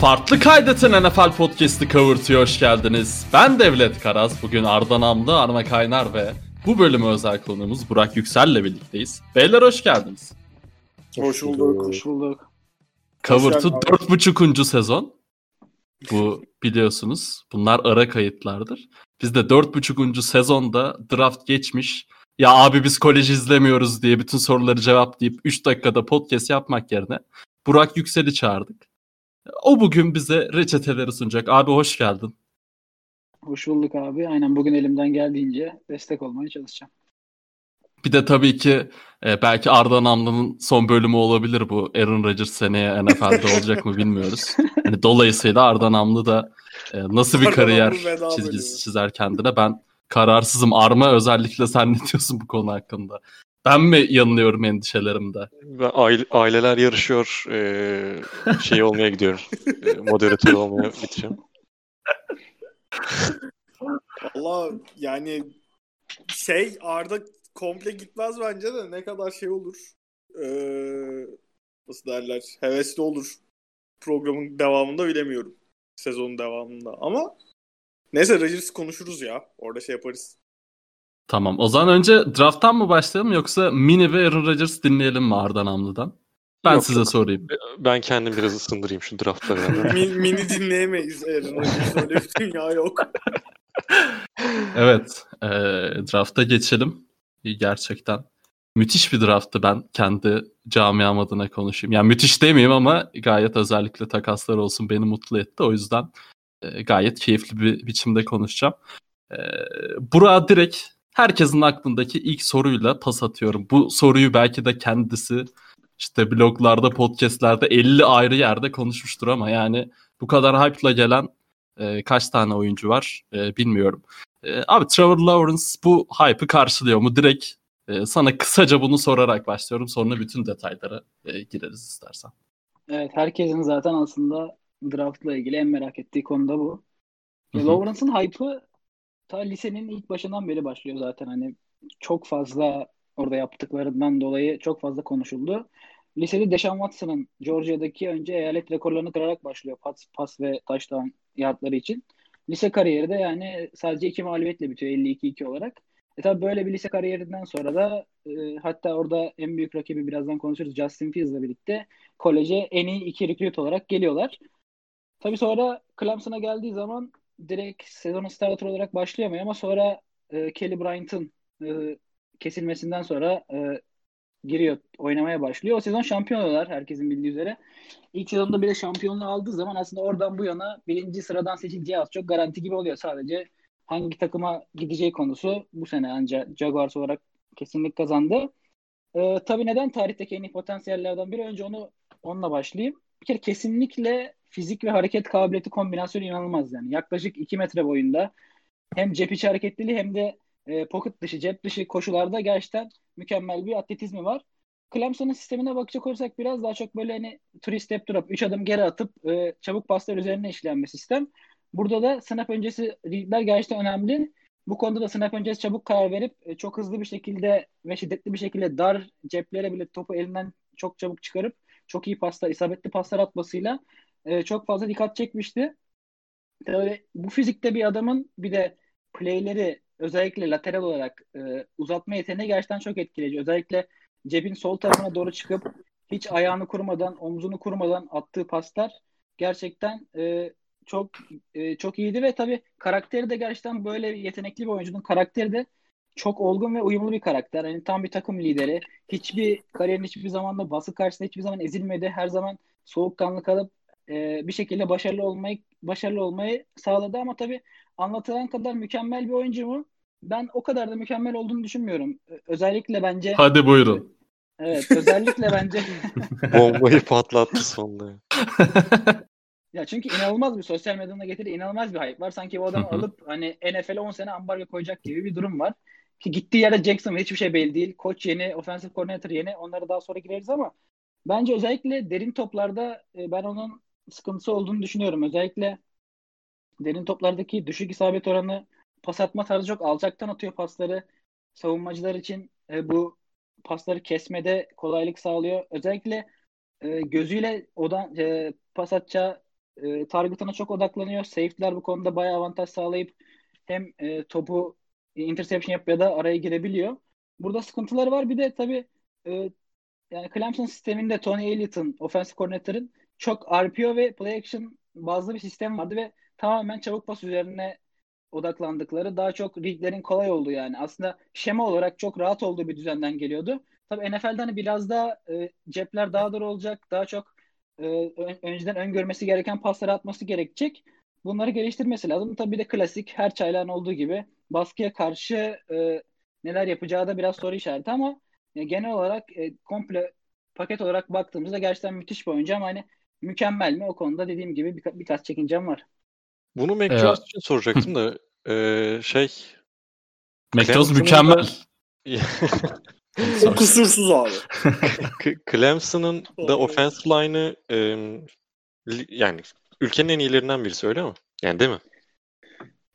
Farklı kaydeten NFL Podcast'ı kavurtuyor hoş geldiniz. Ben Devlet Karaz. Bugün Arda Namlı, Arma Kaynar ve bu bölümü özel konuğumuz Burak Yüksel'le birlikteyiz. Beyler hoş geldiniz. Hoş bulduk. Hoş bulduk. Kavurtu 4.5. sezon. Bu biliyorsunuz. Bunlar ara kayıtlardır. Biz de 4.5. sezonda draft geçmiş. Ya abi biz kolej izlemiyoruz diye bütün soruları cevaplayıp 3 dakikada podcast yapmak yerine Burak Yüksel'i çağırdık. O bugün bize reçeteleri sunacak. Abi hoş geldin. Hoş bulduk abi. Aynen bugün elimden geldiğince destek olmaya çalışacağım. Bir de tabii ki e, belki Arda Namlı'nın son bölümü olabilir bu. Aaron Rodgers seneye NFL'de olacak mı bilmiyoruz. Yani dolayısıyla Arda Namlı da e, nasıl bir Arda kariyer çizgisi çizer kendine ben kararsızım. Arma özellikle sen ne diyorsun bu konu hakkında? Ben mi yanılıyorum endişelerimde? Ben aile- aileler yarışıyor. eee, şey olmaya gidiyorum. Eee, moderatör olmaya gideceğim. Allah yani şey Arda komple gitmez bence de ne kadar şey olur. Ee, nasıl derler? Hevesli olur. Programın devamında bilemiyorum. Sezonun devamında. Ama neyse Rodgers konuşuruz ya. Orada şey yaparız. Tamam. O zaman önce drafttan mı başlayalım yoksa Mini ve Aaron Rodgers dinleyelim mi Arda Namlı'dan? Ben Yok, size yok. sorayım. Ben kendim biraz ısındırayım şu draftla beraber. Min- mini dinleyemeyiz Aaron Rodgers. Öyle bir dünya yok. Evet. E, drafta geçelim. Gerçekten müthiş bir drafttı ben kendi camiam adına konuşayım. Yani müthiş demeyeyim ama gayet özellikle takaslar olsun beni mutlu etti. O yüzden e, gayet keyifli bir biçimde konuşacağım. E, Burak'a direkt herkesin aklındaki ilk soruyla pas atıyorum. Bu soruyu belki de kendisi işte bloglarda, podcastlerde 50 ayrı yerde konuşmuştur ama yani bu kadar hype'la gelen e, kaç tane oyuncu var e, bilmiyorum. E, abi Trevor Lawrence bu hype'ı karşılıyor mu? Direkt e, sana kısaca bunu sorarak başlıyorum. Sonra bütün detaylara e, gireriz istersen. Evet herkesin zaten aslında draftla ilgili en merak ettiği konu da bu. Hı. Lawrence'ın hype'ı ta lisenin ilk başından beri başlıyor zaten. Hani çok fazla orada yaptıklarından dolayı çok fazla konuşuldu. Lisede Deshaun Watson'ın Georgia'daki önce eyalet rekorlarını kırarak başlıyor pas, pas ve touchdown yardları için. Lise kariyeri de yani sadece iki mağlubiyetle bitiyor 52-2 olarak. E tabi böyle bir lise kariyerinden sonra da e, hatta orada en büyük rakibi birazdan konuşuruz Justin Fields'la birlikte koleje en iyi iki recruit olarak geliyorlar. Tabi sonra Clemson'a geldiği zaman direkt sezonun starter olarak başlayamıyor ama sonra e, Kelly Bryant'ın e, kesilmesinden sonra e, giriyor, oynamaya başlıyor. O sezon şampiyon oluyorlar herkesin bildiği üzere. İlk sezonda bir de şampiyonluğu aldığı zaman aslında oradan bu yana birinci sıradan seçileceği az çok garanti gibi oluyor. Sadece hangi takıma gideceği konusu bu sene ancak Jaguars olarak kesinlik kazandı. Ee, tabii neden tarihteki en iyi potansiyellerden biri? Önce onu onunla başlayayım. Bir kere kesinlikle fizik ve hareket kabiliyeti kombinasyonu inanılmaz yani. Yaklaşık 2 metre boyunda hem cep içi hareketliliği hem de e, pocket dışı, cep dışı koşularda gerçekten mükemmel bir atletizmi var. Clemson'ın sistemine bakacak olursak biraz daha çok böyle hani three step drop, 3 adım geri atıp e, çabuk paslar üzerine işleyen bir sistem. Burada da snap öncesi readler gerçekten önemli. Bu konuda da snap öncesi çabuk karar verip e, çok hızlı bir şekilde ve şiddetli bir şekilde dar ceplere bile topu elinden çok çabuk çıkarıp çok iyi paslar, isabetli paslar atmasıyla e, çok fazla dikkat çekmişti. Tabii bu fizikte bir adamın bir de playleri özellikle lateral olarak e, uzatma yeteneği gerçekten çok etkileyici. Özellikle cebin sol tarafına doğru çıkıp hiç ayağını kurmadan, omzunu kurmadan attığı paslar gerçekten e, çok e, çok iyiydi ve tabii karakteri de gerçekten böyle yetenekli bir oyuncunun karakteri de çok olgun ve uyumlu bir karakter. Yani tam bir takım lideri. Hiçbir kariyerin hiçbir zamanda baskı karşısında hiçbir zaman ezilmedi. Her zaman soğukkanlı kalıp e, bir şekilde başarılı olmayı başarılı olmayı sağladı ama tabii anlatılan kadar mükemmel bir oyuncu mu? Ben o kadar da mükemmel olduğunu düşünmüyorum. Özellikle bence Hadi buyurun. evet özellikle bence Bombayı patlattı sonunda. ya çünkü inanılmaz bir sosyal medyanın getirdiği inanılmaz bir hype var. Sanki o adamı alıp hani NFL'e 10 sene ambargo koyacak gibi bir durum var. Ki gittiği yerde Jackson hiçbir şey belli değil. Koç yeni, offensive coordinator yeni. Onlara daha sonra gireriz ama bence özellikle derin toplarda e, ben onun sıkıntısı olduğunu düşünüyorum. Özellikle derin toplardaki düşük isabet oranı, pas atma tarzı çok alçaktan atıyor pasları. Savunmacılar için e, bu pasları kesmede kolaylık sağlıyor. Özellikle e, gözüyle odan e, pas atacağı e, target'ına çok odaklanıyor. Safety'ler bu konuda bayağı avantaj sağlayıp hem e, topu interception yapıp ya da araya girebiliyor. Burada sıkıntıları var. Bir de tabii e, yani Clemson sisteminde Tony Elliott'ın offensive coordinator'ın çok RPO ve play action bazlı bir sistem vardı ve tamamen çabuk pas üzerine odaklandıkları daha çok readlerin kolay olduğu yani. Aslında şema olarak çok rahat olduğu bir düzenden geliyordu. Tabii NFL'de hani biraz daha e, cepler daha dar olacak. Daha çok e, önceden öngörmesi gereken pasları atması gerekecek. Bunları geliştirmesi lazım. Tabii de klasik her çaylağın olduğu gibi baskıya karşı e, neler yapacağı da biraz soru işareti ama e, genel olarak e, komple paket olarak baktığımızda gerçekten müthiş bir oyuncu ama hani mükemmel mi o konuda dediğim gibi birka- birkaç çekincem var. Bunu Ee, Jones için soracaktım da e, şey McJones mükemmel. O kusursuz abi. Clemson'ın da Oy. offensive line'ı e, yani ülkenin en iyilerinden birisi öyle mi? Yani değil mi?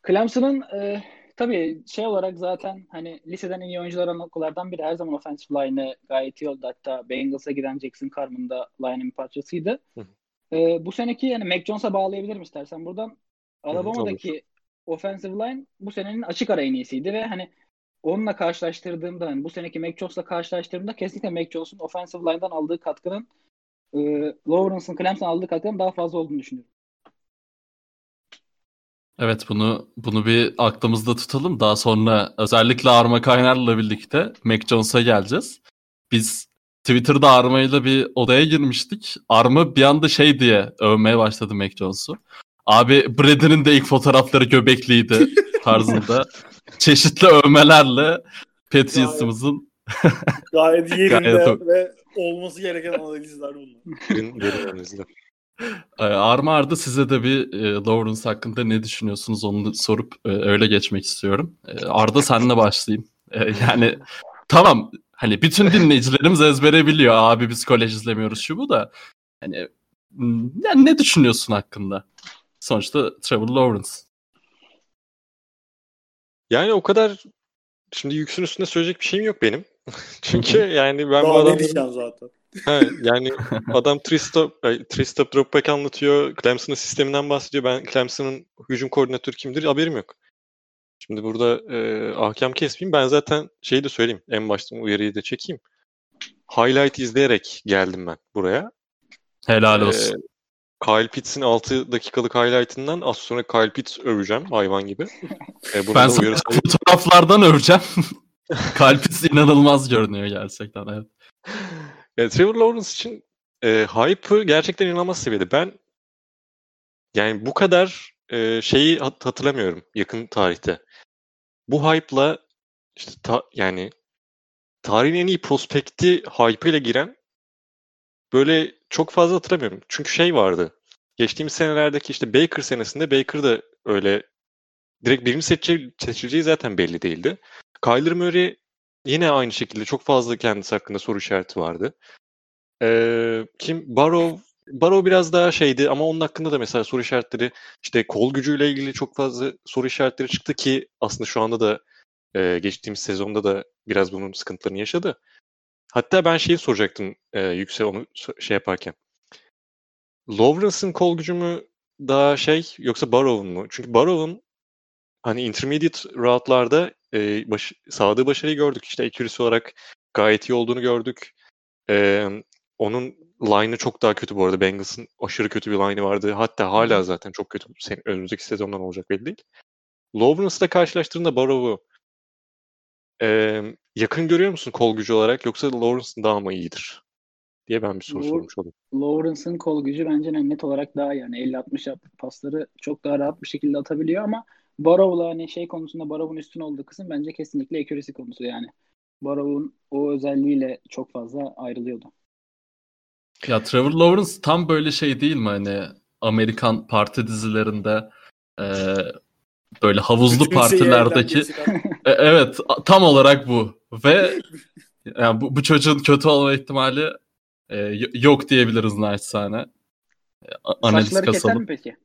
Clemson'ın e, tabii şey olarak zaten hani liseden en iyi oyuncular okullardan biri her zaman offensive line'ı gayet iyi oldu. Hatta Bengals'a giden Jackson Carman da line'ın bir parçasıydı. Hı hı. E, bu seneki yani Mac Jones'a bağlayabilirim istersen buradan. Alabama'daki offensive line bu senenin açık ara en iyisiydi ve hani onunla karşılaştırdığımda hani bu seneki Mac Jones'la karşılaştırdığımda kesinlikle Mac Jones'un offensive line'dan aldığı katkının e, Lawrence'ın Clemson aldığı katkının daha fazla olduğunu düşünüyorum. Evet bunu bunu bir aklımızda tutalım. Daha sonra özellikle Arma Kaynar'la birlikte Mac Jones'a geleceğiz. Biz Twitter'da Arma'yla bir odaya girmiştik. Arma bir anda şey diye övmeye başladı Mac Jones'u. Abi Brady'nin de ilk fotoğrafları göbekliydi tarzında. Çeşitli övmelerle Patriots'ımızın Gayet yerinde Gayet ve olması gereken analizler bunlar. Analizle. Ee, Arma Arda size de bir e, Lawrence hakkında ne düşünüyorsunuz onu sorup e, öyle geçmek istiyorum. E, Arda senle başlayayım. E, yani tamam hani bütün dinleyicilerimiz ezbere biliyor abi biz kolej izlemiyoruz şu bu da. Hani m, yani ne düşünüyorsun hakkında? Sonuçta Trevor Lawrence. Yani o kadar şimdi yüksün üstünde söyleyecek bir şeyim yok benim. Çünkü yani ben bu Daha ne adamların diyeceğim zaten. Ha, yani adam three stop, ay, three stop drop back anlatıyor. Clemson'ın sisteminden bahsediyor. Ben Clemson'ın hücum koordinatörü kimdir haberim yok. Şimdi burada e, ahkam kesmeyeyim. Ben zaten şeyi de söyleyeyim. En baştan uyarıyı da çekeyim. Highlight izleyerek geldim ben buraya. Helal Ee, olsun. Kyle Pitts'in 6 dakikalık highlight'ından az sonra Kyle Pitts öveceğim hayvan gibi. E, bunu ben sana fotoğraflardan öveceğim. Kalpis inanılmaz görünüyor gerçekten. Evet. Ya, Trevor Lawrence için e, hype'ı gerçekten inanılmaz seviyede. Ben yani bu kadar e, şeyi hat- hatırlamıyorum yakın tarihte. Bu hype'la işte ta- yani tarihin en iyi prospekti hype'ıyla giren böyle çok fazla hatırlamıyorum. Çünkü şey vardı. Geçtiğimiz senelerdeki işte Baker senesinde Baker da öyle direkt birinci seçil- seçileceği zaten belli değildi. Kyler Murray yine aynı şekilde çok fazla kendisi hakkında soru işareti vardı. Ee, kim? Barrow Barrow biraz daha şeydi ama onun hakkında da mesela soru işaretleri işte kol gücüyle ilgili çok fazla soru işaretleri çıktı ki aslında şu anda da e, geçtiğimiz sezonda da biraz bunun sıkıntılarını yaşadı. Hatta ben şeyi soracaktım e, Yüksel onu şey yaparken. Lawrence'ın kol gücü mü daha şey yoksa Barrow'un mu? Çünkü Barrow'un hani intermediate route'larda e, baş, sağladığı başarıyı gördük. İşte accuracy olarak gayet iyi olduğunu gördük. E, onun line'ı çok daha kötü bu arada. Bengals'ın aşırı kötü bir line'ı vardı. Hatta hala zaten çok kötü. Sen, önümüzdeki sezondan olacak belli değil. Lawrence'la karşılaştırdığında Barrow'u e, yakın görüyor musun kol gücü olarak yoksa Lawrence'ın daha mı iyidir? Diye ben bir soru Law- sormuş olayım. Lawrence'ın kol gücü bence net olarak daha yani 50-60 yap- pasları çok daha rahat bir şekilde atabiliyor ama Barrow'la hani şey konusunda Barrow'un üstün olduğu kısım bence kesinlikle accuracy konusu yani. Barrow'un o özelliğiyle çok fazla ayrılıyordu. Ya Trevor Lawrence tam böyle şey değil mi hani Amerikan parti dizilerinde e, böyle havuzlu Bütün partilerdeki E, evet tam olarak bu ve yani bu, bu çocuğun kötü olma ihtimali e, yok diyebiliriz naçizane. E, Analiz Saçları keser kasalım. mi peki?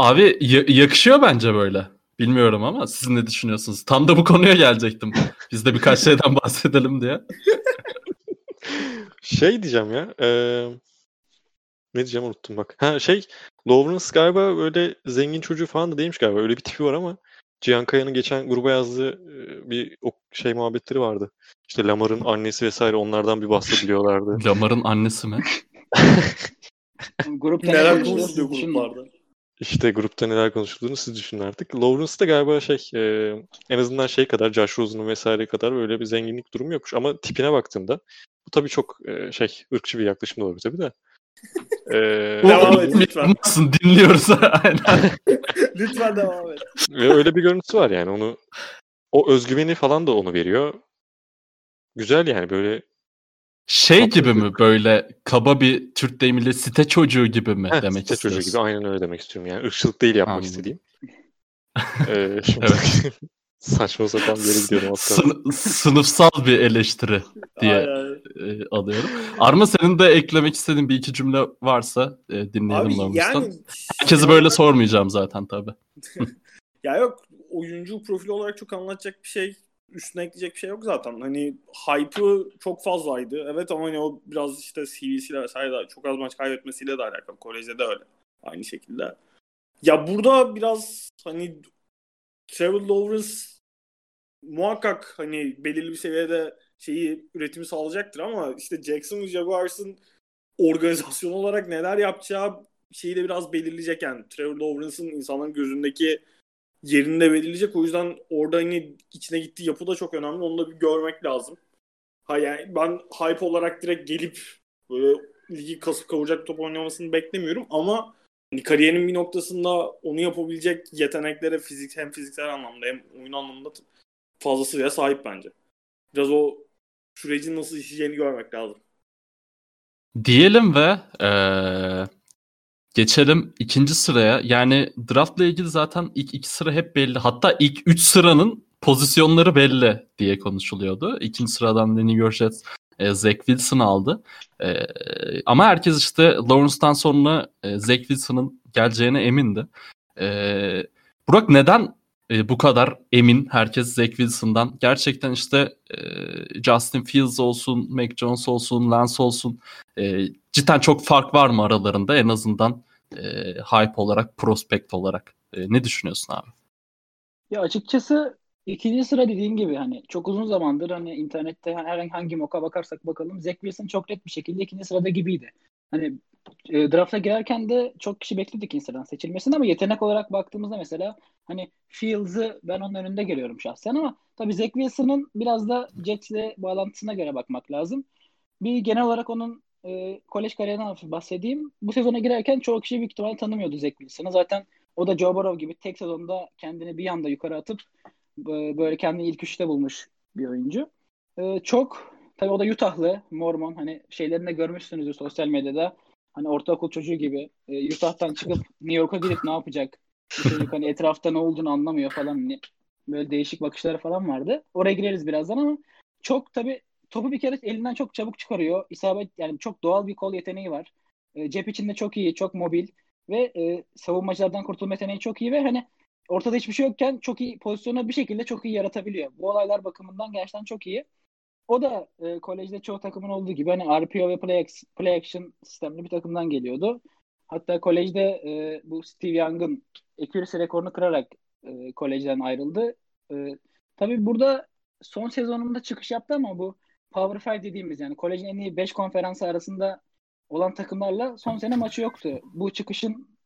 Abi ya- yakışıyor bence böyle. Bilmiyorum ama siz ne düşünüyorsunuz? Tam da bu konuya gelecektim. Biz de birkaç şeyden bahsedelim diye. Şey diyeceğim ya. e, Ne diyeceğim unuttum bak. Ha şey Lawrence galiba böyle zengin çocuğu falan da değilmiş galiba. Öyle bir tipi var ama Cihan Kaya'nın geçen gruba yazdığı e, bir o şey muhabbetleri vardı. İşte Lamar'ın annesi vesaire onlardan bir bahsediliyorlardı. Lamar'ın annesi mi? Grupta Neler konuşuluyor gruplarda? İşte grupta neler konuşulduğunu siz düşünün artık. Lawrence da galiba şey e, en azından şey kadar Josh Rosen'ın vesaire kadar böyle bir zenginlik durumu yokmuş. Ama tipine baktığımda bu tabii çok e, şey ırkçı bir yaklaşım da olabilir tabii de. E, Devam et lütfen. Yapmasın dinliyoruz. Aynen. Lütfen devam et. Ve öyle bir görüntüsü var yani onu o özgüveni falan da onu veriyor. Güzel yani böyle Şey Tatlı gibi mi böyle kaba bir Türk deyimiyle site çocuğu gibi mi Heh, demek site çocuğu istiyorsun? gibi aynen öyle demek istiyorum yani ırkçılık değil yapmak Anladım. istediğim. Ee, şimdi Evet. saçma sapan bir yere gidiyorum kaldı. Sın- sınıfsal bir eleştiri diye e, alıyorum. Arma senin de eklemek istediğin bir iki cümle varsa e, dinleyelim Abi yani Herkesi böyle sormayacağım zaten tabii. Ya yok oyuncu profili olarak çok anlatacak bir şey üstüne ekleyecek bir şey yok zaten. Hani hype'ı çok fazlaydı. Evet ama hani o biraz işte CV'siyle vesaire de çok az maç kaybetmesiyle de alakalı. Kolejde de öyle. Aynı şekilde. Ya burada biraz hani Trevor Lawrence muhakkak hani belirli bir seviyede şeyi üretimi sağlayacaktır ama işte Jacksonville Jaguars'ın organizasyon olarak neler yapacağı şeyi de biraz belirleyecek yani. Trevor Lawrence'ın insanların gözündeki yerini de belirleyecek. O yüzden orada hani içine gittiği yapı da çok önemli. Onu da bir görmek lazım. Ha yani ben hype olarak direkt gelip böyle ligi kasıp kavuracak top oynamasını beklemiyorum ama hani kariyerinin bir noktasında onu yapabilecek yeteneklere fizik hem fiziksel anlamda hem oyun anlamında fazlasıyla sahip bence. Biraz o sürecin nasıl işleyeceğini görmek lazım. Diyelim ve e, geçelim ikinci sıraya. Yani draftla ilgili zaten ilk iki sıra hep belli. Hatta ilk üç sıranın pozisyonları belli diye konuşuluyordu. İkinci sıradan da New York Jets e, Zach Wilson aldı. E, ama herkes işte Lawrence'dan sonra e, Zach Wilson'ın geleceğine emindi. E, Burak neden e, bu kadar emin herkes Zach Wilson'dan? Gerçekten işte e, Justin Fields olsun, Mac Jones olsun, Lance olsun e, cidden çok fark var mı aralarında en azından e, hype olarak, prospect olarak? E, ne düşünüyorsun abi? Ya açıkçası ikinci sıra dediğin gibi hani çok uzun zamandır hani internette herhangi hangi moka bakarsak bakalım Zach Wilson çok net bir şekilde ikinci sırada gibiydi. Hani e, draft'a girerken de çok kişi bekledi ikinci sıradan seçilmesini ama yetenek olarak baktığımızda mesela hani Fields'ı ben onun önünde görüyorum şahsen ama tabii Zach Wilson'ın biraz da Jets'le bağlantısına göre bakmak lazım. Bir genel olarak onun e, kolej kariyerinden bahsedeyim. Bu sezona girerken çoğu kişi büyük ihtimalle tanımıyordu Zach Wilson'ı. Zaten o da Joe Burrow gibi tek sezonda kendini bir anda yukarı atıp e, böyle kendini ilk üçte bulmuş bir oyuncu. E, çok tabii o da Utah'lı, Mormon hani şeylerini de görmüşsünüzdür sosyal medyada. Hani ortaokul çocuğu gibi e, Utah'tan çıkıp New York'a gidip ne yapacak? Çocuk hani etrafta ne olduğunu anlamıyor falan. Hani böyle değişik bakışları falan vardı. Oraya gireriz birazdan ama çok tabii topu bir kere elinden çok çabuk çıkarıyor. İsabet yani çok doğal bir kol yeteneği var. E, cep içinde çok iyi, çok mobil ve e, savunmacılardan kurtulma yeteneği çok iyi ve hani ortada hiçbir şey yokken çok iyi pozisyonu bir şekilde çok iyi yaratabiliyor. Bu olaylar bakımından gerçekten çok iyi. O da e, kolejde çoğu takımın olduğu gibi hani RPO ve play, play action sistemli bir takımdan geliyordu. Hatta kolejde e, bu Steve Young'ın accuracy rekorunu kırarak e, kolejden ayrıldı. E, tabii burada son sezonunda çıkış yaptı ama bu Power 5 dediğimiz yani kolejin en iyi 5 konferansı arasında olan takımlarla son sene maçı yoktu. Bu çıkışın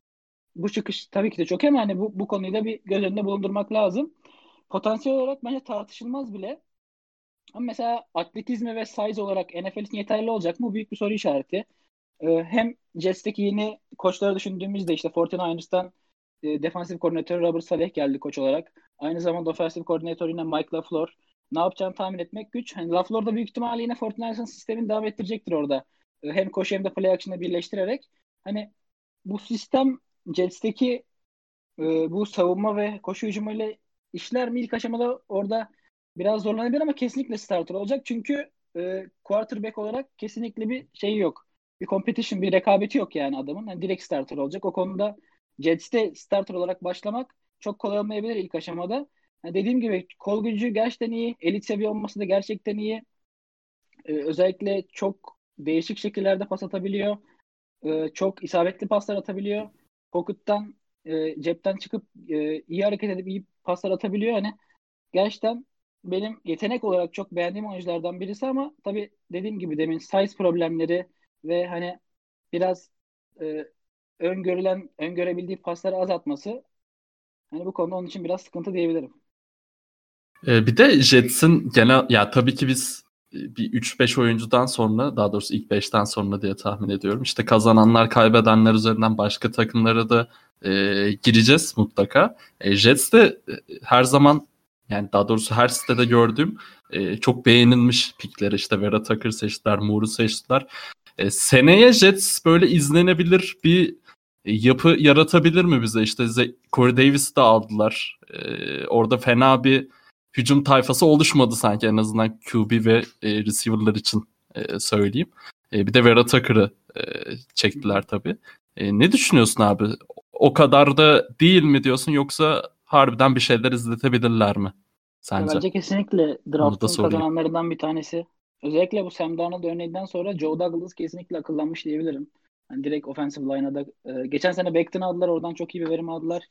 bu çıkış tabii ki de çok ama hani bu, bu konuyu da bir göz önünde bulundurmak lazım. Potansiyel olarak bence tartışılmaz bile. Ama mesela atletizmi ve size olarak NFL için yeterli olacak mı? Bu büyük bir soru işareti. Ee, hem Jets'teki yeni koçları düşündüğümüzde işte 49ers'tan e, defansif koordinatör Robert Saleh geldi koç olarak. Aynı zamanda ofensif koordinatör yine Mike LaFleur. Ne yapacağını tahmin etmek güç. Hani LaFleur da büyük ihtimalle yine 49ers'ın sistemini devam ettirecektir orada. Ee, hem koşu hem de play action'ı birleştirerek. Hani bu sistem Jets'teki e, bu savunma ve koşu hücumuyla işler mi ilk aşamada orada biraz zorlanabilir ama kesinlikle starter olacak. Çünkü e, quarterback olarak kesinlikle bir şey yok. Bir competition, bir rekabeti yok yani adamın. Yani direkt starter olacak. O konuda Jets'te starter olarak başlamak çok kolay olmayabilir ilk aşamada. Yani dediğim gibi kol gücü gerçekten iyi. Elit seviye olması da gerçekten iyi. E, özellikle çok değişik şekillerde pas atabiliyor. e, çok isabetli paslar atabiliyor. Pocket'tan e, cepten çıkıp e, iyi hareket edip iyi paslar atabiliyor. Hani gerçekten benim yetenek olarak çok beğendiğim oyunculardan birisi ama tabii dediğim gibi demin size problemleri ve hani biraz e, öngörülen, öngörebildiği pasları az atması hani bu konuda onun için biraz sıkıntı diyebilirim. Ee, bir de Jets'in genel ya tabii ki biz e, bir 3-5 oyuncudan sonra daha doğrusu ilk 5'ten sonra diye tahmin ediyorum. İşte kazananlar kaybedenler üzerinden başka takımlara da e, gireceğiz mutlaka. E, Jets de e, her zaman yani daha doğrusu her sitede gördüğüm e, çok beğenilmiş pikleri işte Vera Tucker seçtiler, Moore'u seçtiler. E, seneye Jets böyle izlenebilir bir yapı yaratabilir mi bize? İşte Corey Davis'i de aldılar. E, orada fena bir hücum tayfası oluşmadı sanki en azından QB ve e, receiver'lar için e, söyleyeyim. E, bir de Vera Tucker'ı e, çektiler tabii. E, ne düşünüyorsun abi? O kadar da değil mi diyorsun yoksa harbiden bir şeyler izletebilirler mi? Sence? Bence kesinlikle draftın kazananlarından bir tanesi. Özellikle bu Sam Darnold örneğinden sonra Joe Douglas kesinlikle akıllanmış diyebilirim. Yani direkt offensive line'a da e, geçen sene Beckton aldılar oradan çok iyi bir verim aldılar.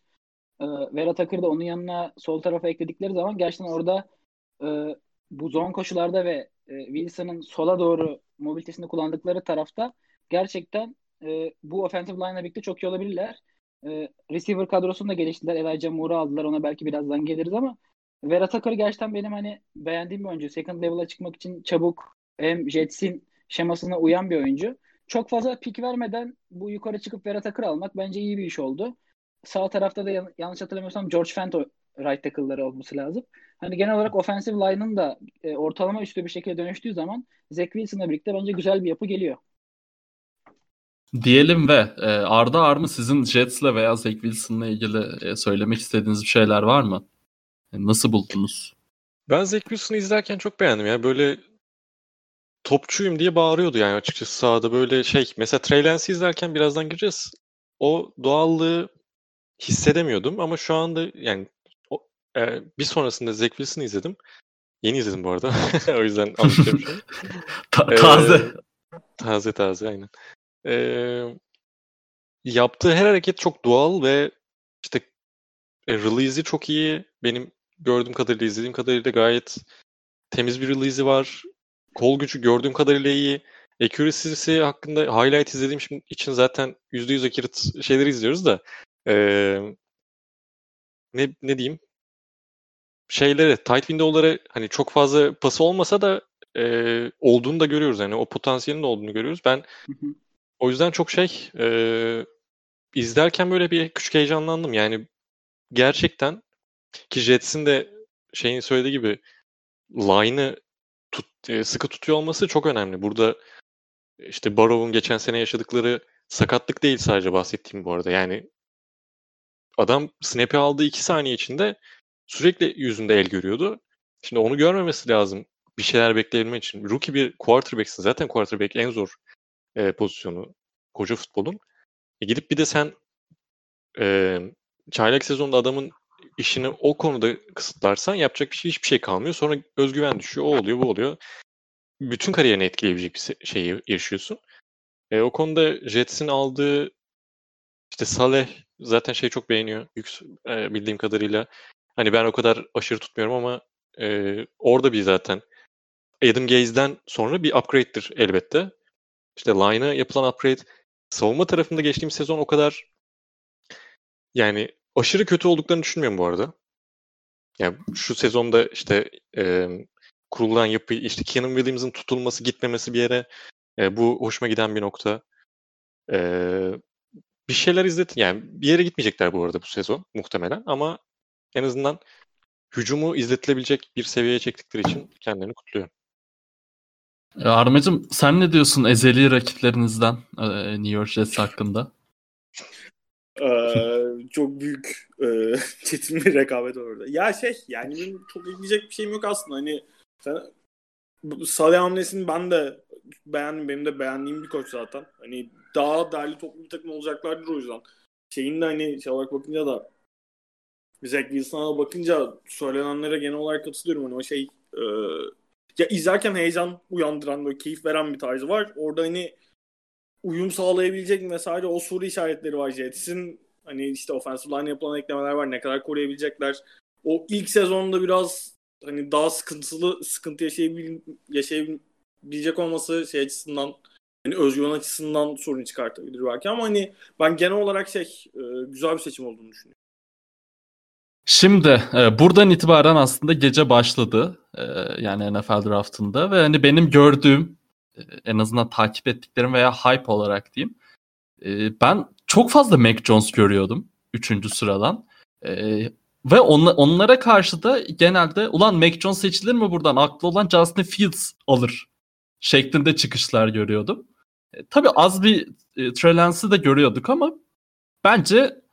E, Vera Tucker da onun yanına sol tarafa ekledikleri zaman gerçekten orada e, bu zone koşularda ve e, Wilson'ın sola doğru mobilitesini kullandıkları tarafta gerçekten e, bu offensive line'la birlikte çok iyi olabilirler. E, receiver kadrosunu da geliştirdiler. Elijah Moore'u aldılar. Ona belki birazdan geliriz ama Vera Tucker gerçekten benim hani beğendiğim bir oyuncu. Second level'a çıkmak için çabuk hem Jets'in şemasına uyan bir oyuncu. Çok fazla pik vermeden bu yukarı çıkıp Vera Tucker almak bence iyi bir iş oldu. Sağ tarafta da yan- yanlış hatırlamıyorsam George Fent right tackle'ları olması lazım. Hani genel olarak offensive line'ın da e, ortalama üstü bir şekilde dönüştüğü zaman Zach Wilson'la birlikte bence güzel bir yapı geliyor. Diyelim ve e, Arda Armı sizin Jets'le veya Zach Wilson'la ilgili e, söylemek istediğiniz bir şeyler var mı? E, nasıl buldunuz? Ben Zach Wilson'ı izlerken çok beğendim ya. Böyle topçuyum diye bağırıyordu yani açıkçası sahada böyle şey. Mesela Trey Lance'i izlerken birazdan gireceğiz. O doğallığı hissedemiyordum ama şu anda yani o, e, bir sonrasında Zach Wilson'ı izledim. Yeni izledim bu arada. o yüzden anlatıyorum şu an. Ta- taze. Ee, taze taze aynen. Ee, yaptığı her hareket çok doğal ve işte e, release'i çok iyi. Benim gördüğüm kadarıyla, izlediğim kadarıyla gayet temiz bir release'i var. Kol gücü gördüğüm kadarıyla iyi. Accuracy'si hakkında highlight izlediğim için zaten %100 accurate şeyleri izliyoruz da ee, ne, ne diyeyim şeyleri tight window'ları hani çok fazla pası olmasa da e, olduğunu da görüyoruz. Yani o potansiyelin olduğunu görüyoruz. Ben o yüzden çok şey e, izlerken böyle bir küçük heyecanlandım. Yani gerçekten ki Jets'in de şeyin söylediği gibi line'ı tut, e, sıkı tutuyor olması çok önemli. Burada işte Barrow'un geçen sene yaşadıkları sakatlık değil sadece bahsettiğim bu arada. Yani adam snap'i aldığı iki saniye içinde sürekli yüzünde el görüyordu. Şimdi onu görmemesi lazım bir şeyler bekleyebilmek için. Rookie bir quarterback'sin. Zaten quarterback en zor e, pozisyonu koca futbolun. E, gidip bir de sen e, çaylak sezonda adamın işini o konuda kısıtlarsan yapacak bir şey hiçbir şey kalmıyor. Sonra özgüven düşüyor. O oluyor, bu oluyor. Bütün kariyerini etkileyebilecek bir şeyi yaşıyorsun. E, o konuda Jets'in aldığı işte Saleh zaten şey çok beğeniyor. E, bildiğim kadarıyla. Hani ben o kadar aşırı tutmuyorum ama e, orada bir zaten Adam Gaze'den sonra bir upgrade'dir elbette. İşte line'a yapılan upgrade savunma tarafında geçtiğim sezon o kadar yani aşırı kötü olduklarını düşünmüyorum bu arada. Yani şu sezonda işte e, kurulan yapı işte Keanu Williams'ın tutulması gitmemesi bir yere e, bu hoşuma giden bir nokta. E, bir şeyler izletin. Yani bir yere gitmeyecekler bu arada bu sezon muhtemelen ama en azından hücumu izletilebilecek bir seviyeye çektikleri için kendilerini kutluyorum. E, Armacım sen ne diyorsun ezeli rakiplerinizden e, New York Jets hakkında? Ee, çok büyük e, çetin bir rekabet orada. Ya şey yani benim çok ekleyecek bir şeyim yok aslında. Hani sen, Salih hamlesini ben de beğendim. Benim de beğendiğim bir koç zaten. Hani daha değerli toplu bir takım olacaklardır o yüzden. Şeyin de hani şey olarak bakınca da Zach Wilson'a bakınca söylenenlere genel olarak katılıyorum. Hani o şey e, ya izlerken heyecan uyandıran böyle keyif veren bir tarzı var. Orada hani uyum sağlayabilecek mi vesaire o soru işaretleri var Jets'in. Hani işte offensive line yapılan eklemeler var. Ne kadar koruyabilecekler. O ilk sezonda biraz hani daha sıkıntılı sıkıntı yaşayabil, yaşayabilecek olması şey açısından hani özgüven açısından sorun çıkartabilir belki ama hani ben genel olarak şey e, güzel bir seçim olduğunu düşünüyorum. Şimdi e, buradan itibaren aslında gece başladı. E, yani NFL draftında ve hani benim gördüğüm e, en azından takip ettiklerim veya hype olarak diyeyim. E, ben çok fazla Mac Jones görüyordum 3. sıradan. E, ve on, onlara karşı da genelde ulan Mac Jones seçilir mi buradan? Aklı olan Justin Fields alır şeklinde çıkışlar görüyordum. E, tabii az bir e, Trey da görüyorduk ama bence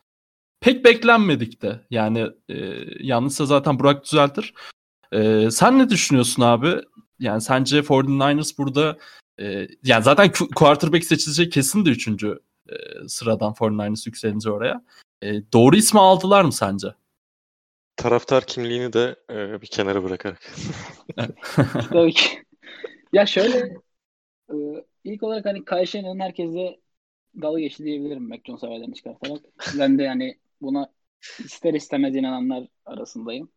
pek beklenmedik de. Yani e, yanlışsa zaten Burak düzeltir. E, sen ne düşünüyorsun abi? Yani sence 49ers burada e, yani zaten quarterback seçilecek kesin de 3. E, sıradan 49ers yükselince oraya. E, doğru ismi aldılar mı sence? Taraftar kimliğini de e, bir kenara bırakarak. Tabii ki. Ya şöyle e, ilk olarak hani Kyle herkese dalga geçti diyebilirim Mac Jones haberlerini çıkartarak. Ben de yani buna ister istemez inananlar arasındayım.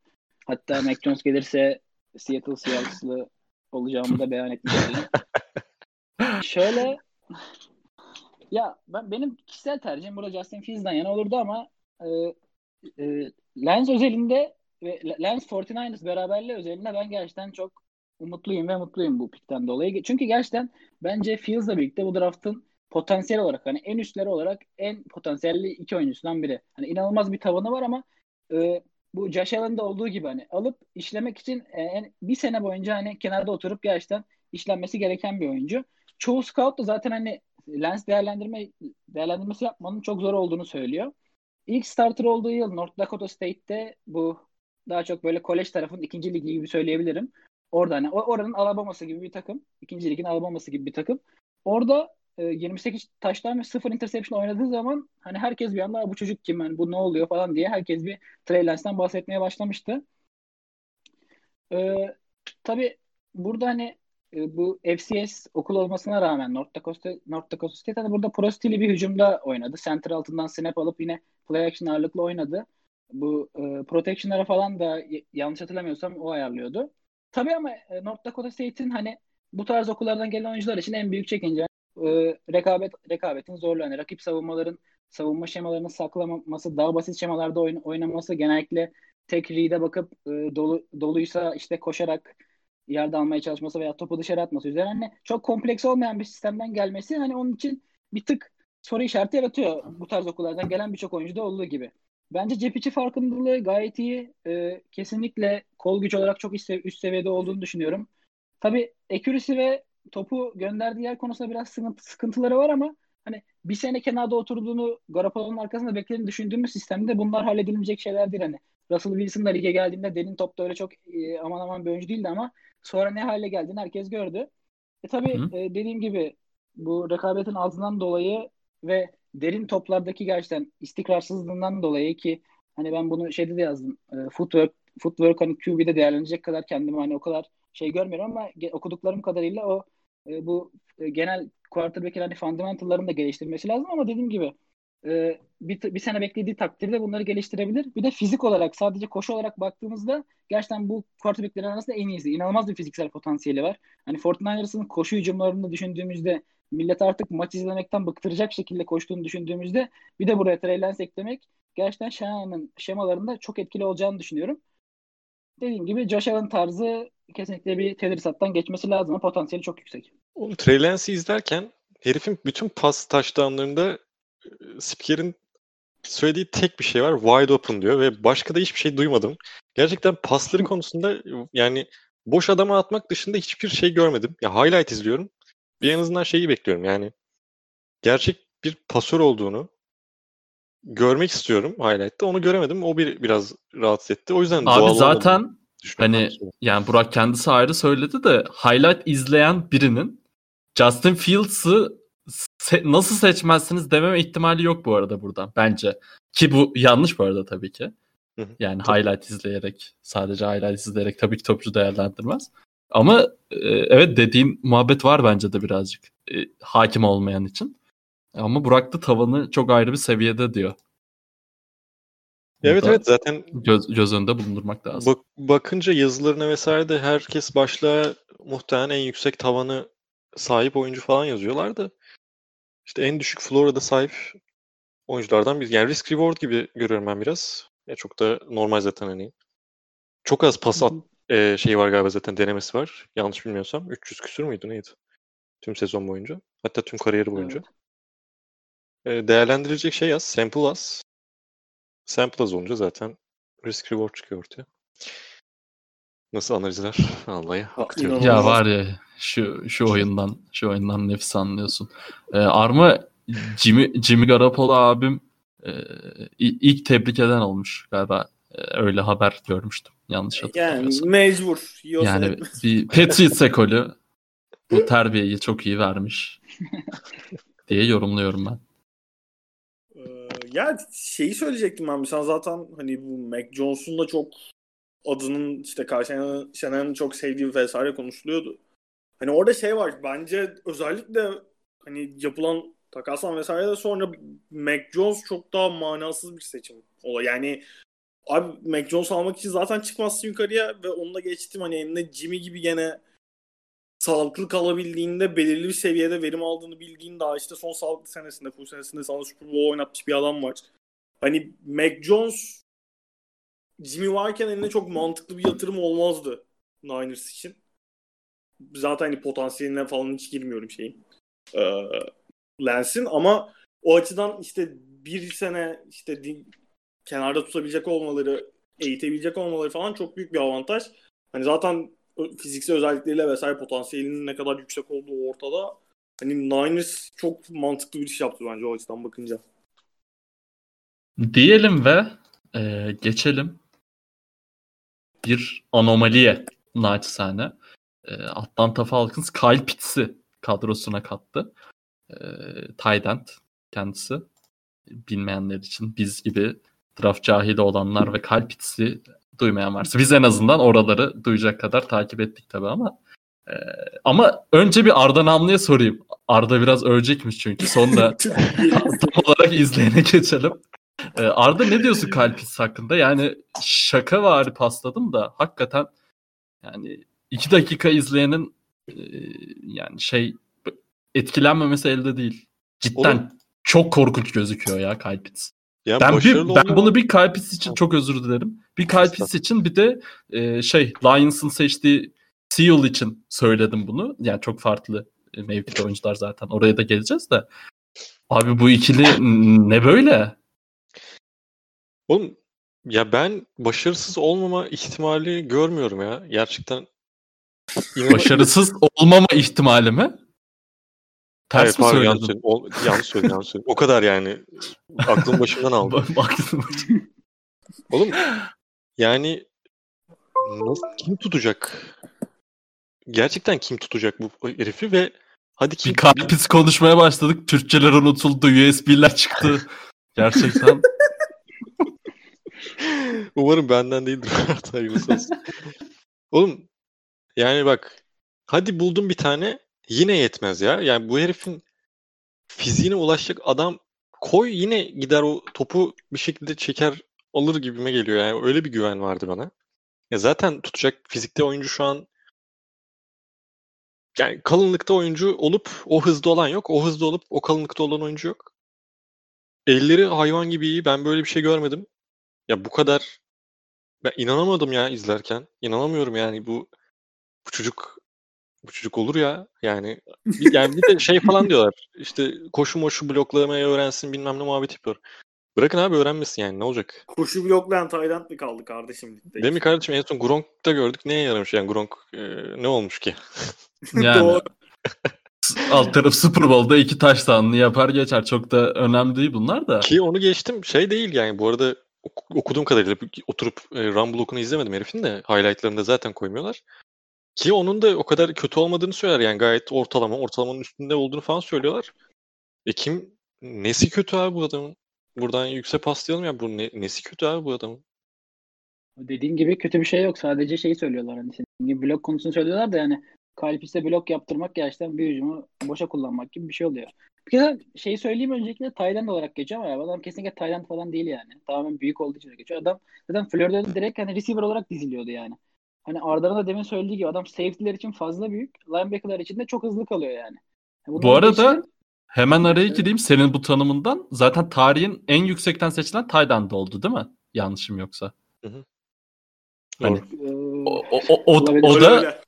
Hatta Mac Jones gelirse Seattle Seahawks'lı olacağımı da beyan etmiş Şöyle ya ben benim kişisel tercihim burada Justin Fields'dan yana olurdu ama e, e, Lens özelinde ve Lens 49ers beraberliği özelinde ben gerçekten çok umutluyum ve mutluyum bu pikten dolayı. Çünkü gerçekten bence Fields'la birlikte bu draftın potansiyel olarak hani en üstleri olarak en potansiyelli iki oyuncusundan biri. Hani inanılmaz bir tavanı var ama e, bu Josh Allen'da olduğu gibi hani alıp işlemek için e, bir sene boyunca hani kenarda oturup gerçekten işlenmesi gereken bir oyuncu. Çoğu scout da zaten hani lens değerlendirme değerlendirmesi yapmanın çok zor olduğunu söylüyor. İlk starter olduğu yıl North Dakota State'te bu daha çok böyle kolej tarafın ikinci ligi gibi söyleyebilirim. Orada hani oranın Alabama'sı gibi bir takım. ikinci ligin Alabama'sı gibi bir takım. Orada 28 e, taştan ve 0 interception oynadığı zaman hani herkes bir anda bu çocuk kim yani bu ne oluyor falan diye herkes bir Trey Lance'den bahsetmeye başlamıştı. Ee, tabii burada hani e, bu FCS okul olmasına rağmen North Dakota, North Dakota State hani burada pro stili bir hücumda oynadı. Center altından snap alıp yine play action ağırlıklı oynadı. Bu e, protection'lara falan da yanlış hatırlamıyorsam o ayarlıyordu. Tabii ama e, North Dakota State'in hani bu tarz okullardan gelen oyuncular için en büyük çekince e, rekabet rekabetin zorluğu. Yani rakip savunmaların savunma şemalarını saklamaması, daha basit şemalarda oyn- oynaması, genellikle tek read'e bakıp e, dolu doluysa işte koşarak yerde almaya çalışması veya topu dışarı atması üzerine hani çok kompleks olmayan bir sistemden gelmesi hani onun için bir tık soru işareti yaratıyor bu tarz okullardan gelen birçok oyuncuda olduğu gibi. Bence cep içi farkındalığı gayet iyi. E, kesinlikle kol güç olarak çok üst, üst seviyede olduğunu düşünüyorum. Tabii accuracy ve topu gönderdiği yer konusunda biraz sıkıntıları var ama hani bir sene kenarda oturduğunu Garoppolo'nun arkasında beklediğini düşündüğümüz sistemde bunlar halledilecek şeyler değil hani. Russell Wilson da lige geldiğinde derin topta öyle çok e, aman aman bir oyuncu değildi ama sonra ne hale geldiğini herkes gördü. E tabii e, dediğim gibi bu rekabetin altından dolayı ve derin toplardaki gerçekten istikrarsızlığından dolayı ki hani ben bunu şeyde de yazdım. E, footwork footwork hani QB'de değerlenecek kadar kendimi hani o kadar şey görmüyorum ama okuduklarım kadarıyla o e, bu e, genel quarterback'in hani fundamental'larını da geliştirmesi lazım ama dediğim gibi e, bir, bir sene beklediği takdirde bunları geliştirebilir. Bir de fizik olarak sadece koşu olarak baktığımızda gerçekten bu quarterback'lerin arasında en iyisi. İnanılmaz bir fiziksel potansiyeli var. Hani 49ers'ın koşu hücumlarını düşündüğümüzde millet artık maç izlemekten bıktıracak şekilde koştuğunu düşündüğümüzde bir de buraya Trey Lance eklemek gerçekten Shanahan'ın şemalarında çok etkili olacağını düşünüyorum. Dediğim gibi Josh Allen tarzı kesinlikle bir tedrisattan geçmesi lazım ama potansiyeli çok yüksek. Oğlum Trey Lance'i izlerken herifin bütün pas taştanlarında spikerin söylediği tek bir şey var. Wide open diyor ve başka da hiçbir şey duymadım. Gerçekten pasları konusunda yani boş adama atmak dışında hiçbir şey görmedim. Ya highlight izliyorum. Bir en azından şeyi bekliyorum yani. Gerçek bir pasör olduğunu görmek istiyorum highlight'ta. Onu göremedim. O bir biraz rahatsız etti. O yüzden Abi doğal zaten hani yani Burak kendisi ayrı söyledi de highlight izleyen birinin Justin Fields'ı se- nasıl seçmezsiniz dememe ihtimali yok bu arada buradan bence. Ki bu yanlış bu arada tabii ki. Yani highlight izleyerek sadece highlight izleyerek tabii ki topçu değerlendirmez. Ama e, evet dediğin muhabbet var bence de birazcık e, hakim olmayan için. Ama Burak da tavanı çok ayrı bir seviyede diyor. Evet evet zaten Göz, göz önünde bulundurmak lazım. bak- bakınca yazılarına vesaire de herkes başlığa muhtemelen en yüksek tavanı sahip oyuncu falan yazıyorlar da işte en düşük floor'a da sahip oyunculardan bir yani risk reward gibi görüyorum ben biraz. Ya çok da normal zaten hani. Çok az pas at e, şeyi var galiba zaten denemesi var. Yanlış bilmiyorsam 300 küsür müydü neydi? Tüm sezon boyunca. Hatta tüm kariyeri boyunca. Evet. E, değerlendirilecek şey az. Sample az. Sample az olunca zaten risk reward çıkıyor ortaya. Nasıl analizler? Vallahi inanılmaz. Ya var ya şu şu oyundan şu oyundan nefis anlıyorsun. Ee, Arma Jimmy, Jimmy Garoppolo abim e, ilk tebrik eden olmuş galiba. E, öyle haber görmüştüm. Yanlış Yani hatırlamıyorsam. mecbur. Yiyorsa Yani etmez. bir Patriots ekolü bu terbiyeyi çok iyi vermiş diye yorumluyorum ben. Ya şeyi söyleyecektim ben. Sen zaten hani bu Mac Jones'un da çok adının işte karşı Shanahan'ın çok sevdiği vesaire konuşuluyordu. Hani orada şey var. Bence özellikle hani yapılan takaslan vesaire de sonra Mac Jones çok daha manasız bir seçim. Yani abi Mac Jones almak için zaten çıkmazsın yukarıya ve onunla geçtim hani eline Jimmy gibi gene sağlıklı kalabildiğinde belirli bir seviyede verim aldığını bildiğin daha işte son sağlıklı senesinde, full senesinde sana Super Bowl oynatmış bir adam var. Hani Mac Jones Jimmy varken eline çok mantıklı bir yatırım olmazdı Niners için. Zaten hani potansiyeline falan hiç girmiyorum şeyin. Ee, Lens'in ama o açıdan işte bir sene işte kenarda tutabilecek olmaları, eğitebilecek olmaları falan çok büyük bir avantaj. Hani zaten fiziksel özellikleriyle vesaire potansiyelinin ne kadar yüksek olduğu ortada. Hani Niners çok mantıklı bir iş yaptı bence o açıdan bakınca. Diyelim ve e, geçelim bir anomaliye naçizane. E, Atlanta Falcons Kyle Pitts'i kadrosuna kattı. E, tight end kendisi. Bilmeyenler için biz gibi draft cahili olanlar ve Kyle Pitts'i duymayan varsa biz en azından oraları duyacak kadar takip ettik tabii ama e, ama önce bir Arda Namlı'ya sorayım. Arda biraz ölecekmiş çünkü sonra tam olarak izleyene geçelim. Ee, Arda ne diyorsun Kalpis hakkında? Yani şaka var pasladım da hakikaten yani iki dakika izleyenin e, yani şey etkilenmemesi elde değil. Cidden Oğlum. çok korkunç gözüküyor ya Kalpis. Ya Ben, bir, ben bunu bir Kalpis için çok özür dilerim. Bir Kalpis için bir de e, şey Lions'ın seçtiği Seal için söyledim bunu. Yani çok farklı e, mevkide oyuncular zaten. Oraya da geleceğiz de. Abi bu ikili ne böyle? Oğlum ya ben başarısız olmama ihtimali görmüyorum ya. Gerçekten Başarısız olmama ihtimali mi? Ters Hayır, mi söyledim? yanlış. O- yanlış söyledim, yanlış söyledim. O kadar yani. Aklım başımdan aldı. Baktım. Oğlum yani nasıl, kim tutacak? Gerçekten kim tutacak bu herifi ve hadi kim bir kalpis konuşmaya başladık. Türkçeler unutuldu. USB'ler çıktı. Gerçekten. Umarım benden değildir. Oğlum yani bak hadi buldum bir tane yine yetmez ya. Yani bu herifin fiziğine ulaşacak adam koy yine gider o topu bir şekilde çeker alır gibime geliyor. Yani öyle bir güven vardı bana. Ya zaten tutacak fizikte oyuncu şu an yani kalınlıkta oyuncu olup o hızda olan yok. O hızda olup o kalınlıkta olan oyuncu yok. Elleri hayvan gibi iyi. Ben böyle bir şey görmedim. Ya bu kadar ben inanamadım ya izlerken. İnanamıyorum yani bu bu çocuk bu çocuk olur ya. Yani bir, yani bir de şey falan diyorlar. İşte koşu moşu bloklamayı öğrensin bilmem ne muhabbet yapıyor. Bırakın abi öğrenmesin yani ne olacak? Koşu bloklayan Tayland mi kaldı kardeşim? Değil mi kardeşim en son Gronk'ta gördük. Neye yaramış yani Gronk e, ne olmuş ki? Yani Doğru. alt taraf Super Bowl'da iki touchdown'ını yapar geçer. Çok da önemli değil bunlar da. Ki onu geçtim şey değil yani bu arada ok- okuduğum kadarıyla oturup e, run block'unu izlemedim herifin de highlightlarında zaten koymuyorlar. Ki onun da o kadar kötü olmadığını söyler yani gayet ortalama, ortalamanın üstünde olduğunu falan söylüyorlar. E kim, nesi kötü abi bu adamın? Buradan yüksek paslayalım ya bu ne, nesi kötü abi bu adamın? Dediğin gibi kötü bir şey yok. Sadece şeyi söylüyorlar hani senin gibi blok konusunu söylüyorlar da yani Kalpis'e blok yaptırmak gerçekten bir hücumu boşa kullanmak gibi bir şey oluyor. Bir kere şeyi söyleyeyim öncelikle Tayland olarak geçiyor ama ya, adam kesinlikle Tayland falan değil yani. Tamamen büyük olduğu için geçiyor. Adam zaten Florida'da direkt hani receiver olarak diziliyordu yani. Hani Arda'nın da demin söylediği gibi adam safety'ler için fazla büyük. Linebacker'lar için de çok hızlı kalıyor yani. Bu Bunları arada geçtim. hemen araya Evet. gireyim senin bu tanımından. Zaten tarihin en yüksekten seçilen Tayland oldu değil mi? Yanlışım yoksa. Hani-. Ee, O, o, o, o, o da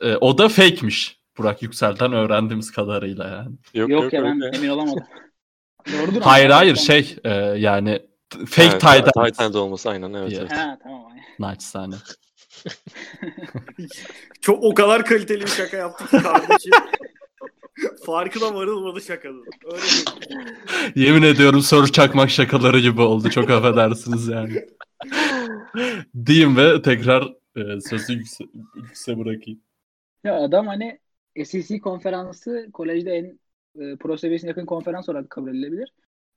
e, o da fake'miş. Burak Yüksel'den öğrendiğimiz kadarıyla yani. Yok yok, yok, ya ben öyle. emin olamadım. Doğrudur Hayır hayır şey e, yani fake Evet, Tayland. Titan'da olması aynen evet. evet. Ha tamam. aynen. Naçizane. Çok o kadar kaliteli bir şaka yaptık ki kardeşim. Farkına varılmadı şakanın. Öyle. Yemin ediyorum soru çakmak şakaları gibi oldu. Çok affedersiniz yani. Diyeyim ve tekrar e, sözü yükse, yükse bırakayım. Ya adam hani SEC konferansı kolejde en e, pro seviyesine yakın konferans olarak kabul edilebilir.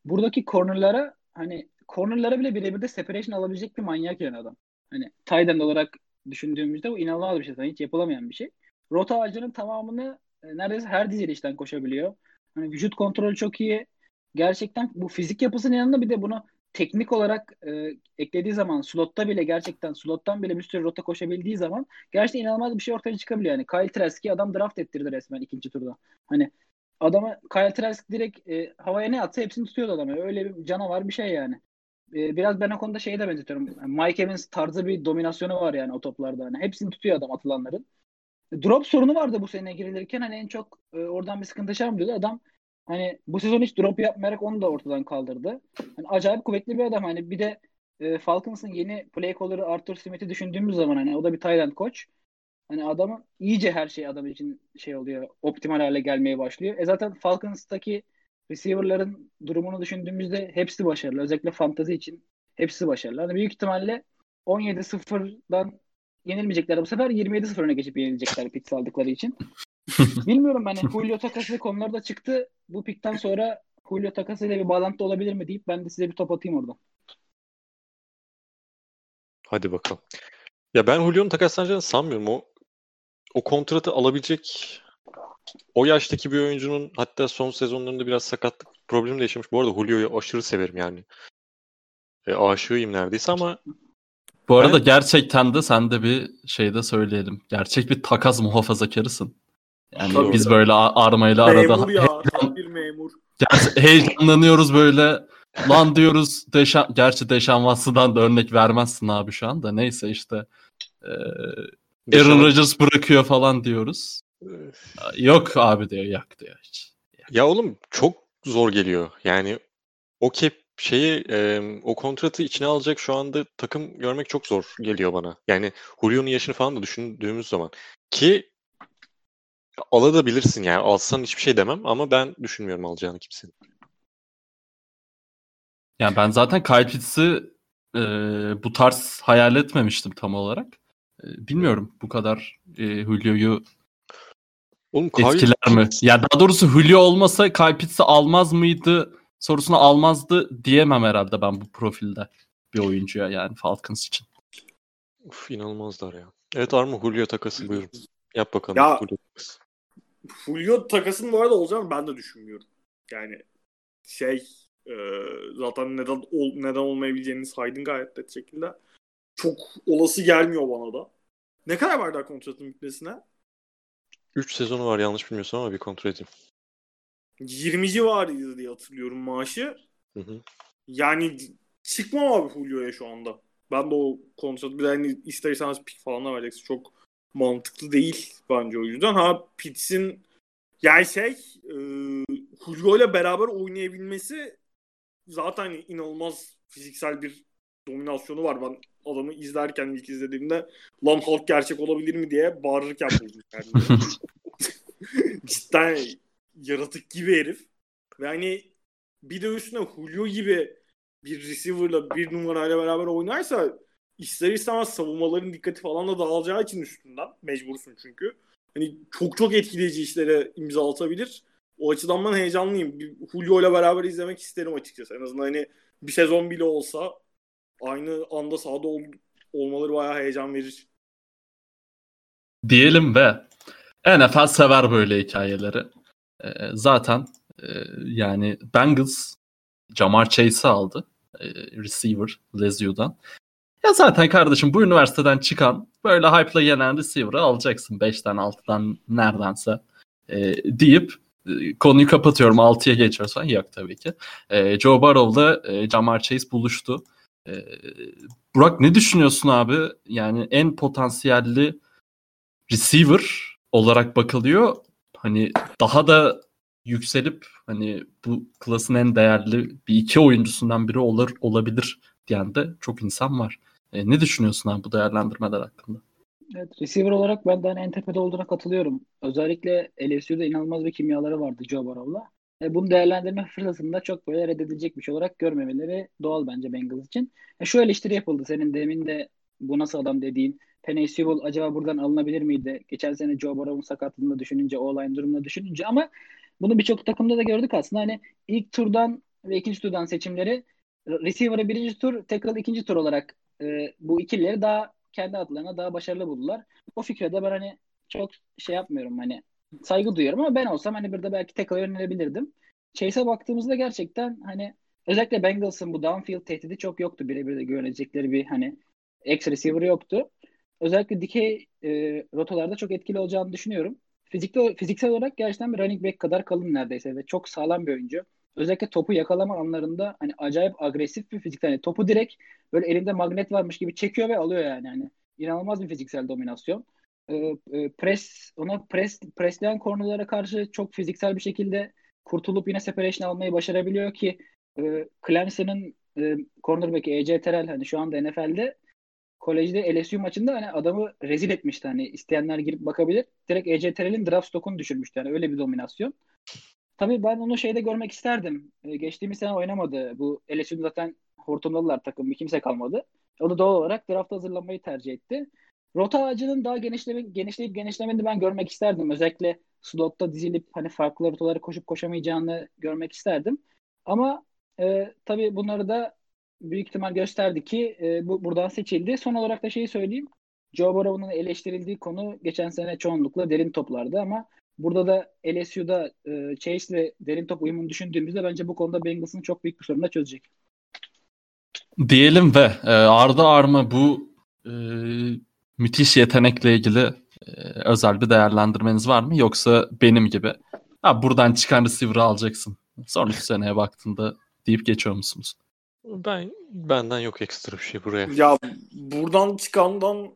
Buradaki cornerlara hani cornerlara bile birebir de separation alabilecek bir manyak yani adam. Hani tight end olarak düşündüğümüzde bu inanılmaz bir şey. zaten. Hiç yapılamayan bir şey. Rota ağacının tamamını e, neredeyse her dizilişten koşabiliyor. Hani vücut kontrolü çok iyi. Gerçekten bu fizik yapısının yanında bir de bunu teknik olarak e, eklediği zaman slotta bile gerçekten slottan bile bir sürü rota koşabildiği zaman gerçekten inanılmaz bir şey ortaya çıkabiliyor. Yani Kyle Trask'i adam draft ettirdi resmen ikinci turda. Hani adama Kyle Trask direkt e, havaya ne atsa hepsini tutuyordu adamı. Öyle bir canavar bir şey yani. E, biraz ben o konuda şeye de benzetiyorum. Mike Evans tarzı bir dominasyonu var yani o toplarda. Hani hepsini tutuyor adam atılanların. Drop sorunu vardı bu sene girilirken hani en çok e, oradan bir sıkıntı yaşar mı diyordu. Adam hani bu sezon hiç drop yapmayarak onu da ortadan kaldırdı. Hani acayip kuvvetli bir adam. Hani bir de e, Falcons'ın yeni play caller'ı Arthur Smith'i düşündüğümüz zaman hani o da bir Thailand koç. Hani adamın iyice her şey adam için şey oluyor. Optimal hale gelmeye başlıyor. E zaten Falcons'taki receiver'ların durumunu düşündüğümüzde hepsi başarılı. Özellikle fantazi için hepsi başarılı. Hani büyük ihtimalle 17-0'dan yenilmeyecekler. Bu sefer 27-0 öne geçip yenilecekler Pitts aldıkları için. Bilmiyorum hani Julio takası konularda çıktı. Bu pikten sonra Julio takasıyla bir bağlantı olabilir mi deyip ben de size bir top atayım oradan. Hadi bakalım. Ya ben Julio'nun takaslanacağını sanmıyorum. O o kontratı alabilecek o yaştaki bir oyuncunun hatta son sezonlarında biraz sakatlık problemi de yaşamış. Bu arada Julio'yu aşırı severim yani. E, aşığıyım neredeyse ama Bu arada Ben- gerçekten de sen de bir şey de söyleyelim. Gerçek bir takas muhafazakarısın. Yani Tabii. biz böyle a- armayla arada Memur ya. Tam bir memur. Gerçi heyecanlanıyoruz böyle. Lan diyoruz Deşan, gerçi Deşan Watson'dan da örnek vermezsin abi şu anda. Neyse işte. Ee, Aaron Rodgers bırakıyor falan diyoruz. Yok abi diyor yak diyor hiç. Ya oğlum çok zor geliyor. Yani o cap şeyi e, o kontratı içine alacak şu anda takım görmek çok zor geliyor bana. Yani Julio'nun yaşını falan da düşündüğümüz zaman ki alabilirsin yani alsan hiçbir şey demem ama ben düşünmüyorum alacağını kimsenin. Yani ben zaten Kyle Pitts'i e, bu tarz hayal etmemiştim tam olarak. E, bilmiyorum bu kadar e, Julio'yu Oğlum Kyle etkiler mi? Ya daha doğrusu Julio olmasa Kyle Pitts'i almaz mıydı sorusunu almazdı diyemem herhalde ben bu profilde bir oyuncuya yani Falcons için. Uf, inanılmazlar ya. Evet Arma Julio takası buyurun. Yap bakalım. Ya- Julio takası. Julio takasının bu arada olacağını ben de düşünmüyorum. Yani şey e, zaten neden ol, neden olmayabileceğini saydın gayet net şekilde. Çok olası gelmiyor bana da. Ne kadar var daha kontratın bitmesine? 3 sezonu var yanlış bilmiyorsam ama bir kontrol edeyim. 20 civarıydı diye hatırlıyorum maaşı. Hı hı. Yani çıkmam abi Julio'ya şu anda. Ben de o kontratı bir hani ister istemez pik falan da vereceksin. Çok mantıklı değil bence o yüzden. Ha Pitts'in yani şey e, Julio ile beraber oynayabilmesi zaten inanılmaz fiziksel bir dominasyonu var. Ben adamı izlerken ilk izlediğimde lan halk gerçek olabilir mi diye bağırırken buldum kendimi. Cidden yaratık gibi herif. Ve hani bir de üstüne Julio gibi bir receiver'la bir numarayla beraber oynarsa ister istemez savunmaların dikkati falan da dağılacağı için üstünden mecbursun çünkü. Hani çok çok etkileyici işlere imza atabilir. O açıdan ben heyecanlıyım. Bir Julio ile beraber izlemek isterim açıkçası. En azından hani bir sezon bile olsa aynı anda sahada ol- olmaları bayağı heyecan verir. Diyelim ve NFL sever böyle hikayeleri. Ee, zaten Ee, yani Bengals Jamar Chase'i aldı. Ee, receiver Lesio'dan. Ya zaten kardeşim bu üniversiteden çıkan böyle hype'la yenen receiver'ı alacaksın 5'ten 6'dan neredense e, deyip e, konuyu kapatıyorum 6'ya geçiyoruz falan. Yok tabii ki. E, Joe Burrow'la e, Jamar Chase buluştu. E, Burak ne düşünüyorsun abi? Yani en potansiyelli receiver olarak bakılıyor. Hani daha da yükselip hani bu klasın en değerli bir iki oyuncusundan biri olur olabilir diyen de çok insan var. E, ne düşünüyorsun abi bu değerlendirmeler hakkında? Evet, receiver olarak ben de hani en tepede olduğuna katılıyorum. Özellikle LSU'da inanılmaz bir kimyaları vardı Joe Burrow'la. E, bunu değerlendirme fırsatında çok böyle reddedilecek bir şey olarak görmemeleri doğal bence Bengals için. E, şu eleştiri yapıldı senin demin de bu nasıl adam dediğin. Penny Sewell acaba buradan alınabilir miydi? Geçen sene Joe Burrow'un sakatlığını düşününce, o-line durumunu düşününce ama bunu birçok takımda da gördük aslında. Hani ilk turdan ve ikinci turdan seçimleri receiver'ı birinci tur, tackle ikinci tur olarak e, bu ikilileri daha kendi adlarına daha başarılı buldular. O fikre de ben hani çok şey yapmıyorum hani saygı duyuyorum ama ben olsam hani burada belki tackle'a yönelebilirdim. Chase'e baktığımızda gerçekten hani özellikle Bengals'ın bu downfield tehdidi çok yoktu. Birebir de güvenecekleri bir hani X receiver yoktu. Özellikle dikey e, rotalarda çok etkili olacağını düşünüyorum. Fizikte, fiziksel olarak gerçekten bir running back kadar kalın neredeyse ve çok sağlam bir oyuncu. Özellikle topu yakalama anlarında hani acayip agresif bir fiziksel. Yani topu direkt böyle elinde magnet varmış gibi çekiyor ve alıyor yani. yani inanılmaz bir fiziksel dominasyon. E, e, pres ona pres presleyen kornerlara karşı çok fiziksel bir şekilde kurtulup yine separation almayı başarabiliyor ki e, Clemson'ın e, cornerback'i E.J. Terrell hani şu anda NFL'de kolejde LSU maçında hani adamı rezil etmişti hani isteyenler girip bakabilir. Direkt E.J. Terrell'in draft stock'unu düşürmüştü yani öyle bir dominasyon. Tabii ben onu şeyde görmek isterdim. Ee, geçtiğimiz sene oynamadı. Bu LSU'da zaten hortumladılar takım. Bir kimse kalmadı. O da doğal olarak drafta hazırlanmayı tercih etti. Rota ağacının daha genişleme, genişleyip genişlemeni ben görmek isterdim. Özellikle slotta dizilip hani farklı rotaları koşup koşamayacağını görmek isterdim. Ama e, tabii bunları da büyük ihtimal gösterdi ki e, bu buradan seçildi. Son olarak da şeyi söyleyeyim. Joe Burrow'un eleştirildiği konu geçen sene çoğunlukla derin toplardı ama burada da LSU'da e, Chase ile derin top uyumunu düşündüğümüzde bence bu konuda Bengals'ın çok büyük bir sorunu da çözecek. Diyelim ve e, Arda Arma bu e, müthiş yetenekle ilgili e, özel bir değerlendirmeniz var mı? Yoksa benim gibi ha, buradan çıkan receiver'ı alacaksın. Sonraki seneye baktığında deyip geçiyor musunuz? Ben benden yok ekstra bir şey buraya. Ya buradan çıkandan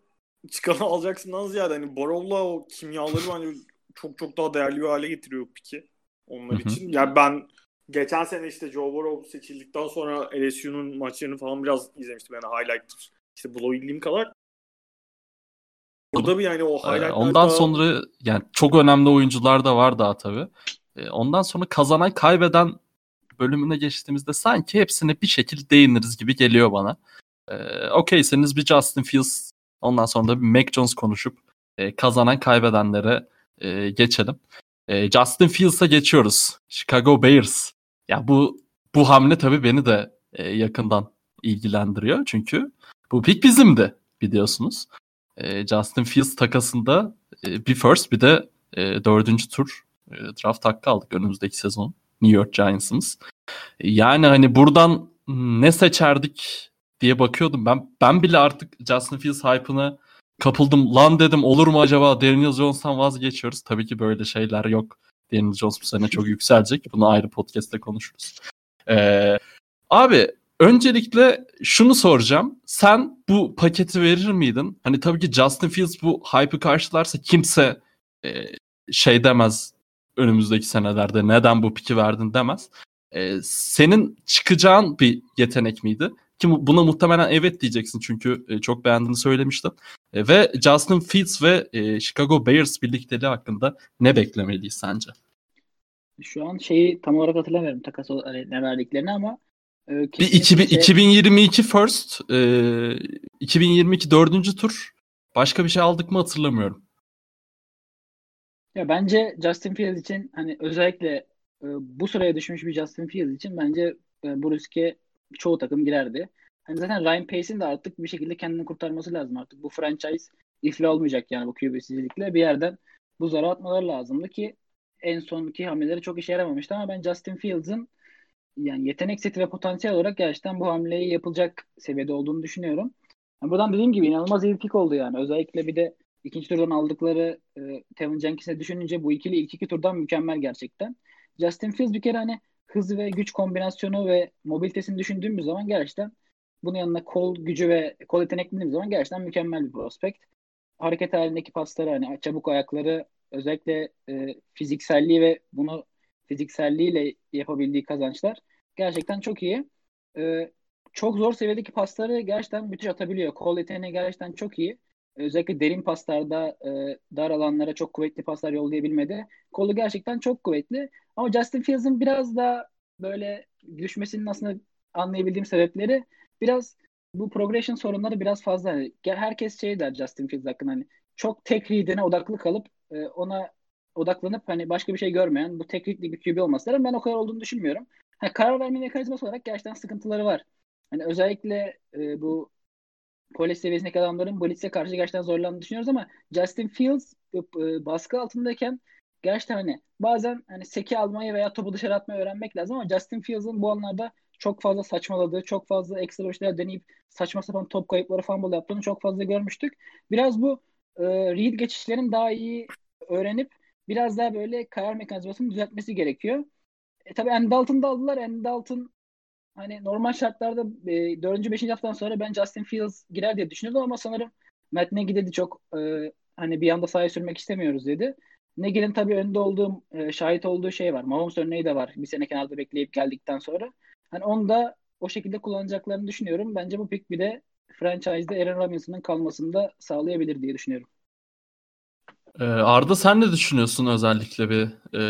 çıkanı alacaksından ziyade hani Borow'la o kimyaları bence çok çok daha değerli bir hale getiriyor piki onlar için. Yani ben geçen sene işte Joe Burrow seçildikten sonra LSU'nun maçlarını falan biraz izlemiştim. Yani highlight'tır. İşte bulabildiğim kadar. Burada bir yani o Ee, highlight'lar ondan daha- sonra yani çok önemli oyuncular da var daha tabii. Ee, ondan sonra kazanan kaybeden bölümüne geçtiğimizde sanki hepsine bir şekilde değiniriz gibi geliyor bana. Ee, Okeyseniz bir Justin Fields ondan sonra da bir Mac Jones konuşup e, kazanan kaybedenlere e, geçelim. E, Justin Fields'a geçiyoruz. Chicago Bears. Ya bu bu hamle tabii beni de e, yakından ilgilendiriyor çünkü bu pick bizimdi biliyorsunuz. E, Justin Fields takasında e, bir first bir de e, dördüncü tur draft hakkı aldık önümüzdeki sezon. New York Giants'ımız. Yani hani buradan ne seçerdik diye bakıyordum. Ben ben bile artık Justin Fields hype'ına kapıldım. Lan dedim olur mu acaba Daniel Jones'tan vazgeçiyoruz. Tabii ki böyle şeyler yok. Daniel Jones bu sene çok yükselecek. Bunu ayrı podcast'te konuşuruz. Ee, abi öncelikle şunu soracağım. Sen bu paketi verir miydin? Hani tabii ki Justin Fields bu hype'ı karşılarsa kimse e, şey demez önümüzdeki senelerde neden bu piki verdin demez. E, senin çıkacağın bir yetenek miydi? Ki bu- buna muhtemelen evet diyeceksin çünkü e, çok beğendiğini söylemiştin. E, ve Justin Fields ve e, Chicago Bears birlikteliği hakkında ne beklemeliyiz sence? Şu an şeyi tam olarak hatırlamıyorum takas hani ne verdiklerini ama e, Bir kesinlikle 2000, şey- 2022 first, e, 2022 dördüncü tur. Başka bir şey aldık mı hatırlamıyorum. Ya bence Justin Fields için hani özellikle e, bu sıraya düşmüş bir Justin Fields için bence e, bu riske çoğu takım girerdi. Hani zaten Ryan Pace'in de artık bir şekilde kendini kurtarması lazım artık. Bu franchise iflah olmayacak yani bu QB'sizlikle bir yerden bu zarı atmaları lazımdı ki en sonki hamleleri çok işe yaramamıştı ama ben Justin Fields'ın yani yetenek seti ve potansiyel olarak gerçekten bu hamleyi yapılacak seviyede olduğunu düşünüyorum. Yani buradan dediğim gibi inanılmaz iyi bir pick oldu yani. Özellikle bir de ikinci turdan aldıkları e, Tevin Jenkins'e düşününce bu ikili ilk iki turdan mükemmel gerçekten. Justin Fields bir kere hani hız ve güç kombinasyonu ve mobilitesini düşündüğümüz zaman gerçekten bunun yanına kol gücü ve kol yeteneklediğimiz zaman gerçekten mükemmel bir prospekt. Hareket halindeki pasları hani çabuk ayakları özellikle e, fizikselliği ve bunu fizikselliğiyle yapabildiği kazançlar gerçekten çok iyi. E, çok zor seviyedeki pasları gerçekten müthiş atabiliyor. Kol yeteneği gerçekten çok iyi. Özellikle derin paslarda e, dar alanlara çok kuvvetli paslar yollayabilmedi. Kolu gerçekten çok kuvvetli. Ama Justin Fields'ın biraz da böyle düşmesinin aslında anlayabildiğim sebepleri biraz bu progression sorunları biraz fazla. Hani herkes şey der Justin Fields hakkında hani çok tek read'ine odaklı kalıp e, ona odaklanıp hani başka bir şey görmeyen bu tek read'li bir QB olması lazım. Ben o kadar olduğunu düşünmüyorum. Yani karar verme mekanizması olarak gerçekten sıkıntıları var. Hani özellikle e, bu polis seviyesindeki adamların blitz'e karşı gerçekten zorlandığını düşünüyoruz ama Justin Fields e, baskı altındayken gerçekten hani bazen hani seki almayı veya topu dışarı atmayı öğrenmek lazım ama Justin Fields'ın bu anlarda çok fazla saçmaladığı, çok fazla ekstra şeyler deneyip saçma sapan top kayıpları fumble yaptığını çok fazla görmüştük. Biraz bu e, read geçişlerin daha iyi öğrenip biraz daha böyle karar mekanizmasını düzeltmesi gerekiyor. E, tabii Andy aldılar. Andy hani normal şartlarda e, 4. 5. haftadan sonra ben Justin Fields girer diye düşünüyordum ama sanırım Matt Nagy dedi çok e, hani bir anda sahaya sürmek istemiyoruz dedi. Nagy'nin tabii önde olduğum, e, şahit olduğu şey var. Mahomes örneği de var. Bir sene kenarda bekleyip geldikten sonra. Hani onu da o şekilde kullanacaklarını düşünüyorum. Bence bu pick bir de franchise'de Aaron Robinson'ın kalmasını da sağlayabilir diye düşünüyorum. Ee, Arda sen ne düşünüyorsun özellikle bir e,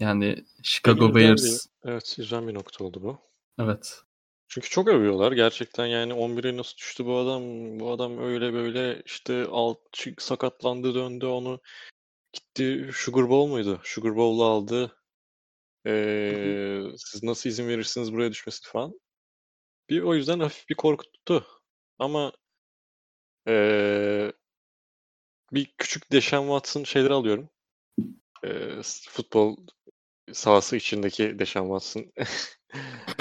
yani Chicago Bears? Bir, evet güzel bir nokta oldu bu. Evet. Çünkü çok övüyorlar gerçekten yani 11'e nasıl düştü bu adam bu adam öyle böyle işte alt sakatlandı döndü onu gitti Sugar Bowl muydu? Sugar Bowl'u aldı ee, siz nasıl izin verirsiniz buraya düşmesine falan. Bir o yüzden hafif bir korkuttu. Ama ee, bir küçük Deşan Watson şeyleri alıyorum. Ee, futbol sahası içindeki Deşan Watson.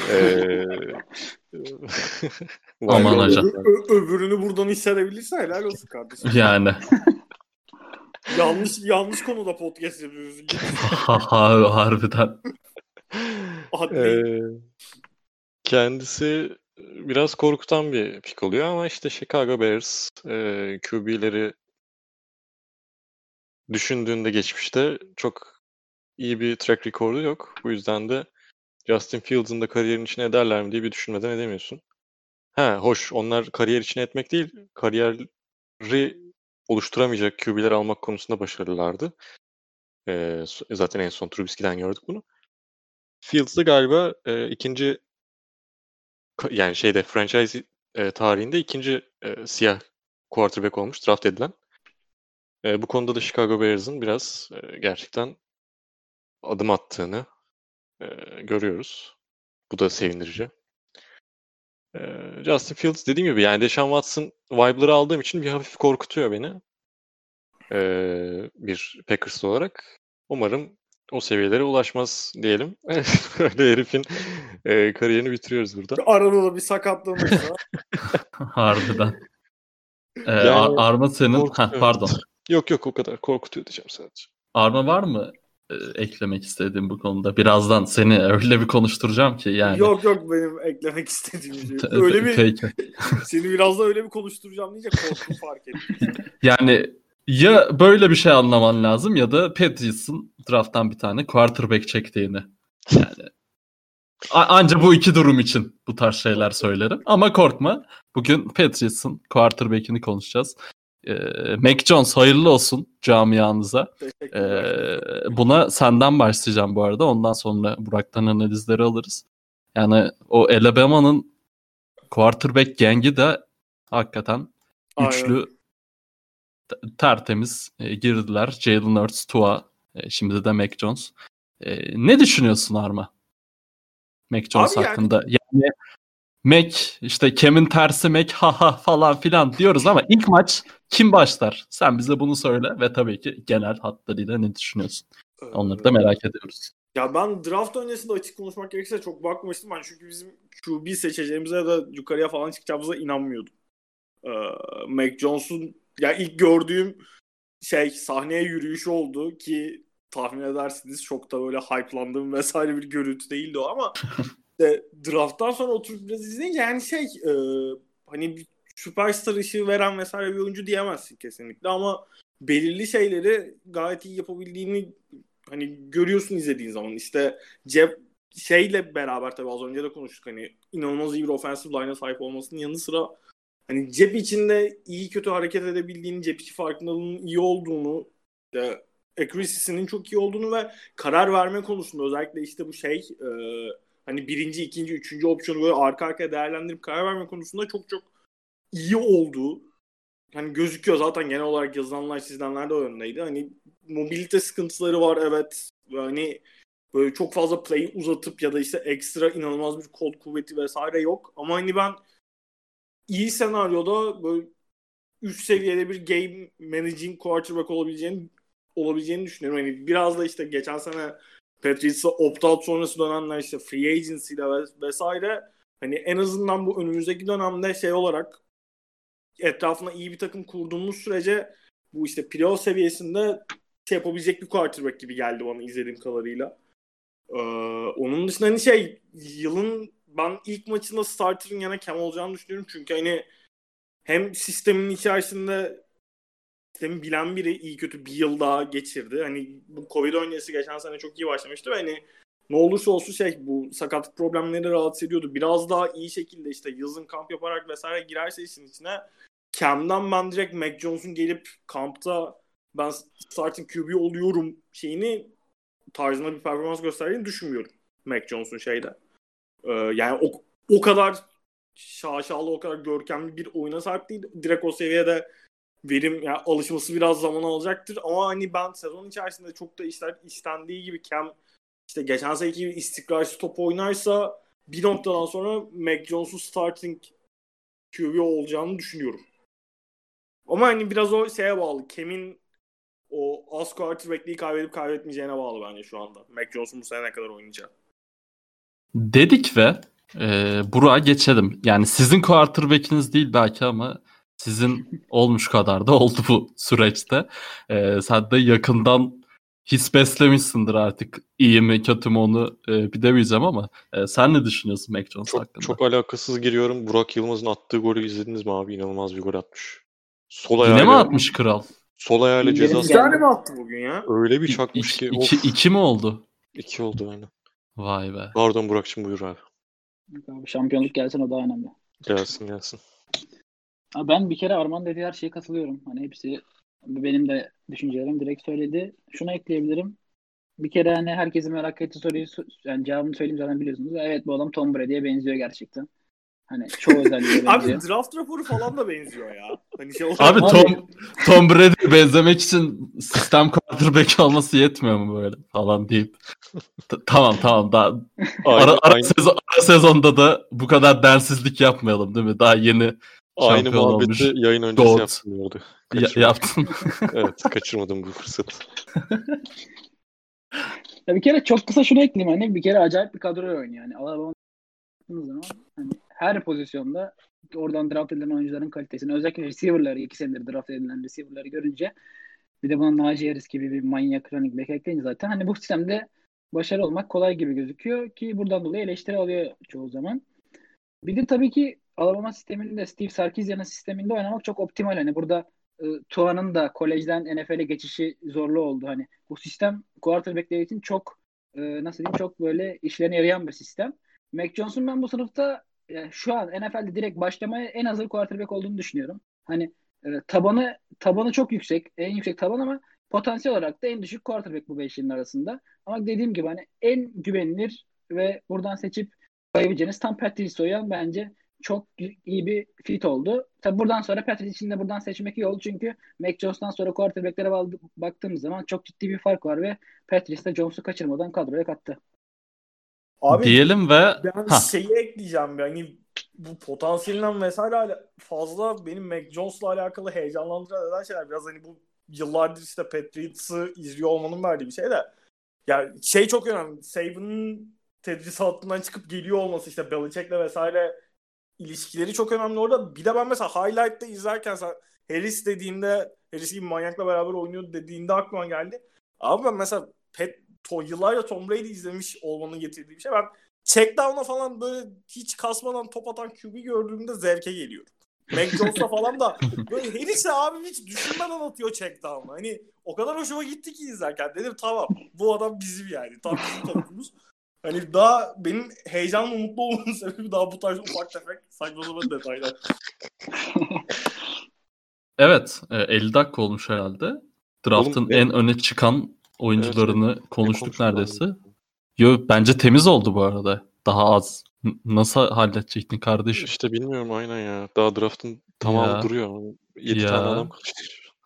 ee, Aman hocam. öbürünü buradan hissedebilirsen helal olsun kardeşim. Yani. yanlış yanlış konuda podcast yapıyoruz. Harbiden. Ee, kendisi biraz korkutan bir pik oluyor ama işte Chicago Bears e, QB'leri düşündüğünde geçmişte çok iyi bir track recordu yok. Bu yüzden de Justin Fields'ın da kariyerin içine ederler mi diye bir düşünmeden edemiyorsun. Ha hoş onlar kariyer içine etmek değil, kariyeri oluşturamayacak QB'ler almak konusunda başarılılardı. Ee, zaten en son Trubisky'den gördük bunu. Fields galiba e, ikinci yani şeyde franchise e, tarihinde ikinci e, siyah quarterback olmuş draft edilen. E, bu konuda da Chicago Bears'ın biraz e, gerçekten adım attığını e, görüyoruz. Bu da sevindirici. E, Justin Fields dediğim gibi yani Deshaun Watson vibe'ları aldığım için bir hafif korkutuyor beni. E, bir Packers olarak. Umarım o seviyelere ulaşmaz diyelim. Böyle herifin e, kariyerini bitiriyoruz burada. Arada da bir sakatlığımızsa. Harbiden. Ee, yani, Arma senin... Ha, pardon. Yok yok o kadar korkutuyor diyeceğim sadece. Arma var mı e, eklemek istediğim bu konuda? Birazdan seni öyle bir konuşturacağım ki yani. Yok yok benim eklemek istediğim şey. Öyle bir Peki. seni biraz da öyle bir konuşturacağım diyecek korkum fark ettim. Yani ya böyle bir şey anlaman lazım ya da Patriots'ın drafttan bir tane quarterback çektiğini. Yani Anca bu iki durum için bu tarz şeyler söylerim. Ama korkma. Bugün Patriots'ın quarterback'ini konuşacağız. Ee, Mac Jones hayırlı olsun camianıza. Ee, buna senden başlayacağım bu arada. Ondan sonra Burak'tan analizleri alırız. Yani o Alabama'nın quarterback gengi de hakikaten güçlü tertemiz e, girdiler. Jalen Hurts, Tua, e, şimdi de Mac Jones. E, ne düşünüyorsun Arma? Mac Jones Abi hakkında. Yani... yani Mac işte Kevin tersi Mac haha falan filan diyoruz ama ilk maç kim başlar? Sen bize bunu söyle ve tabii ki genel hatlarıyla ne düşünüyorsun? Onları da merak ediyoruz. Ya ben draft öncesinde açık konuşmak gerekirse çok bakmamıştım. Ben çünkü bizim QB seçeceğimize ya da yukarıya falan çıkacağımıza inanmıyordum. Ee, Mac Jones'un ya ilk gördüğüm şey sahneye yürüyüşü oldu ki tahmin edersiniz çok da böyle hype'landığım vesaire bir görüntü değildi o ama işte drafttan sonra oturup biraz izleyince yani şey e, hani süperstar ışığı veren vesaire bir oyuncu diyemezsin kesinlikle ama belirli şeyleri gayet iyi yapabildiğini hani görüyorsun izlediğin zaman. İşte cep şeyle beraber tabii az önce de konuştuk hani inanılmaz iyi bir offensive line'a sahip olmasının yanı sıra hani cep içinde iyi kötü hareket edebildiğini, cep içi farkındalığının iyi olduğunu, işte accuracy'sinin çok iyi olduğunu ve karar verme konusunda özellikle işte bu şey e, hani birinci, ikinci, üçüncü opsiyonu böyle arka arkaya değerlendirip karar verme konusunda çok çok iyi olduğu hani gözüküyor zaten genel olarak yazılanlar çizilenler de o yöndeydi. Hani mobilite sıkıntıları var evet. Hani böyle çok fazla play uzatıp ya da işte ekstra inanılmaz bir kol kuvveti vesaire yok. Ama hani ben iyi senaryoda böyle üst seviyede bir game managing quarterback olabileceğini olabileceğini düşünüyorum. Hani biraz da işte geçen sene Patriots'a opt-out sonrası dönemler işte free agency ile vesaire hani en azından bu önümüzdeki dönemde şey olarak etrafına iyi bir takım kurduğumuz sürece bu işte playoff seviyesinde şey yapabilecek bir quarterback gibi geldi bana izlediğim kadarıyla. Ee, onun dışında hani şey yılın ben ilk maçında starter'ın yana Cam olacağını düşünüyorum. Çünkü hani hem sistemin içerisinde sistemi bilen biri iyi kötü bir yıl daha geçirdi. Hani bu Covid öncesi geçen sene çok iyi başlamıştı ve hani ne olursa olsun şey bu sakatlık problemleri rahatsız ediyordu. Biraz daha iyi şekilde işte yazın kamp yaparak vesaire girerse işin içine Cam'den ben direkt Mac Jones'un gelip kampta ben starting QB oluyorum şeyini tarzında bir performans gösterdiğini düşünmüyorum Mac Jones'un şeyde. Ee, yani o, o kadar şaşalı, o kadar görkemli bir oyuna sahip değil. Direkt o seviyede verim yani alışması biraz zaman alacaktır ama hani ben sezon içerisinde çok da işler istendiği gibi Cam işte geçen seneki gibi istikrarsız top oynarsa bir noktadan sonra Mac Jones'un starting QB olacağını düşünüyorum. Ama hani biraz o şeye bağlı. Cam'in o az quarterback'liği kaybedip kaybetmeyeceğine bağlı bence şu anda. Mac Jones'un bu sene ne kadar oynayacak. Dedik ve e, Burak'a geçelim. Yani sizin quarterback'iniz değil belki ama sizin olmuş kadar da oldu bu süreçte. E, sen de yakından his beslemişsindir artık. İyi mi kötü mü onu e, bilemeyeceğim ama e, sen ne düşünüyorsun Mac Jones çok, hakkında? Çok alakasız giriyorum. Burak Yılmaz'ın attığı golü izlediniz mi abi? İnanılmaz bir gol atmış. Sol Yine ayağıyla, mi atmış kral? Sol ayağıyla İndirim ceza Bir tane mi attı bugün ya? öyle bir İ- çakmış iki, ki. iki, of. iki mi oldu? İki oldu aynen. Vay be. Pardon Burak'cığım buyur abi. Abi şampiyonluk gelsin o daha önemli. Gelsin gelsin. Abi ben bir kere Arman dediği her şeye katılıyorum. Hani hepsi benim de düşüncelerim direkt söyledi. Şunu ekleyebilirim. Bir kere hani herkesin merak ettiği soruyu yani cevabını söyleyeyim zaten biliyorsunuz. Evet bu adam Tom Brady'ye benziyor gerçekten. Hani çoğu özelliğe Abi benziyor. draft raporu falan da benziyor ya. Hani şey olarak- Abi Tom Tom Brady'ye benzemek için sistem quarterback olması yetmiyor mu böyle falan deyip T- tamam tamam daha ara, ara, sezon, ara sezonda da bu kadar densizlik yapmayalım değil mi? Daha yeni aynı olmuş. muhabbeti yayın öncesi Goat. yaptım bu arada. ya- yaptın. evet kaçırmadım bu fırsatı. Ya bir kere çok kısa şunu ekleyeyim hani bir kere acayip bir kadro oynuyor yani. Alabama baktığınız zaman hani her pozisyonda oradan draft edilen oyuncuların kalitesini özellikle receiver'ları iki senedir draft edilen receiver'ları görünce bir de buna Najee Harris gibi bir manyak running back ekleyince zaten hani bu sistemde başarılı olmak kolay gibi gözüküyor ki buradan dolayı eleştiri alıyor çoğu zaman. Bir de tabii ki Alabama sisteminde Steve Sarkisian'ın sisteminde oynamak çok optimal. Hani burada e, Tua'nın da kolejden NFL'e geçişi zorlu oldu. Hani bu sistem quarterback'ler için çok e, nasıl diyeyim çok böyle işlerine yarayan bir sistem. Mac Jones'un ben bu sınıfta e, şu an NFL'de direkt başlamaya en hazır quarterback olduğunu düşünüyorum. Hani e, tabanı tabanı çok yüksek, en yüksek taban ama potansiyel olarak da en düşük quarterback bu beşlinin arasında. Ama dediğim gibi hani en güvenilir ve buradan seçip koyabileceğiniz tam Patrice O'yan bence çok iyi bir fit oldu. Tabi buradan sonra Patrick için de buradan seçmek iyi oldu çünkü Mac Jones'tan sonra quarterbacklere baktığımız zaman çok ciddi bir fark var ve Patrice de Jones'u kaçırmadan kadroya kattı. Abi Diyelim ve ben ha, şeyi ekleyeceğim yani bu potansiyelinden vesaire hala fazla benim Mac Jones'la alakalı heyecanlandıran neden şeyler biraz hani bu yıllardır işte Patriots'ı izliyor olmanın verdiği bir şey de Ya şey çok önemli. Saban'ın tedrisatından çıkıp geliyor olması işte Belichick'le vesaire ilişkileri çok önemli orada. Bir de ben mesela highlight'ta izlerken Harris dediğinde Harris gibi manyakla beraber oynuyor dediğinde aklıma geldi. Abi ben mesela Pet, to, yıllarca Tom Brady izlemiş olmanın getirdiği bir şey. Ben checkdown'a falan böyle hiç kasmadan top atan QB gördüğümde zevke geliyor. Mac Jones'la falan da böyle Harris'e abi hiç düşünmeden atıyor checkdown'ı. Hani o kadar hoşuma gitti ki izlerken. Dedim tamam bu adam bizim yani. Tam bizim tarafımız. Hani daha benim heyecanla mutlu olmamın sebebi daha bu tarz ufak tefek saçma sapan detaylar. Evet, e, 50 dakika olmuş herhalde. Draft'ın Oğlum, en öne çıkan oyuncularını Evet, konuştuk neredeyse. Yo, bence temiz oldu bu arada. Daha az. Nasıl halledecektin kardeşim? İşte bilmiyorum aynen ya. Daha draft'ın tamamı Ya. duruyor. 7 Ya. tane adam kaldı.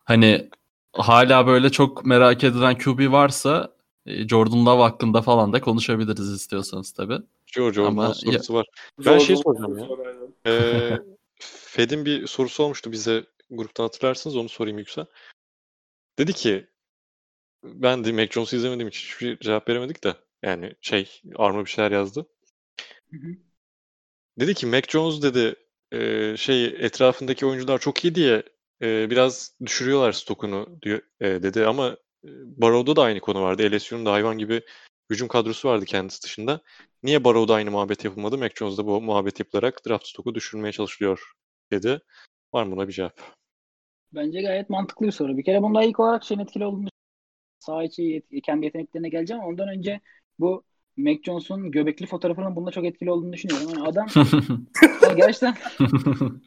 Hani hala böyle çok merak edilen QB varsa e, Jordan Love hakkında falan da konuşabiliriz istiyorsanız tabii. George Ama Orman'ın ya- sorusu var. Ben şey soracağım ya. Ee, Fed'in bir sorusu olmuştu bize gruptan hatırlarsınız onu sorayım Yüksel. Dedi ki ben de Mac Jones'u izlemediğim için hiçbir cevap veremedik de yani şey Arma bir şeyler yazdı. Hı hı. Dedi ki Mac Jones dedi e, şey etrafındaki oyuncular çok iyi diye e, biraz düşürüyorlar stokunu diyor, e, dedi ama e, Barrow'da da aynı konu vardı. LSU'nun da hayvan gibi hücum kadrosu vardı kendisi dışında. Niye Barrow'da aynı muhabbet yapılmadı? Mac Jones'da bu muhabbet yapılarak draft stoku düşürmeye çalışılıyor dedi. Var mı buna bir cevap? Bence gayet mantıklı bir soru. Bir kere bunda ilk olarak şeyin etkili olduğunu sağ içi yet- kendi yeteneklerine geleceğim ondan önce bu Mac Jones'un göbekli fotoğrafının bunda çok etkili olduğunu düşünüyorum. Yani adam yani gerçekten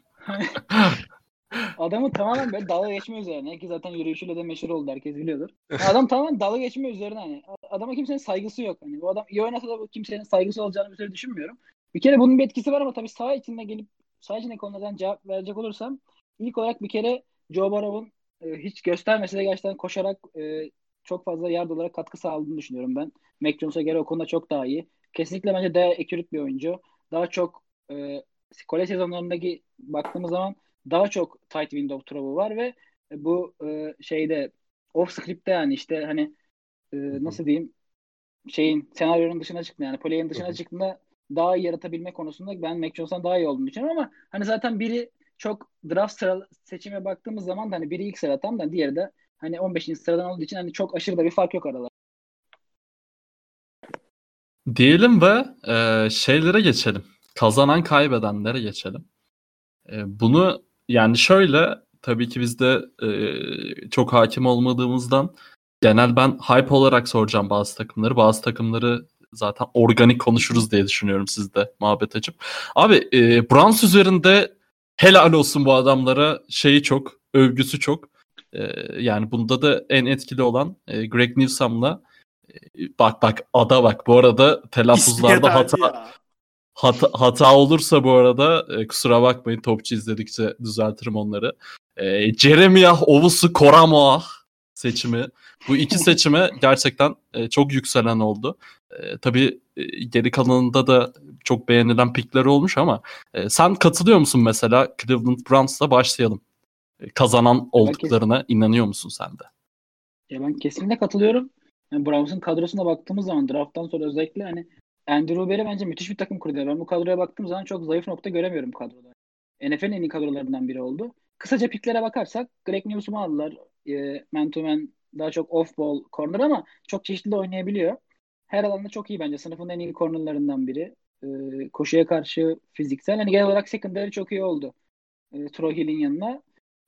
adamı tamamen böyle dalga geçme üzerine ki zaten yürüyüşüyle de meşhur oldu herkes biliyordur. Adam tamamen dalga geçme üzerine hani. Adama kimsenin saygısı yok. Hani bu adam iyi oynasa da bu kimsenin saygısı olacağını bir süre düşünmüyorum. Bir kere bunun bir etkisi var ama tabii saha içinde gelip saha içinde konulardan cevap verecek olursam ilk olarak bir kere Joe Burrow'un e, hiç göstermese de gerçekten koşarak e, çok fazla yard olarak katkı sağladığını düşünüyorum ben. Mac Jones'a göre o konuda çok daha iyi. Kesinlikle bence daha accurate bir oyuncu. Daha çok e, kolej sezonlarındaki baktığımız zaman daha çok tight window throw'u var ve bu e, şeyde off script'te yani işte hani e, nasıl diyeyim şeyin senaryonun dışına çıktı yani play'in dışına çıktığında daha iyi yaratabilme konusunda ben Mac Jones'tan daha iyi olduğunu düşünüyorum ama hani zaten biri çok draft sıra seçime baktığımız zaman da hani biri ilk sıradan da diğeri de hani 15. sıradan olduğu için hani çok aşırı da bir fark yok aralarında. Diyelim ve e, şeylere geçelim. Kazanan kaybedenlere geçelim. E, bunu yani şöyle tabii ki biz de e, çok hakim olmadığımızdan genel ben hype olarak soracağım bazı takımları. Bazı takımları zaten organik konuşuruz diye düşünüyorum siz de muhabbet açıp. Abi e, Browns üzerinde helal olsun bu adamlara şeyi çok, övgüsü çok. E, yani bunda da en etkili olan e, Greg Newsom'la e, bak bak ada bak bu arada telaffuzlarda hata Ya. Hata, hata olursa bu arada e, kusura bakmayın topçu izledikçe düzeltirim onları. E, Jeremiah Ovusu Koramoah seçimi. Bu iki seçime gerçekten e, çok yükselen oldu. E, tabii e, geri kalanında da çok beğenilen pikler olmuş ama e, sen katılıyor musun mesela Cleveland Browns'la başlayalım. E, kazanan olduklarına inanıyor musun sen de? Ya ben kesinlikle katılıyorum. Yani Browns'un kadrosuna baktığımız zaman drafttan sonra özellikle hani Andrew Luber'i bence müthiş bir takım kurdu. Ben bu kadroya baktığım zaman çok zayıf nokta göremiyorum kadroda. NFL'in en iyi kadrolarından biri oldu. Kısaca piklere bakarsak Greg Newsom'u aldılar. E, man to man daha çok off ball corner ama çok çeşitli de oynayabiliyor. Her alanda çok iyi bence. Sınıfın en iyi cornerlarından biri. E, koşuya karşı fiziksel. Hani genel olarak secondary çok iyi oldu. E, Troy Hill'in yanına.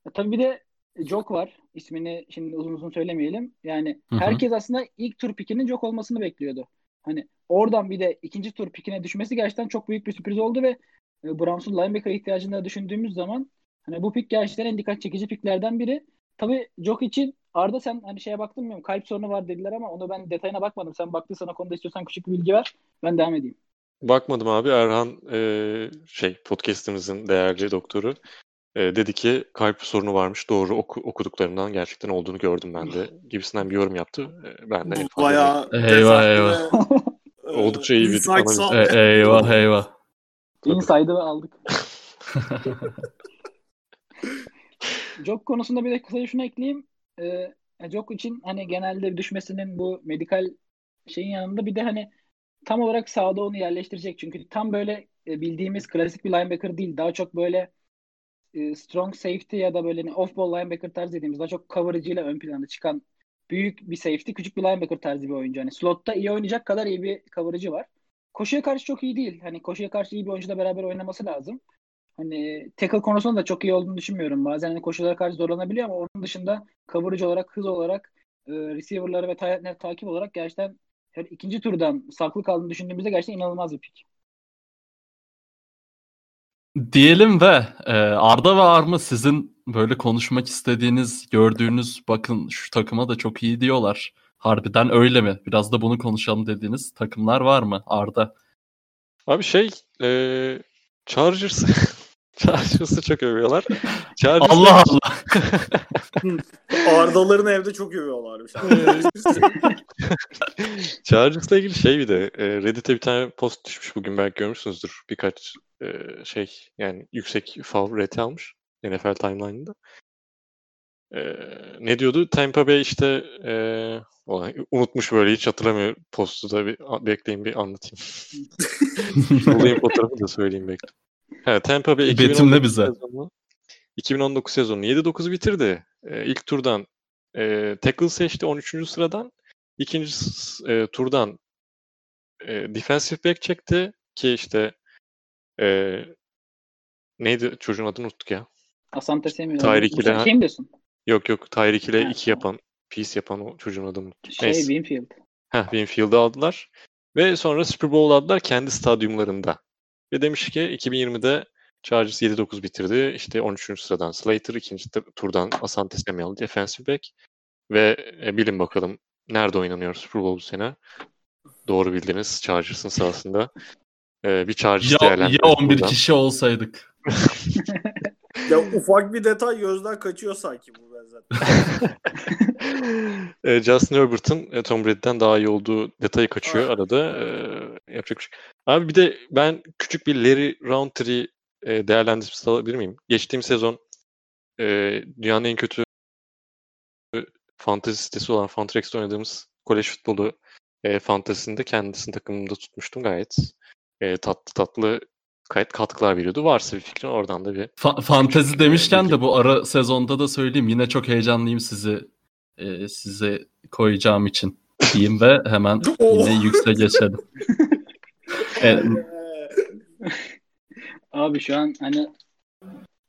E, tabii bir de Jok var. İsmini şimdi uzun uzun söylemeyelim. Yani herkes aslında ilk tur pikinin Jok olmasını bekliyordu. Hani oradan bir de ikinci tur pikine düşmesi gerçekten çok büyük bir sürpriz oldu ve e, Browns'un linebacker ihtiyacını da düşündüğümüz zaman hani bu pik gerçekten en dikkat çekici piklerden biri. Tabii Jok için Arda sen hani şeye baktın mı? Kalp sorunu var dediler ama onu ben detayına bakmadım. Sen baktıysan o konuda istiyorsan küçük bir bilgi ver. Ben devam edeyim. Bakmadım abi. Erhan e, şey podcast'imizin değerli doktoru e, dedi ki kalp sorunu varmış. Doğru oku- okuduklarından gerçekten olduğunu gördüm ben de gibisinden bir yorum yaptı. E, ben de Bu bayağı Eyvah, eyvah. Ve, e, Oldukça iyi bir analiz. E, eyvah eyvah. Inside'ı aldık. Jok konusunda bir de kısaca şunu ekleyeyim. Ee, Jok için hani genelde düşmesinin bu medikal şeyin yanında bir de hani tam olarak sağda onu yerleştirecek. Çünkü tam böyle e, bildiğimiz klasik bir linebacker değil. Daha çok böyle e, strong safety ya da böyle hani off ball linebacker tarzı dediğimiz daha çok coverage ile ön plana çıkan büyük bir safety, küçük bir linebacker tarzı bir oyuncu. Hani slotta iyi oynayacak kadar iyi bir coverage'ı var. Koşuya karşı çok iyi değil. Hani koşuya karşı iyi bir oyuncuyla beraber oynaması lazım. Hani tackle konusunda da çok iyi olduğunu düşünmüyorum. Bazen hani koşulara karşı zorlanabiliyor ama onun dışında coverage olarak, hız olarak, e, receiver'ları ve ta- takip olarak gerçekten her ikinci turdan saklı kaldığını düşündüğümüzde gerçekten inanılmaz bir pick. Diyelim ve e, Arda ve Arma sizin böyle konuşmak istediğiniz, gördüğünüz bakın şu takıma da çok iyi diyorlar. Harbiden öyle mi? Biraz da bunu konuşalım dediğiniz takımlar var mı Arda? Abi şey e, Chargers Chargers'ı çok övüyorlar. Chargers Allah Allah. Ardaların evde çok övüyorlarmış. Chargers'la ilgili şey bir de Reddit'e bir tane post düşmüş bugün belki görmüşsünüzdür. Birkaç şey yani yüksek fav rate almış NFL timeline'ında. ne diyordu? Tampa Bay işte unutmuş böyle hiç hatırlamıyor postu da bir bekleyin bir anlatayım. Bulayım fotoğrafı da söyleyeyim bekle. Ha, Tampa Bay 2019 bize. sezonu 2019 sezonu 7-9 bitirdi. E, ilk turdan e, tackle seçti 13. sıradan. İkinci e, turdan e, defensive back çekti ki işte e, neydi çocuğun adını unuttuk ya. Asante Samuel. Tyreek ile. Şey mi diyorsun? Yok yok Tyreek ile iki yapan piece yapan o çocuğun adını unuttum. Şey Neyse. Winfield. Heh, Winfield'ı aldılar. Ve sonra Super Bowl aldılar kendi stadyumlarında. Ve demiş ki 2020'de Chargers 7-9 bitirdi. İşte 13. sıradan Slater, ikinci turdan Asante Samuel defensive back. Ve e, bilin bakalım nerede oynanıyor Super Bowl bu sene? Doğru bildiniz Chargers'ın sahasında. Ee, bir Chargers ya, ya 11 buradan. kişi olsaydık. ya ufak bir detay gözden kaçıyor sanki bu ben zaten. e, Justin Herbert'ın e, Tom Brady'den daha iyi olduğu detayı kaçıyor arada. E, yapacak bir şey. Abi bir de ben küçük bir Larry Roundtree e, değerlendirmesi alabilir miyim? Geçtiğim sezon e, dünyanın en kötü fantezi sitesi olan Fantrex'te oynadığımız kolej futbolu e, fantezisinde kendisini takımında tutmuştum gayet. E, tatlı tatlı gayet katkılar veriyordu. Varsa bir fikrin oradan da bir... Fa- fantezi demişken de bu ara sezonda da söyleyeyim. Yine çok heyecanlıyım sizi e, size koyacağım için diyeyim ve hemen yine yükse geçelim. evet. Abi şu an hani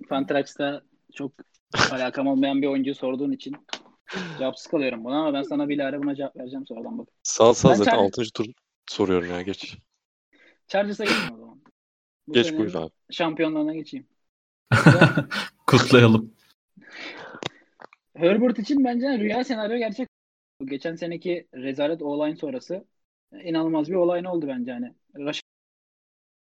Fantrax'ta çok alakam olmayan bir oyuncu sorduğun için cevapsız kalıyorum buna ama ben sana bilahare buna cevap vereceğim sonradan bak. Sağ sağ zaten Char- 6. tur soruyorum ya geç. Chargers'a geçeyim o zaman. Bu geç buyur abi. Şampiyonluğuna geçeyim. Kutlayalım. Herbert için bence rüya senaryo gerçek. Geçen seneki rezalet olay sonrası inanılmaz bir olay ne oldu bence hani.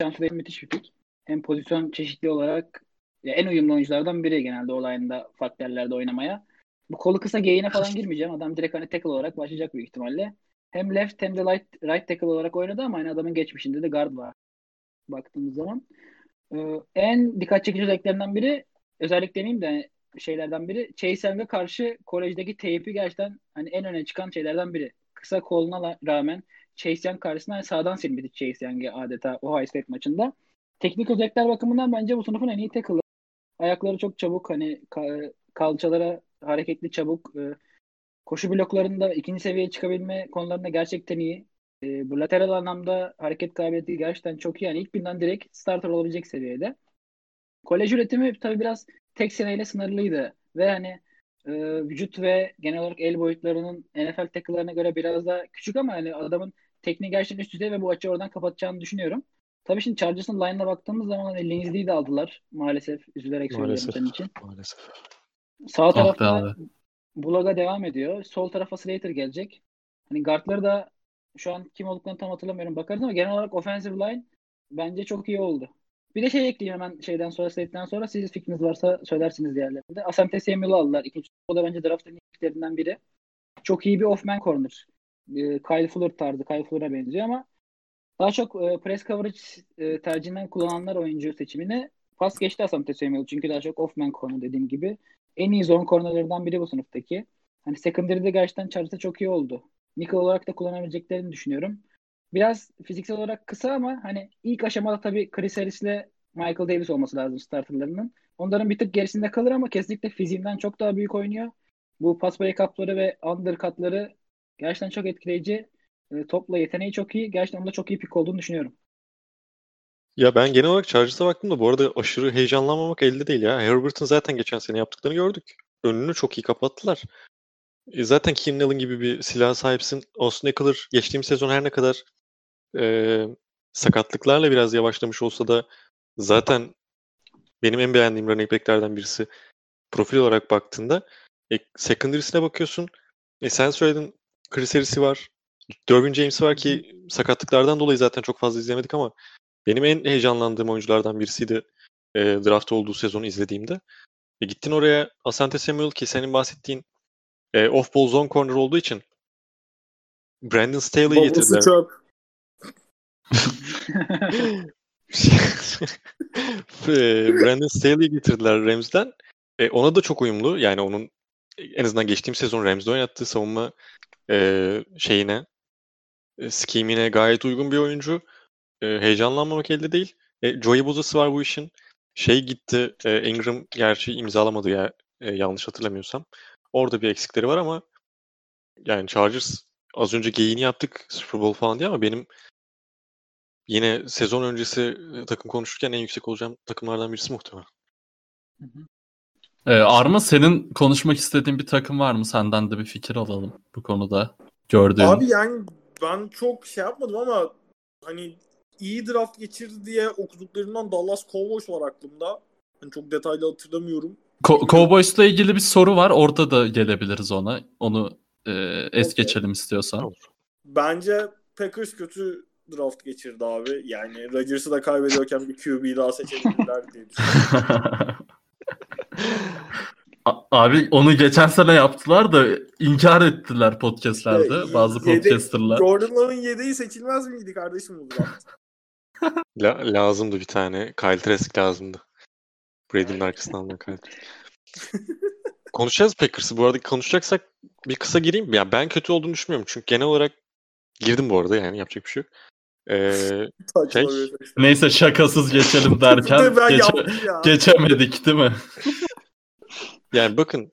Şansı müthiş bir pik. Hem pozisyon çeşitli olarak ya en uyumlu oyunculardan biri genelde olayında farklı yerlerde oynamaya. Bu kolu kısa geyine falan girmeyeceğim. Adam direkt hani tackle olarak başlayacak büyük ihtimalle. Hem left hem de right, right tackle olarak oynadı ama hani adamın geçmişinde de guard var. Baktığımız zaman. Ee, en dikkat çekici özelliklerinden biri özellik demeyeyim de şeylerden biri Chase Young'a karşı kolejdeki teypi gerçekten hani en öne çıkan şeylerden biri. Kısa koluna rağmen Chase Young karşısında hani sağdan silmedi Chase Young'ı adeta Ohio State maçında. Teknik özellikler bakımından bence bu sınıfın en iyi tackle'ı. Ayakları çok çabuk hani kalçalara hareketli çabuk. E, koşu bloklarında ikinci seviyeye çıkabilme konularında gerçekten iyi. E, bu lateral anlamda hareket kabiliyeti gerçekten çok iyi. Yani ilk binden direkt starter olabilecek seviyede. Kolej üretimi tabii biraz tek seneyle sınırlıydı. Ve hani e, vücut ve genel olarak el boyutlarının NFL tackle'larına göre biraz daha küçük ama hani adamın tekniği gerçekten üst düzey ve bu açıyı oradan kapatacağını düşünüyorum. Tabii şimdi Chargers'ın line'ına baktığımız zaman hani Linsley'i de aldılar maalesef. Üzülerek söylüyorum senin için. Maalesef. Sağ tarafta ah Bulaga devam ediyor. Sol tarafa Slater gelecek. Hani guardları da şu an kim olduklarını tam hatırlamıyorum bakarız ama genel olarak offensive line bence çok iyi oldu. Bir de şey ekleyeyim hemen şeyden sonra Slate'den sonra siz fikriniz varsa söylersiniz diğerlerinde. Asante Samuel'ı aldılar. İkinci o da bence draftın ilklerinden biri. Çok iyi bir off-man corner. Ee, Kyle Fuller tarzı. Kyle Fuller'a benziyor ama daha çok e, press coverage e, tercihinden kullananlar oyuncu seçimini pas geçti Asante Samuel. Çünkü daha çok off-man corner dediğim gibi. En iyi zone cornerlarından biri bu sınıftaki. Hani secondary'de gerçekten Charles'a çok iyi oldu. nickel olarak da kullanabileceklerini düşünüyorum. Biraz fiziksel olarak kısa ama hani ilk aşamada tabii Chris Harris ile Michael Davis olması lazım starterlarının. Onların bir tık gerisinde kalır ama kesinlikle fiziğinden çok daha büyük oynuyor. Bu pass breakup'ları ve undercut'ları gerçekten çok etkileyici. E, topla yeteneği çok iyi. Gerçekten onda çok iyi pik olduğunu düşünüyorum. Ya ben genel olarak Chargers'a baktım da bu arada aşırı heyecanlanmamak elde değil ya. Herbert'ın zaten geçen sene yaptıklarını gördük. Önünü çok iyi kapattılar. E zaten Keenan Allen gibi bir silah sahipsin. Austin Eckler geçtiğim sezon her ne kadar e, sakatlıklarla biraz yavaşlamış olsa da zaten benim en beğendiğim running back'lerden birisi profil olarak baktığında e, secondary'sine bakıyorsun. E, sen söyledin Chris Harris'i var. Derwin James var ki sakatlıklardan dolayı zaten çok fazla izlemedik ama benim en heyecanlandığım oyunculardan birisiydi e, draft olduğu sezonu izlediğimde. E, gittin oraya Asante Samuel ki senin bahsettiğin e, off-ball zone corner olduğu için Brandon Staley'i getirdiler. çöp. Brandon Staley'i getirdiler Rams'den. E, ona da çok uyumlu. Yani onun en azından geçtiğim sezon Rams'de oynattığı savunma e, şeyine e, schemine gayet uygun bir oyuncu. E, heyecanlanmamak elde değil. E, Joey Bozası var bu işin. Şey gitti, e, Ingram gerçi imzalamadı ya e, yanlış hatırlamıyorsam. Orada bir eksikleri var ama yani Chargers az önce geyini yaptık Super Bowl falan diye ama benim yine sezon öncesi takım konuşurken en yüksek olacağım takımlardan birisi muhtemelen. Ee, Arma senin konuşmak istediğin bir takım var mı? Senden de bir fikir alalım bu konuda. Gördüğün. Abi yani ben çok şey yapmadım ama hani iyi draft geçirdi diye okuduklarımdan Dallas Cowboys var aklımda. Yani çok detaylı hatırlamıyorum. Co- Cowboys'la ilgili bir soru var. Orada da gelebiliriz ona. Onu e, es Okey. geçelim istiyorsan. Olur. Bence Packers kötü draft geçirdi abi. Yani Rodgers'ı da kaybediyorken bir QB daha seçebilirler diye düşünüyorum. Abi onu geçen sene yaptılar da inkar ettiler podcastlerde bazı podcasterlar. Jordan Love'ın yedeği seçilmez miydi kardeşim bu draft? La- lazımdı bir tane. Kyle Trask lazımdı. Brady'nin arkasından alınan Kyle Trask. Konuşacağız Packers'ı. Bu arada konuşacaksak bir kısa gireyim. Ya ben kötü olduğunu düşünmüyorum. Çünkü genel olarak girdim bu arada yani yapacak bir şey yok. Ee, Şey-. Neyse şakasız geçelim derken geçe- ya. geçemedik değil mi? yani bakın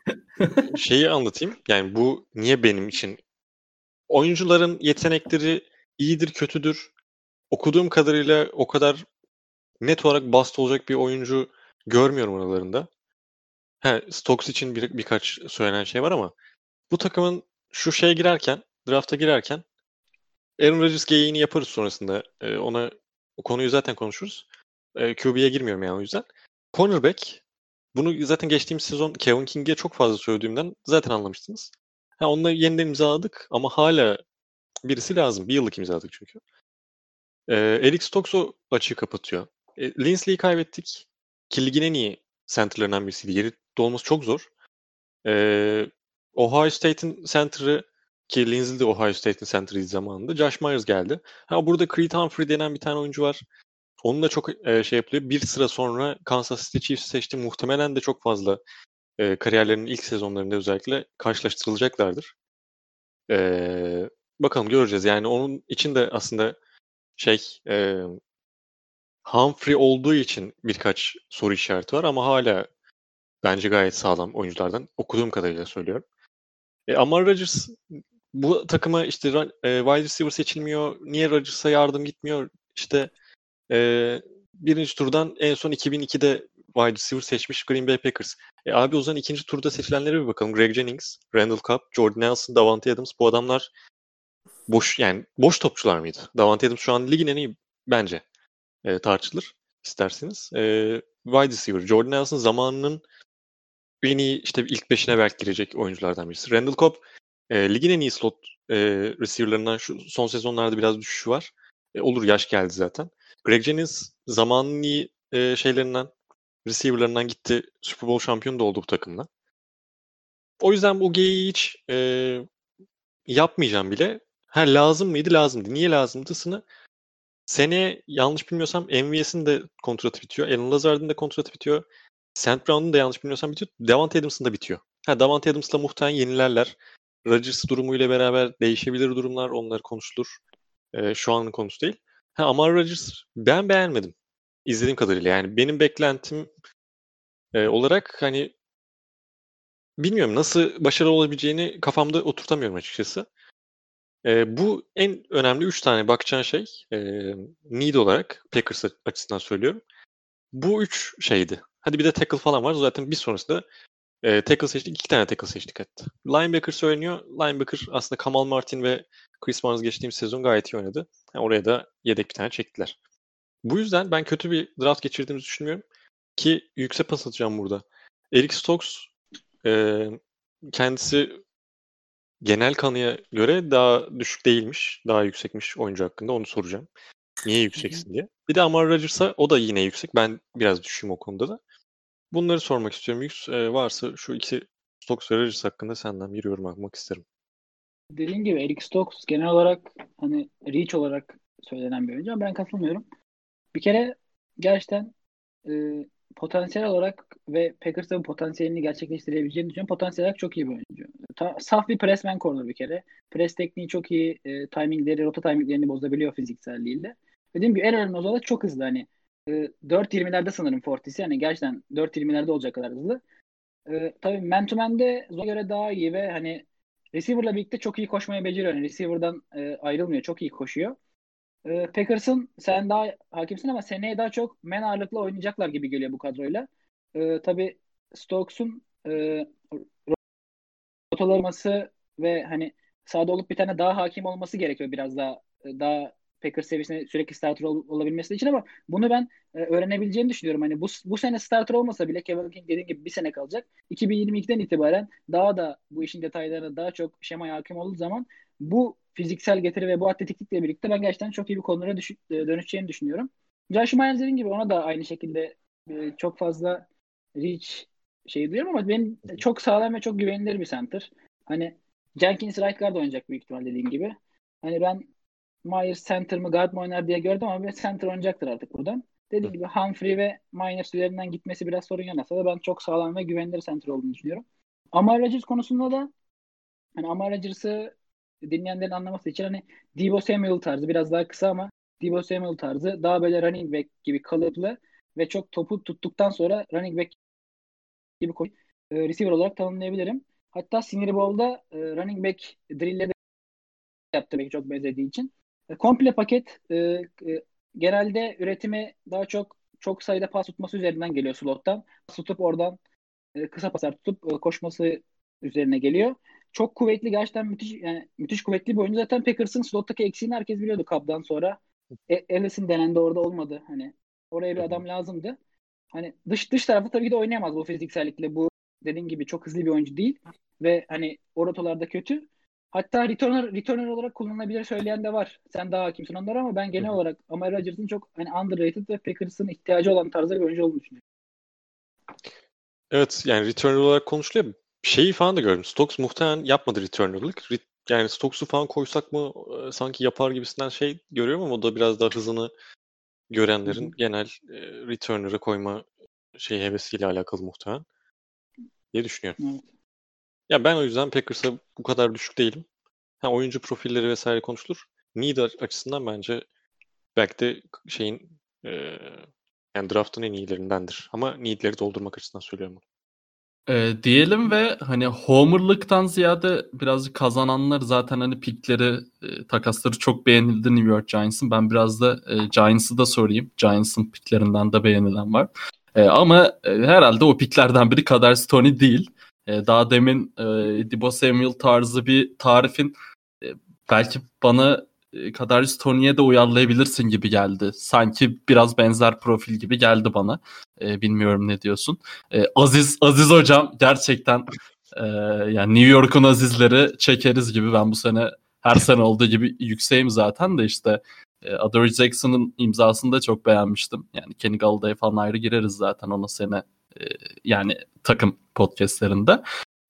şeyi anlatayım. Yani bu niye benim için oyuncuların yetenekleri iyidir, kötüdür. Okuduğum kadarıyla o kadar net olarak bast olacak bir oyuncu görmüyorum aralarında. He, Stokes için bir, birkaç söylenen şey var ama bu takımın şu şeye girerken, drafta girerken Aaron Rodgers geyiğini yaparız sonrasında. Ee, ona o konuyu zaten konuşuruz. Ee, QB'ye girmiyorum yani o yüzden. Cornerback bunu zaten geçtiğimiz sezon Kevin King'e çok fazla söylediğimden zaten anlamıştınız. Ha, onunla yeniden imzaladık ama hala birisi lazım. Bir yıllık imzaladık çünkü. Ee, Eric Stokes o açığı kapatıyor. E, Linsley'i kaybettik. Ki ligin en iyi centerlarından birisiydi. Yeri dolması çok zor. Ee, Ohio State'in center'ı ki Lindsey de Ohio State'in center'ıydı zamanında. Josh Myers geldi. Ha burada Creed Humphrey denen bir tane oyuncu var. Onun da çok e, şey yapılıyor. Bir sıra sonra Kansas City Chiefs seçti. Muhtemelen de çok fazla e, kariyerlerinin ilk sezonlarında özellikle karşılaştırılacaklardır. E, bakalım göreceğiz. Yani onun için de aslında şey e, Humphrey olduğu için birkaç soru işareti var ama hala bence gayet sağlam oyunculardan. Okuduğum kadarıyla söylüyorum. E, Amar Rodgers bu takıma işte e, wide receiver seçilmiyor. Niye Rodgers'a yardım gitmiyor? İşte e, birinci turdan en son 2002'de wide receiver seçmiş Green Bay Packers. E, abi o zaman ikinci turda seçilenlere bir bakalım. Greg Jennings, Randall Cobb, Jordan Nelson, Davante Adams. Bu adamlar boş yani boş topçular mıydı? Davante Adams şu an ligin en iyi bence e, tartışılır isterseniz. E, wide receiver. Jordan Nelson zamanının en iyi işte ilk beşine belki girecek oyunculardan birisi. Randall Cobb e, ligin en iyi slot e, receiver'larından şu son sezonlarda biraz düşüşü var. E, olur yaş geldi zaten. Greg Jennings zamanın iyi e, şeylerinden receiver'larından gitti. Super Bowl şampiyonu da oldu bu takımla. O yüzden bu geyiği hiç e, yapmayacağım bile. Ha lazım mıydı? Lazımdı. Niye lazımdısını seneye yanlış bilmiyorsam MVS'in de kontratı bitiyor. Alan Lazard'ın da kontratı bitiyor. St. Brown'un da yanlış bilmiyorsam bitiyor. Davante Adams'ın da bitiyor. Ha Davante Adams'la muhtemelen yenilerler. Rodgers durumuyla beraber değişebilir durumlar. Onlar konuşulur. E, şu anın konusu değil. Ha, Amar Rodgers ben beğenmedim. İzlediğim kadarıyla. Yani benim beklentim e, olarak hani bilmiyorum nasıl başarılı olabileceğini kafamda oturtamıyorum açıkçası. E, bu en önemli üç tane bakacağın şey e, need olarak Packers açısından söylüyorum. Bu üç şeydi. Hadi bir de tackle falan var. Zaten bir sonrasında e, tackle seçtik. iki tane tackle seçtik hatta. Linebacker söyleniyor. Linebacker aslında Kamal Martin ve Chris Barnes geçtiğimiz sezon gayet iyi oynadı. Yani oraya da yedek bir tane çektiler. Bu yüzden ben kötü bir draft geçirdiğimizi düşünmüyorum. Ki yüksek pas atacağım burada. Eric Stokes e, kendisi genel kanıya göre daha düşük değilmiş. Daha yüksekmiş oyuncu hakkında. Onu soracağım. Niye yükseksin diye. Bir de Amar Rodgers'a o da yine yüksek. Ben biraz düşüğüm o konuda da. Bunları sormak istiyorum. Yüks e, varsa şu iki Stokes ve Rodgers hakkında senden bir yorum almak isterim. Dediğim gibi Eric Stokes genel olarak hani reach olarak söylenen bir oyuncu ama ben katılmıyorum. Bir kere gerçekten e, potansiyel olarak ve Packers'ın potansiyelini gerçekleştirebileceğini düşünüyorum. Potansiyel olarak çok iyi bir oyuncu. Ta, saf bir pressman corner bir kere. Press tekniği çok iyi. E, timingleri, rota timinglerini bozabiliyor fizikselliğiyle. Dediğim gibi en önemli olarak çok hızlı. Hani e, 4.20'lerde sanırım Fortis'i. Hani gerçekten 4.20'lerde olacak kadar hızlı. E, tabii man to man'de Zoe'ye göre daha iyi ve hani receiver'la birlikte çok iyi koşmayı beceriyor. Yani receiver'dan e, ayrılmıyor. Çok iyi koşuyor. E, Packers'ın sen daha hakimsin ama seneye daha çok men ağırlıklı oynayacaklar gibi geliyor bu kadroyla. E, tabii Stokes'un e, rotalarması ve hani sahada olup bir tane daha hakim olması gerekiyor biraz daha daha Packers seviyesinde sürekli starter ol, olabilmesi için ama bunu ben e, öğrenebileceğini düşünüyorum. Hani bu, bu sene starter olmasa bile Kevin King dediğim gibi bir sene kalacak. 2022'den itibaren daha da bu işin detaylarına daha çok şemaya hakim olduğu zaman bu fiziksel getiri ve bu atletiklikle birlikte ben gerçekten çok iyi bir konulara düş, e, dönüşeceğini düşünüyorum. Josh Myers dediğim gibi ona da aynı şekilde e, çok fazla reach şey duyuyorum ama benim çok sağlam ve çok güvenilir bir center. Hani Jenkins right guard oynayacak büyük ihtimal dediğim gibi. Hani ben Myers center mı guard mı oynar diye gördüm ama center oynayacaktır artık buradan. Dediğim gibi Humphrey ve Myers üzerinden gitmesi biraz sorun yanasa da ben çok sağlam ve güvenilir center olduğunu düşünüyorum. Amar Rodgers konusunda da hani Amar Rodgers'ı dinleyenlerin anlaması için hani Debo Samuel tarzı biraz daha kısa ama Debo Samuel tarzı daha böyle running back gibi kalıplı ve çok topu tuttuktan sonra running back gibi koy, e, receiver olarak tanımlayabilirim. Hatta Senior Bowl'da e, running back drill'leri yaptı belki çok benzediği için. E, komple paket e, e, genelde üretimi daha çok çok sayıda pas tutması üzerinden geliyor slottan. Tutup oradan e, kısa pasar tutup e, koşması üzerine geliyor. Çok kuvvetli gerçekten müthiş yani müthiş kuvvetli bir oyuncu. Zaten Packers'ın slottaki eksiğini herkes biliyordu Cub'dan sonra. E, Ellison denendi orada olmadı. Hani oraya bir adam lazımdı. Hani dış dış tarafı tabii ki de oynayamaz bu fiziksellikle. Bu dediğin gibi çok hızlı bir oyuncu değil. Ve hani oratolarda kötü. Hatta returner, returner olarak kullanılabilir söyleyen de var. Sen daha hakimsin onlara ama ben genel olarak Amari Rodgers'ın çok hani underrated ve Packers'ın ihtiyacı olan tarzda bir oyuncu olduğunu düşünüyorum. Evet yani returner olarak konuşuluyor. Şeyi falan da gördüm. Stokes muhtemelen yapmadı returner'lık. Yani Stokes'u falan koysak mı e, sanki yapar gibisinden şey görüyorum ama o da biraz daha hızını görenlerin genel e, returner'ı koyma şey hevesiyle alakalı muhtemelen diye düşünüyorum. Evet. Ya ben o yüzden Packers'a bu kadar düşük değilim. Ha, oyuncu profilleri vesaire konuşulur. Need açısından bence belki de şeyin e, yani draft'ın en iyilerindendir. Ama need'leri doldurmak açısından söylüyorum bunu. E, diyelim ve hani homer'lıktan ziyade birazcık kazananlar zaten hani pikleri, e, takasları çok beğenildi New York Giants'ın. Ben biraz da e, Giants'ı da sorayım. Giants'ın piklerinden de beğenilen var. E, ama e, herhalde o piklerden biri kadar Stoney değil. E, daha demin e, Debo Samuel tarzı bir tarifin e, belki bana e, Kadarius Tony'ye de uyarlayabilirsin gibi geldi. Sanki biraz benzer profil gibi geldi bana. E, bilmiyorum ne diyorsun. E, Aziz Aziz hocam gerçekten e, yani New York'un azizleri çekeriz gibi ben bu sene her sene olduğu gibi yükseğim zaten de işte e, Adore Jackson'ın imzasını da çok beğenmiştim. Yani Kenny Galladay falan ayrı gireriz zaten ona sene e, yani takım podcastlerinde.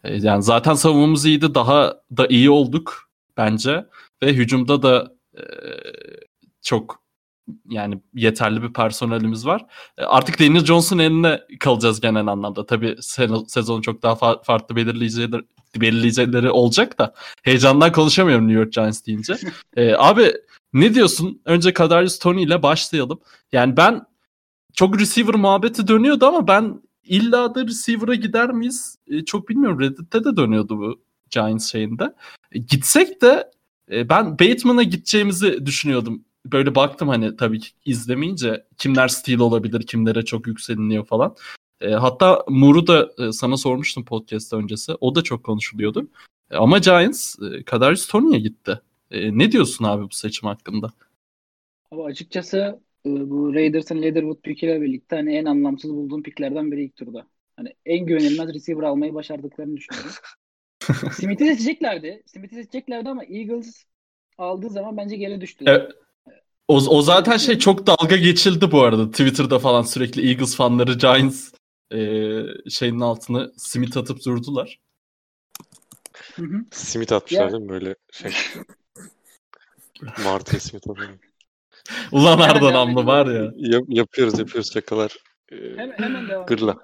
E, yani zaten savunmamız iyiydi. Daha da iyi olduk bence. Ve hücumda da e, çok yani yeterli bir personelimiz var. Artık Daniel Johnson eline kalacağız genel anlamda. Tabii sezon çok daha fa- farklı belirleyicileri, belirleyicileri olacak da heyecandan konuşamıyorum New York Giants deyince. Ee, abi ne diyorsun? Önce Kadarius Tony ile başlayalım. Yani ben çok receiver muhabbeti dönüyordu ama ben illa da receiver'a gider miyiz? Ee, çok bilmiyorum. Reddit'te de dönüyordu bu Giants şeyinde. Gitsek de e, ben Bateman'a gideceğimizi düşünüyordum. Böyle baktım hani tabii ki izlemeyince kimler steal olabilir, kimlere çok yükseliniyor falan. E, hatta Moore'u da e, sana sormuştum podcast öncesi. O da çok konuşuluyordu. E, ama Giants e, Kadarius Tony'ye gitti. E, ne diyorsun abi bu seçim hakkında? Ama açıkçası e, bu Raiders'ın Leatherwood pikiyle birlikte hani en anlamsız bulduğum piklerden biri ilk turda. Hani en güvenilmez receiver almayı başardıklarını düşünüyorum. Smith'i seçeceklerdi. Smith'i seçeceklerdi ama Eagles aldığı zaman bence geri düştüler. Evet. O, o zaten şey çok dalga geçildi bu arada. Twitter'da falan sürekli Eagles fanları Giants e, şeyin altını Smith atıp durdular. Hı hı. Simit atmışlar Ya- değil mi böyle şey. Martı'ya simit atıyor. Ulan devam amlı var ya. Yap, yapıyoruz yapıyoruz şakalar. Ee, Hemen, hemen devam gırla.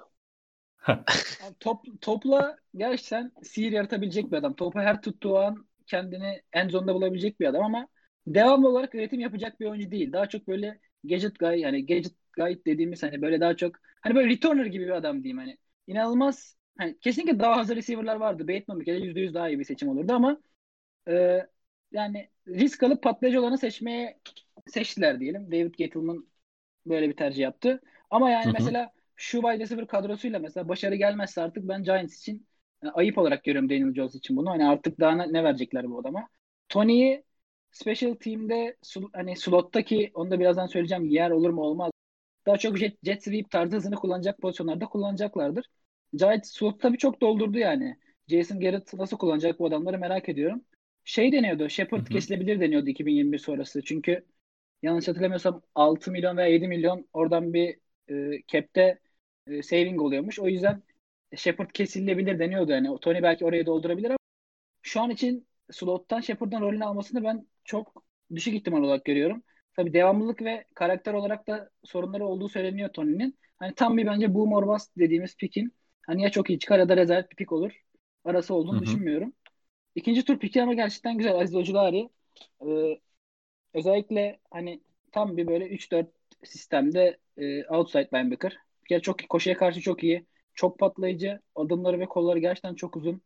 Top, topla gerçekten sihir yaratabilecek bir adam. Topu her tuttuğu an kendini end zone'da bulabilecek bir adam ama devamlı olarak üretim yapacak bir oyuncu değil. Daha çok böyle gadget guy yani gadget guy dediğimiz hani böyle daha çok hani böyle returner gibi bir adam diyeyim hani. İnanılmaz hani kesinlikle daha hazır receiver'lar vardı. Bateman bir kere %100 daha iyi bir seçim olurdu ama e, yani risk alıp patlayıcı olanı seçmeye seçtiler diyelim. David Gettleman böyle bir tercih yaptı. Ama yani mesela şu wide receiver kadrosuyla mesela başarı gelmezse artık ben Giants için yani ayıp olarak görüyorum Daniel Jones için bunu. Hani artık daha ne, ne verecekler bu adama. Tony'yi special team'de hani slottaki onu da birazdan söyleyeceğim yer olur mu olmaz. Daha çok jet, jet sweep tarzı hızını kullanacak pozisyonlarda kullanacaklardır. Giants slot tabii çok doldurdu yani. Jason Garrett nasıl kullanacak bu adamları merak ediyorum. Şey deniyordu, Shepard kesilebilir deniyordu 2021 sonrası. Çünkü yanlış hatırlamıyorsam 6 milyon veya 7 milyon oradan bir e, cap'te e, saving oluyormuş. O yüzden Shepard kesilebilir deniyordu yani. Tony belki orayı doldurabilir ama şu an için slottan Shepard'ın rolünü almasını ben çok düşük ihtimal olarak görüyorum. Tabii devamlılık ve karakter olarak da sorunları olduğu söyleniyor Tony'nin. Hani tam bir bence boom or bust dediğimiz pikin hani ya çok iyi çıkar ya da rezalet bir pik olur. Arası olduğunu Hı hı. düşünmüyorum. İkinci tur piki ama gerçekten güzel. Aziz Ojulari. Ee, özellikle hani tam bir böyle 3-4 sistemde e, outside linebacker. Bir kere çok koşuya karşı çok iyi. Çok patlayıcı. Adımları ve kolları gerçekten çok uzun.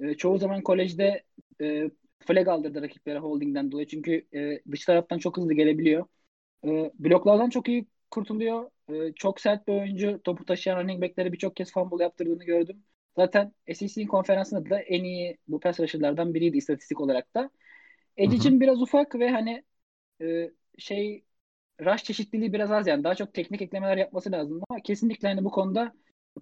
E, çoğu zaman kolejde e, flag aldırdı rakiplere holdingden dolayı. Çünkü e, dış taraftan çok hızlı gelebiliyor. E, bloklardan çok iyi kurtuluyor. E, çok sert bir oyuncu. Topu taşıyan running back'lere birçok kez fumble yaptırdığını gördüm. Zaten SEC'nin konferansında da en iyi bu pass rusher'lardan biriydi istatistik olarak da. Edge için biraz ufak ve hani e, şey rush çeşitliliği biraz az yani. Daha çok teknik eklemeler yapması lazım ama kesinlikle hani bu konuda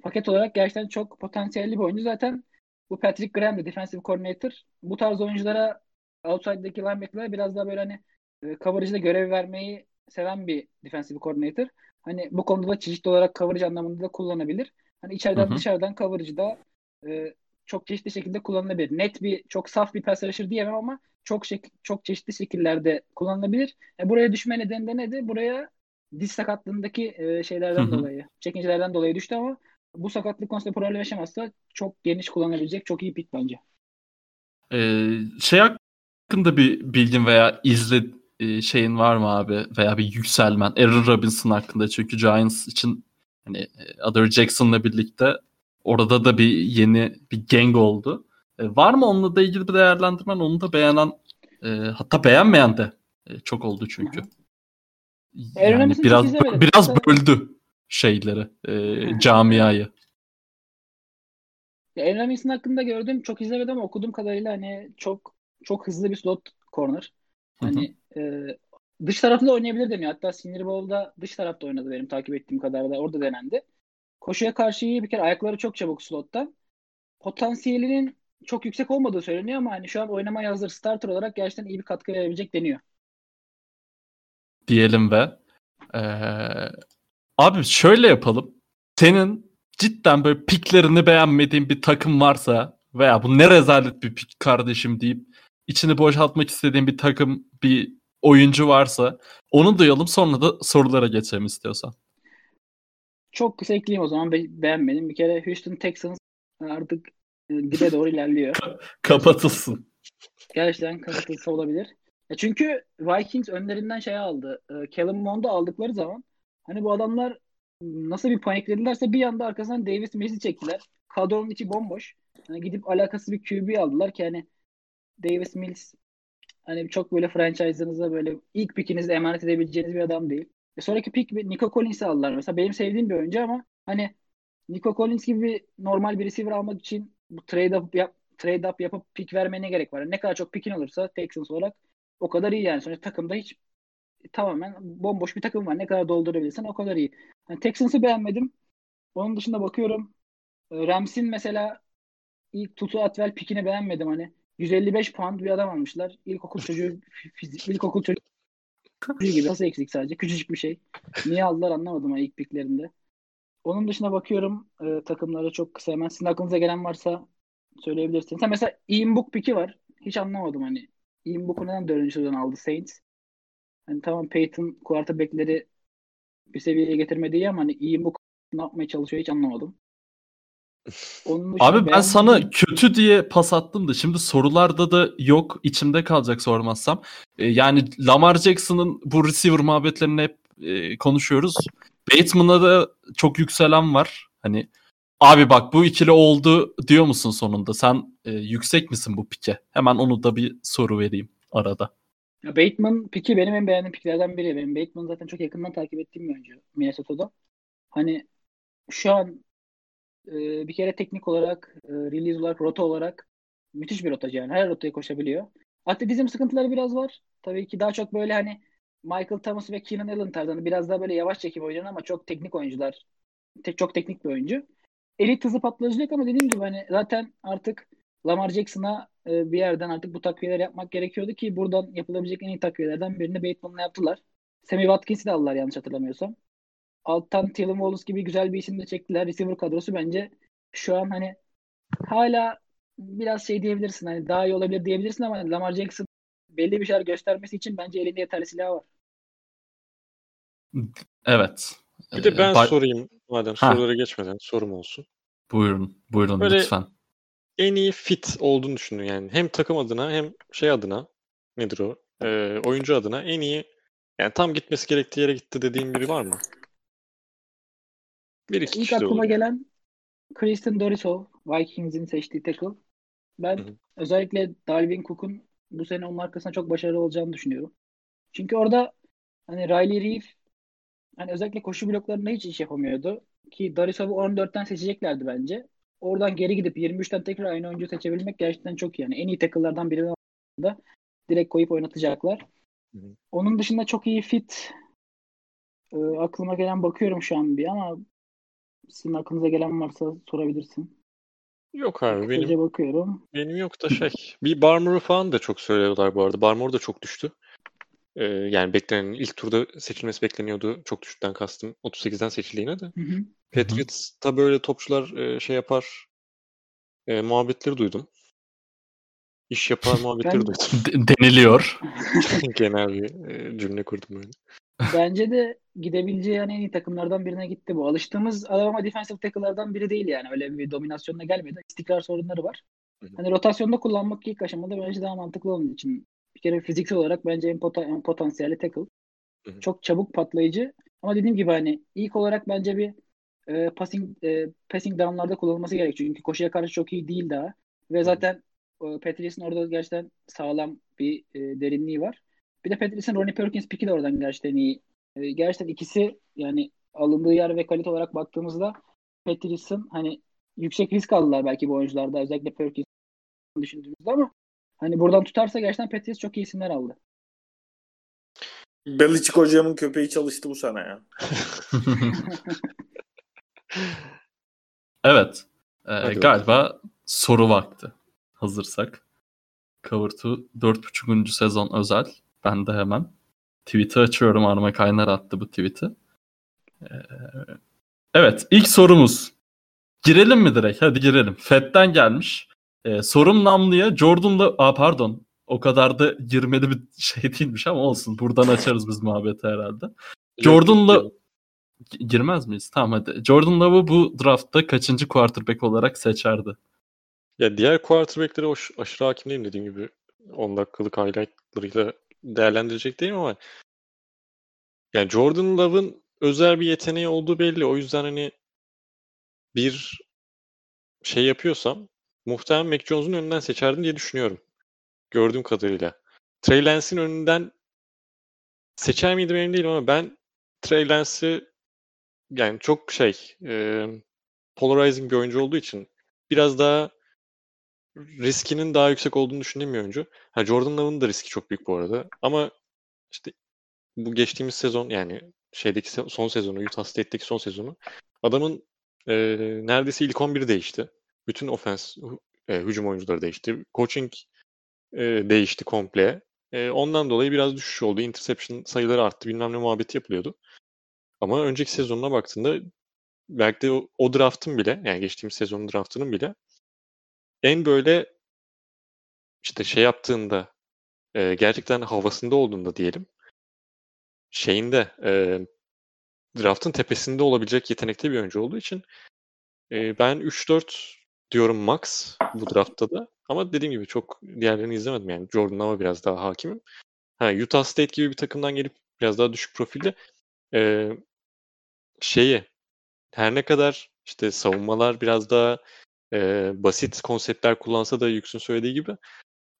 paket olarak gerçekten çok potansiyelli bir oyuncu. Zaten bu Patrick Graham de defensive coordinator. Bu tarz oyunculara outside'daki linebacker'lara biraz daha böyle hani e, coverage'da görev vermeyi seven bir defensive coordinator. Hani bu konuda da çeşitli olarak coverage anlamında da kullanabilir. Hani içeriden Hı hı. dışarıdan coverage'da e, çok çeşitli şekilde kullanılabilir. Net bir çok saf bir pass rusher diyemem ama çok şek- çok çeşitli şekillerde kullanılabilir. E, buraya düşme nedeni de nedir? Buraya diz sakatlığındaki e, şeylerden Hı hı. dolayı, çekincelerden dolayı düştü ama bu sakatlık konusunda problem yaşamazsa çok geniş kullanabilecek çok iyi pick bence. Ee, şey hakkında bir bilgin veya izle e, şeyin var mı abi veya bir yükselmen Aaron Robinson hakkında çünkü Giants için hani e, Adore Jackson'la birlikte orada da bir yeni bir gang oldu. E, var mı onunla da ilgili bir değerlendirmen? Onu da beğenen e, hatta beğenmeyen de e, çok oldu çünkü. Hı Yani biraz biraz böldü şeyleri, e, hı. camiayı. Ya Aaron Robinson hakkında gördüğüm çok izlemedim ama okuduğum kadarıyla hani çok çok hızlı bir slot corner. Hani e, dış tarafta da oynayabilir deniyor. Hatta Senior Bowl'da dış tarafta oynadı benim takip ettiğim kadarıyla. Orada denendi. Koşuya karşı iyi bir kere ayakları çok çabuk slottan. Potansiyelinin çok yüksek olmadığı söyleniyor ama hani şu an oynamaya hazır starter olarak gerçekten iyi bir katkı verebilecek deniyor. diyelim ve eee, abi şöyle yapalım. Senin cidden böyle piklerini beğenmediğin bir takım varsa veya bu ne rezalet bir pik kardeşim deyip içini boşaltmak istediğin bir takım bir oyuncu varsa onu duyalım sonra da sorulara geçelim istiyorsan. Çok kısa ekleyeyim o zaman Be- beğenmedim. Bir kere Houston Texans artık dibe doğru ilerliyor. Kapatılsın. Gerçekten kapatılsa olabilir. Ya çünkü Vikings önlerinden şey aldı. E, Kellen Mond'u aldıkları zaman hani bu adamlar nasıl bir panikledilerse bir anda arkasından Davis Mills'i çektiler. Kadronun içi bomboş. Hani gidip alakası bir QB aldılar ki hani Davis Mills hani çok böyle franchise'ınıza böyle ilk pickinizi emanet edebileceğiniz bir adam değil. E sonraki pick Nico Collins'i aldılar. Mesela benim sevdiğim bir oyuncu ama hani Nico Collins gibi normal bir receiver almak için bu trade up yap, trade up yapıp pick vermeye ne gerek var? Ne kadar çok pickin olursa Texans olarak o kadar iyi yani. Sonuçta takımda hiç tamamen bomboş bir takım var. Ne kadar doldurabilirsen o kadar iyi. Yani Texans'ı beğenmedim. Onun dışında bakıyorum. E, Rams'in mesela ilk Tutu Atwell pikini beğenmedim hani. 155 puan bir adam almışlar. İlkokul çocuğu fizik, ilkokul çocuğu gibi nasıl eksik sadece küçücük bir şey. Niye aldılar anlamadım ilk piklerinde. Onun dışında bakıyorum e, takımlara çok kısa hemen sizin aklınıza gelen varsa söyleyebilirsiniz. Sen mesela Book piki var. Hiç anlamadım hani. Ian Book'u neden dördüncü sıradan aldı Saints? Hani tamam Peyton quarterback'leri bir seviyeye getirmedi ama hani Book ne yapmaya çalışıyor hiç anlamadım. Onun Abi ben sana kötü diye pas attım da şimdi sorularda da yok içimde kalacak sormazsam. Ee, yani Lamar Jackson'ın bu receiver muhabbetlerini hep e, konuşuyoruz. Bateman'a da çok yükselen var. Hani abi bak bu ikili oldu diyor musun sonunda? Sen e, yüksek misin bu pike? Hemen onu da bir soru vereyim arada. Ya Bateman piki benim en beğendiğim piklerden biri. Benim Bateman zaten çok yakından takip ettiğim bir oyuncu Minnesota'da. Hani şu an e, bir kere teknik olarak, e, release olarak, rota olarak müthiş bir rotacı yani. Her rotayı koşabiliyor. Atletizm sıkıntıları biraz var. Tabii ki daha çok böyle hani Michael Thomas ve Keenan Allen tarzında biraz daha böyle yavaş çekim oyuncular ama çok teknik oyuncular. Tek çok teknik bir oyuncu. Elit hızı patlayıcı ama dediğim gibi hani zaten artık Lamar Jackson'a e, bir yerden artık bu takviyeler yapmak gerekiyordu ki buradan yapılabilecek en iyi takviyelerden birini Bateman'la yaptılar. Sammy Watkins'i de aldılar yanlış hatırlamıyorsam alttan Dylan Wallace gibi güzel bir isim de çektiler. Receiver kadrosu bence şu an hani hala biraz şey diyebilirsin hani daha iyi olabilir diyebilirsin ama Lamar Jackson belli bir şeyler göstermesi için bence elinde yeterli silah var. Evet. Bir de ben ee, sorayım madem ha. sorulara geçmeden sorum olsun. Buyurun, buyurun Böyle lütfen. En iyi fit olduğunu düşündüm yani. Hem takım adına hem şey adına nedir o? Ee, oyuncu adına en iyi yani tam gitmesi gerektiği yere gitti dediğim biri var mı? Bir iki İlk aklıma olur. gelen Kristen Dorisov, Vikings'in seçtiği tackle. Ben Hı-hı. özellikle Dalvin Cook'un bu sene onun arkasında çok başarılı olacağını düşünüyorum. Çünkü orada hani Riley Reef hani özellikle koşu bloklarında hiç iş yapamıyordu. Ki Dorisov'u 14'ten seçeceklerdi bence. Oradan geri gidip 23'ten tekrar aynı oyuncu seçebilmek gerçekten çok iyi. Yani en iyi tackle'lardan birini da direkt koyup oynatacaklar. Hı-hı. Onun dışında çok iyi fit. E, aklıma gelen bakıyorum şu an bir ama sizin aklınıza gelen varsa sorabilirsin. Yok abi Kısaca benim bakıyorum. benim yok da şey. Bir Barmur'u falan da çok söylüyorlar bu arada. Barmur da çok düştü. Ee, yani beklenen ilk turda seçilmesi bekleniyordu. Çok düşükten kastım. 38'den seçildi yine de. Hı hı. Patriots'ta böyle topçular e, şey yapar e, muhabbetleri duydum. İş yapar muhabbetleri ben... duydum. Deniliyor. Genel bir e, cümle kurdum böyle. Bence de gidebileceği yani en iyi takımlardan birine gitti bu. Alıştığımız Alabama defensive tackle'lardan biri değil yani. Öyle bir dominasyonla gelmedi. İstikrar sorunları var. Hani rotasyonda kullanmak ilk aşamada bence daha mantıklı onun için. Bir kere fiziksel olarak bence en, pot- en potansiyelli tackle. Çok çabuk patlayıcı. Ama dediğim gibi hani ilk olarak bence bir e, passing e, passing down'larda kullanılması gerek. Çünkü koşuya karşı çok iyi değil daha. Ve zaten e, Patrice'in orada gerçekten sağlam bir e, derinliği var. Bir de Patrice'in Ronnie Perkins piki de oradan gerçekten iyi. E, gerçekten ikisi yani alındığı yer ve kalite olarak baktığımızda Patrice'in hani yüksek risk aldılar belki bu oyuncularda özellikle Perkins düşündüğümüzde ama hani buradan tutarsa gerçekten Patrice çok iyi isimler aldı. Belichick hocamın köpeği çalıştı bu sene ya. evet. Ee, galiba soru vakti. Hazırsak. Cover 2 4.5. sezon özel. Ben de hemen tweet'i açıyorum. Arma Kaynar attı bu tweet'i. Ee, evet ilk sorumuz. Girelim mi direkt? Hadi girelim. Fed'den gelmiş. Ee, sorum Namlı'ya Jordan'la... Aa pardon. O kadar da girmeli bir şey değilmiş ama olsun. Buradan açarız biz muhabbeti herhalde. Jordan'la... Girmez miyiz? Tamam hadi. Jordan Love'ı bu draftta kaçıncı quarterback olarak seçerdi? Ya diğer quarterback'lere aşırı hakim değilim dediğim gibi. 10 dakikalık highlightlarıyla değerlendirecek değilim ama yani Jordan Love'ın özel bir yeteneği olduğu belli. O yüzden hani bir şey yapıyorsam muhtemelen Mac Jones'un önünden seçerdim diye düşünüyorum. Gördüğüm kadarıyla. Trey Lance'in önünden seçer miydim emin değilim ama ben Trey Lance'i yani çok şey e, polarizing bir oyuncu olduğu için biraz daha riskinin daha yüksek olduğunu düşündüğüm bir oyuncu. Ha, Jordan Love'ın da riski çok büyük bu arada. Ama işte bu geçtiğimiz sezon yani şeydeki son sezonu, Utah State'deki son sezonu adamın e, neredeyse ilk 11'i değişti. Bütün ofens e, hücum oyuncuları değişti. Coaching e, değişti komple. E, ondan dolayı biraz düşüş oldu. Interception sayıları arttı. Bilmem ne muhabbeti yapılıyordu. Ama önceki sezonuna baktığında belki de o, o draftın bile yani geçtiğimiz sezonun draftının bile en böyle işte şey yaptığında e, gerçekten havasında olduğunda diyelim şeyinde e, draftın tepesinde olabilecek yetenekli bir oyuncu olduğu için e, ben 3-4 diyorum max bu draftta da. Ama dediğim gibi çok diğerlerini izlemedim yani. Jordan ama biraz daha hakimim. Ha, Utah State gibi bir takımdan gelip biraz daha düşük profilde e, şeyi her ne kadar işte savunmalar biraz daha e, basit konseptler kullansa da Yüksün söylediği gibi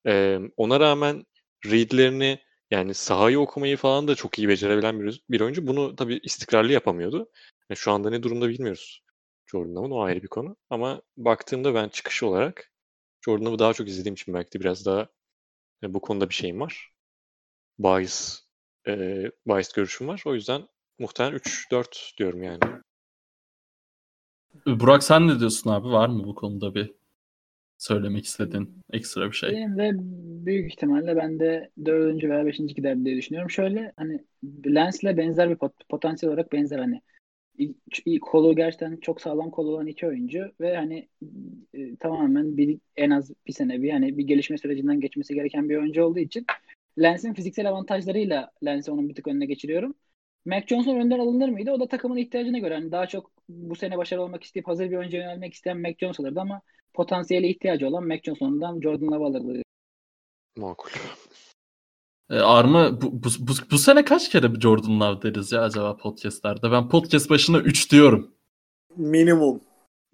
e, ona rağmen readlerini yani sahayı okumayı falan da çok iyi becerebilen bir, bir oyuncu. Bunu tabii istikrarlı yapamıyordu. Yani şu anda ne durumda bilmiyoruz. Jordan o ayrı bir konu. Ama baktığımda ben çıkış olarak Jordan daha çok izlediğim için belki de biraz daha e, bu konuda bir şeyim var. Bias, e, bias görüşüm var. O yüzden muhtemelen 3-4 diyorum yani. Burak sen ne diyorsun abi? Var mı bu konuda bir söylemek istediğin ekstra bir şey? Benim de büyük ihtimalle ben de dördüncü veya beşinci gider diye düşünüyorum. Şöyle hani Lens'le benzer bir pot- potansiyel olarak benzer hani kolu gerçekten çok sağlam kolu olan iki oyuncu ve hani e, tamamen bir en az bir sene bir hani bir gelişme sürecinden geçmesi gereken bir oyuncu olduğu için Lens'in fiziksel avantajlarıyla Lens'i onun bir tık önüne geçiriyorum. Mac Johnson önden alınır mıydı? O da takımın ihtiyacına göre. Hani daha çok bu sene başarılı olmak isteyip hazır bir oyuncu yönelmek isteyen Mac Jones alırdı ama potansiyeli ihtiyacı olan Mac Johnson'dan Jordan Love alırdı. Makul. E, Arma bu, bu, bu, bu sene kaç kere bir Jordan Love deriz ya acaba podcastlerde? Ben podcast başına 3 diyorum. Minimum.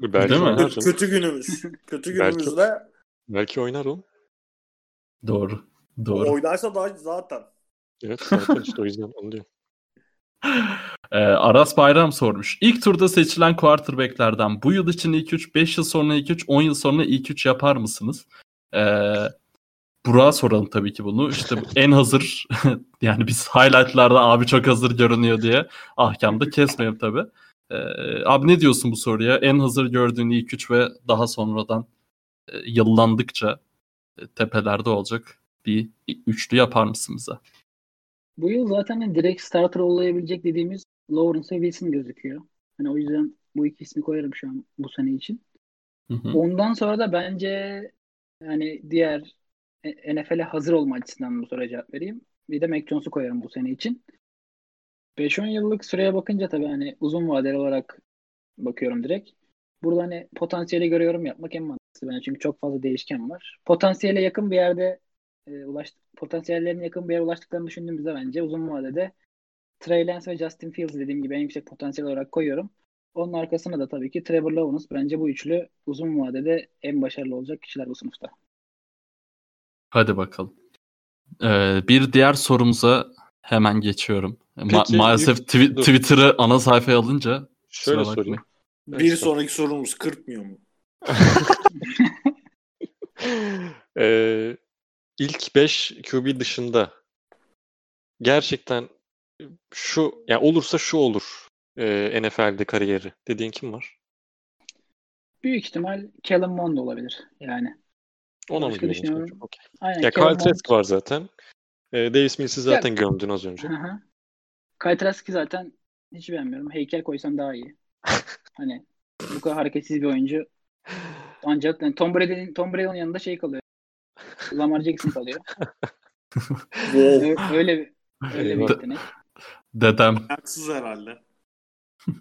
Belki Değil mi? Kötü, günümüz. Kötü Belki- günümüzde Belki oynar oğlum. Doğru. Doğru. oynarsa daha zaten. Evet zaten işte o yüzden onu diyorum. Ee, Aras Bayram sormuş. İlk turda seçilen quarterbacklerden bu yıl için ilk 3, 5 yıl sonra ilk 3, 10 yıl sonra ilk 3 yapar mısınız? Ee, Burak'a soralım tabii ki bunu. İşte en hazır yani biz highlightlarda abi çok hazır görünüyor diye ahkamda kesmeyelim tabii. Ee, abi ne diyorsun bu soruya? En hazır gördüğün ilk 3 ve daha sonradan e, yıllandıkça e, tepelerde olacak bir üçlü yapar mısın bize? Bu yıl zaten hani direkt starter olabilecek dediğimiz Lawrence ve Wilson gözüküyor. Hani o yüzden bu iki ismi koyarım şu an bu sene için. Hı hı. Ondan sonra da bence yani diğer e, NFL'e hazır olma açısından bu soruya cevap vereyim. Bir de Mac Jones'u koyarım bu sene için. 5-10 yıllık süreye bakınca tabii hani uzun vadeli olarak bakıyorum direkt. Burada hani potansiyeli göre yorum yapmak en mantıklısı bence. Çünkü çok fazla değişken var. Potansiyele yakın bir yerde e, ulaş, potansiyellerine yakın bir yere ulaştıklarını düşündüğümüzde bence uzun vadede Trey Lance ve Justin Fields dediğim gibi en yüksek potansiyel olarak koyuyorum. Onun arkasına da tabii ki Trevor Lawrence. Bence bu üçlü uzun vadede en başarılı olacak kişiler bu sınıfta. Hadi bakalım. Ee, bir diğer sorumuza hemen geçiyorum. Ma- Peki, maalesef yük- twi- dur. Twitter'ı ana sayfaya alınca Şöyle sorayım. Bir sonraki sorumuz kırpmıyor mu? Ee, ilk 5 QB dışında gerçekten şu yani olursa şu olur e, NFL'de kariyeri dediğin kim var? Büyük ihtimal Kellen Mond olabilir yani. Ona mı güveniyorsun? okey. Aynen Ya Kyle Trask var zaten. E, Davis Mills'i zaten gömdün az önce. Hı hı. Kyle Trask'i zaten hiç beğenmiyorum. Heykel koysan daha iyi. hani bu kadar hareketsiz bir oyuncu. Ancak yani Tom Brady'nin Tom Brady'nin yanında şey kalıyor. Lamar Jackson kalıyor. Öyle bir öyle bir yetenek. Dedem. Haksız herhalde.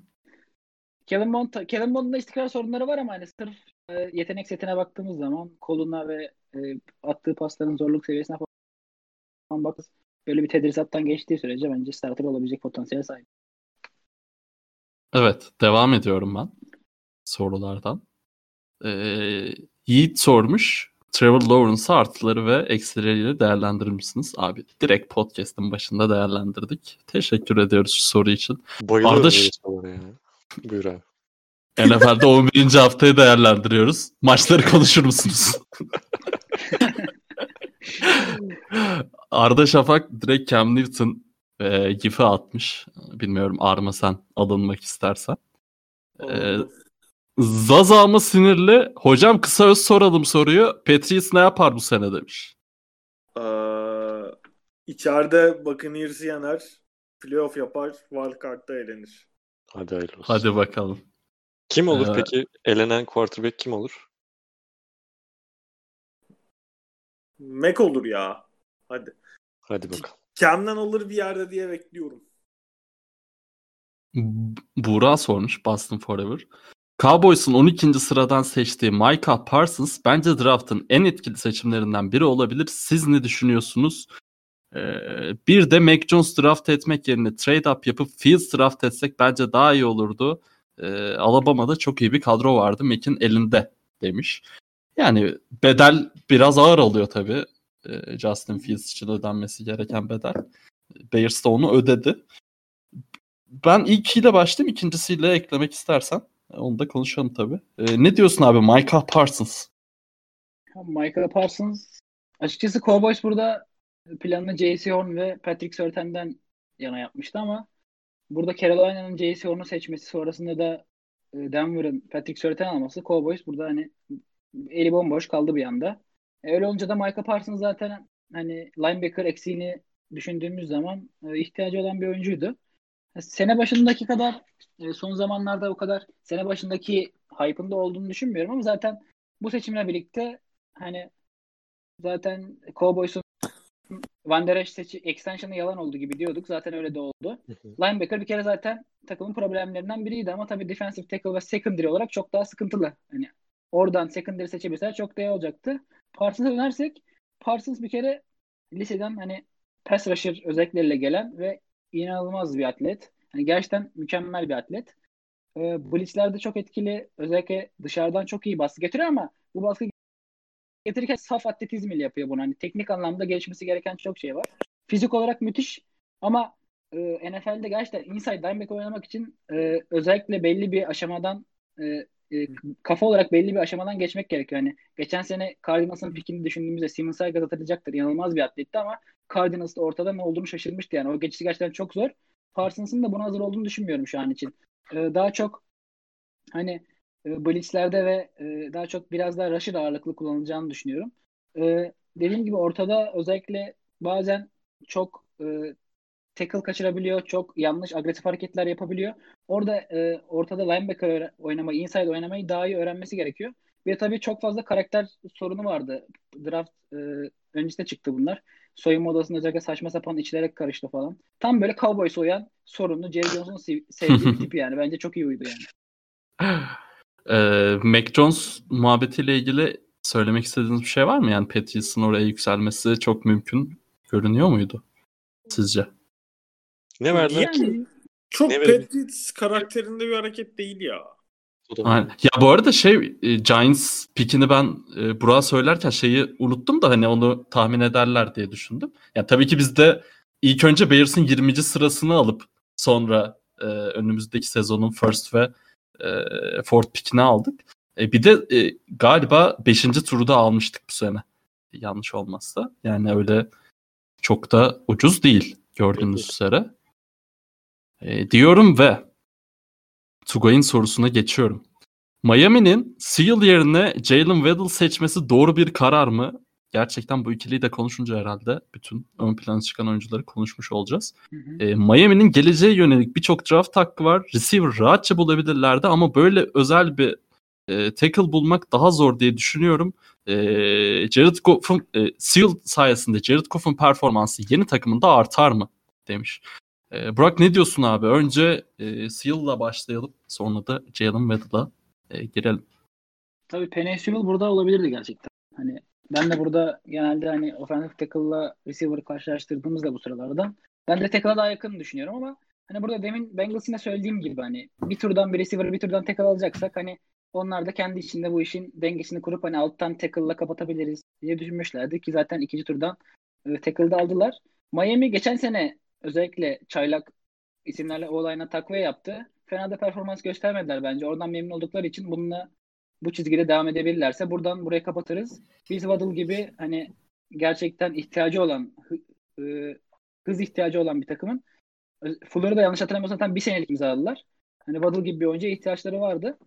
Kellen Mond, Kellen Mond'un da istikrar sorunları var ama hani sırf e, yetenek setine baktığımız zaman koluna ve e, attığı pasların zorluk seviyesine falan bakız böyle bir tedrisattan geçtiği sürece bence starter olabilecek potansiyel sahip. Evet, devam ediyorum ben sorulardan. Ee, Yiğit sormuş. Trevor Lawrence'ı artıları ve eksileriyle değerlendirir misiniz? Abi direkt podcast'ın başında değerlendirdik. Teşekkür ediyoruz şu soru için. Bayılıyorum Arda böyle Ş- sorulara ya. Buyur abi. NFL'de 11. haftayı değerlendiriyoruz. Maçları konuşur musunuz? Arda Şafak direkt Cam Newton e, gif'i atmış. Bilmiyorum Arma sen alınmak istersen. Ee, Zaza mı sinirli? Hocam kısa öz soralım soruyu. Patriots ne yapar bu sene demiş. Ee, içeride Buccaneers'ı yener. Playoff yapar. Wildcard'da elenir. Hadi hayırlı olsun. Hadi bakalım. Kim olur Ee, peki? Elenen quarterback kim olur? Mac olur ya. Hadi. Hadi bakalım. Cam'den alır bir yerde diye bekliyorum. Buğra sormuş Boston Forever. Cowboys'un 12. sıradan seçtiği Micah Parsons bence draft'ın en etkili seçimlerinden biri olabilir. Siz ne düşünüyorsunuz? Ee, bir de Mac Jones draft etmek yerine trade up yapıp Fields draft etsek bence daha iyi olurdu. Ee, Alabama'da çok iyi bir kadro vardı. Mac'in elinde demiş. Yani bedel biraz ağır oluyor tabii. Ee, Justin Fields için ödenmesi gereken bedel. Bears da onu ödedi. Ben ilkiyle başlayayım. ikincisiyle eklemek istersen. Onu da konuşalım tabii. Ee, ne diyorsun abi? Micah Parsons. Michael Parsons açıkçası Cowboys burada planını J.C. Horn ve Patrick Surtain'den yana yapmıştı ama burada Carolina'nın J.C. Horn'u seçmesi sonrasında da e, Denver'ın Patrick Surtain alması Cowboys burada hani eli bomboş kaldı bir anda. E, öyle olunca da Michael Parsons zaten hani linebacker eksiğini düşündüğümüz zaman e, ihtiyacı olan bir oyuncuydu. Sene başındaki kadar e, son zamanlarda o kadar sene başındaki hype'ında olduğunu düşünmüyorum ama zaten bu seçimle birlikte hani zaten Cowboys'un Van Der Esch seçi extension'ı yalan oldu gibi diyorduk. Zaten öyle de oldu. Linebacker bir kere zaten takımın problemlerinden biriydi ama tabii defensive tackle ve secondary olarak çok daha sıkıntılı. Hani oradan secondary seçebilseler çok daha iyi olacaktı. Parsons'a dönersek Parsons bir kere liseden hani pass rusher özellikleriyle gelen ve inanılmaz bir atlet. Hani gerçekten mükemmel bir atlet. Ee, blitzlerde çok etkili. Özellikle dışarıdan çok iyi baskı getiriyor ama bu baskı getirirken saf atletizmiyle yapıyor bunu. Hani teknik anlamda gelişmesi gereken çok şey var. Fizik olarak müthiş ama e, NFL'de gerçekten inside linebacker oynamak için e, özellikle belli bir aşamadan e, e, kafa olarak belli bir aşamadan geçmek gerekiyor. Yani geçen sene Cardinals'ın pikini düşündüğümüzde Simon Saygaz hatırlayacaktır. İnanılmaz bir atletti ama Cardinals'da ortada ne olduğunu şaşırmıştı yani. O geçişi gerçekten çok zor. Parsons'ın da buna hazır olduğunu düşünmüyorum şu an için. E, daha çok hani e, blitzlerde ve e, daha çok biraz daha rusher ağırlıklı kullanılacağını düşünüyorum. E, dediğim gibi ortada özellikle bazen çok e, tackle kaçırabiliyor, çok yanlış agresif hareketler yapabiliyor. Orada e, ortada linebacker oynamayı, inside oynamayı daha iyi öğrenmesi gerekiyor. Ve tabii çok fazla karakter sorunu vardı. Draft e, öncesinde çıktı bunlar. Soyunma odasında özellikle saçma sapan içlere karıştı falan. Tam böyle cowboy uyan sorunlu Jerry Jones'un sev- sevdiği bir tipi yani. Bence çok iyi uydu yani. Ee, Mac Jones muhabbetiyle ilgili söylemek istediğiniz bir şey var mı? Yani Patriots'ın oraya yükselmesi çok mümkün görünüyor muydu sizce? Ne verdiler ki? Yani Çok Ne? Patriots karakterinde bir hareket değil ya. Aynen. Ya bu arada şey e, Giants pikini ben e, Burak'a söylerken şeyi unuttum da hani onu tahmin ederler diye düşündüm. Ya tabii ki biz de ilk önce Bears'ın 20. sırasını alıp sonra e, önümüzdeki sezonun first ve e, fourth pikini aldık. E, bir de e, galiba 5. turu da almıştık bu sene. Yanlış olmazsa. Yani öyle çok da ucuz değil gördüğünüz Evet. üzere. E, diyorum ve Tugay'ın sorusuna geçiyorum. Miami'nin Seal yerine Jalen Waddle seçmesi doğru bir karar mı? Gerçekten bu ikiliyi de konuşunca herhalde bütün ön plana çıkan oyuncuları konuşmuş olacağız. hı hı. E, Miami'nin geleceğe yönelik birçok draft hakkı var. Receiver rahatça bulabilirlerdi ama böyle özel bir e, tackle bulmak daha zor diye düşünüyorum. E, Jared Goff'un e, Seal sayesinde Jared Goff'un performansı yeni takımında artar mı? demiş. E, Burak ne diyorsun abi? Önce e, Seal'la başlayalım. Sonra da Jalen Waddle'a e, girelim. Tabii Penny burada olabilirdi gerçekten. Hani ben de burada genelde hani offensive tackle'la receiver karşılaştırdığımızda bu sıralarda ben de tackle'a daha yakın düşünüyorum ama hani burada demin Bengals'ın da söylediğim gibi hani bir turdan bir receiver bir turdan tackle alacaksak hani onlar da kendi içinde bu işin dengesini kurup hani alttan tackle'la kapatabiliriz diye düşünmüşlerdi ki zaten ikinci turdan e, tackle'da aldılar. Miami geçen sene özellikle çaylak isimlerle o takviye yaptı. Fena da performans göstermediler bence. Oradan memnun oldukları için bununla bu çizgide devam edebilirlerse buradan burayı kapatırız. Biz Waddle gibi hani gerçekten ihtiyacı olan e, hız ihtiyacı olan bir takımın Fuller'ı da yanlış hatırlamıyorsam tam bir senelik imzaladılar. Hani Waddle gibi bir oyuncuya ihtiyaçları vardı.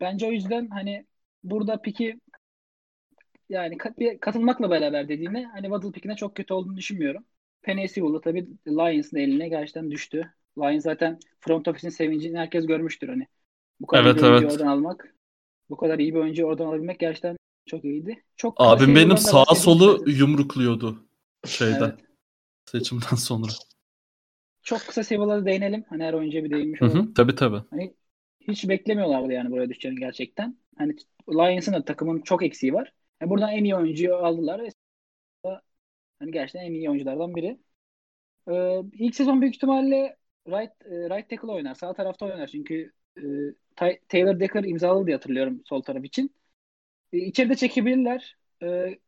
Bence o yüzden hani burada piki yani katılmakla beraber dediğine hani Waddle pikine çok kötü olduğunu düşünmüyorum. Penny tabii Lions'ın eline gerçekten düştü. Lions zaten front office'in sevincini herkes görmüştür hani. Bu kadar evet, evet. oradan almak bu kadar iyi bir oyuncu oradan alabilmek gerçekten çok iyiydi. Çok Abim benim sağ solu yumrukluyordu şeyden. Evet. Seçimden sonra. Çok kısa Sevila'da değinelim. Hani her oyuncuya bir değinmiş olalım. Hı hı, tabii tabii. Hani hiç beklemiyorlardı yani buraya düşeceğini gerçekten. Hani Lions'ın da takımın çok eksiği var. Yani buradan en iyi oyuncuyu aldılar ve hani gerçekten en iyi oyunculardan biri. Ee, ilk sezon büyük ihtimalle right, e, right tackle oynar. Sağ tarafta oynar çünkü e, Taylor Decker imzaladı diye hatırlıyorum sol taraf için. E, içeride çekebilirler. E,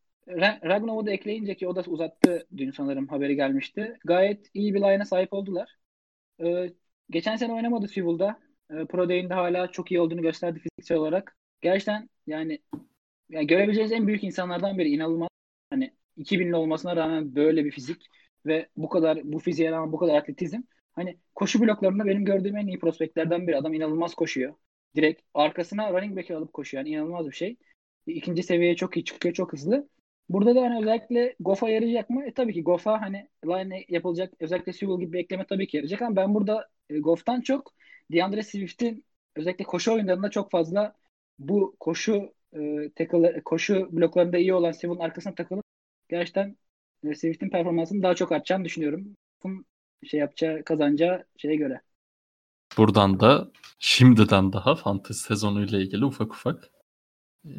Ragnov'u da ekleyince ki o da uzattı dün sanırım haberi gelmişti. Gayet iyi bir line'a sahip oldular. E, geçen sene oynamadı Sewell'da. E, Pro Day'inde hala çok iyi olduğunu gösterdi fiziksel olarak. Gerçekten yani, yani görebileceğiniz en büyük insanlardan biri. inanılmaz. Hani 2000'li olmasına rağmen böyle bir fizik ve bu kadar bu fiziğe rağmen bu kadar atletizm Hani koşu bloklarında benim gördüğüm en iyi prospektlerden biri. Adam inanılmaz koşuyor. Direkt arkasına running back'i alıp koşuyor. Yani inanılmaz bir şey. İkinci seviyeye çok iyi çıkıyor. Çok hızlı. Burada da hani özellikle Goff'a yarayacak mı? E tabii ki Goff'a hani line yapılacak özellikle Sewell gibi bir ekleme tabii ki yarayacak ama ben burada e, Goff'tan çok DeAndre Swift'in özellikle koşu oyunlarında çok fazla bu koşu e, tackle, koşu bloklarında iyi olan Sewell'ın arkasına takılıp gerçekten e, Swift'in performansını daha çok artacağını düşünüyorum şey yapacağı kazanacağı şeye göre. Buradan da şimdiden daha fantezi sezonuyla ilgili ufak ufak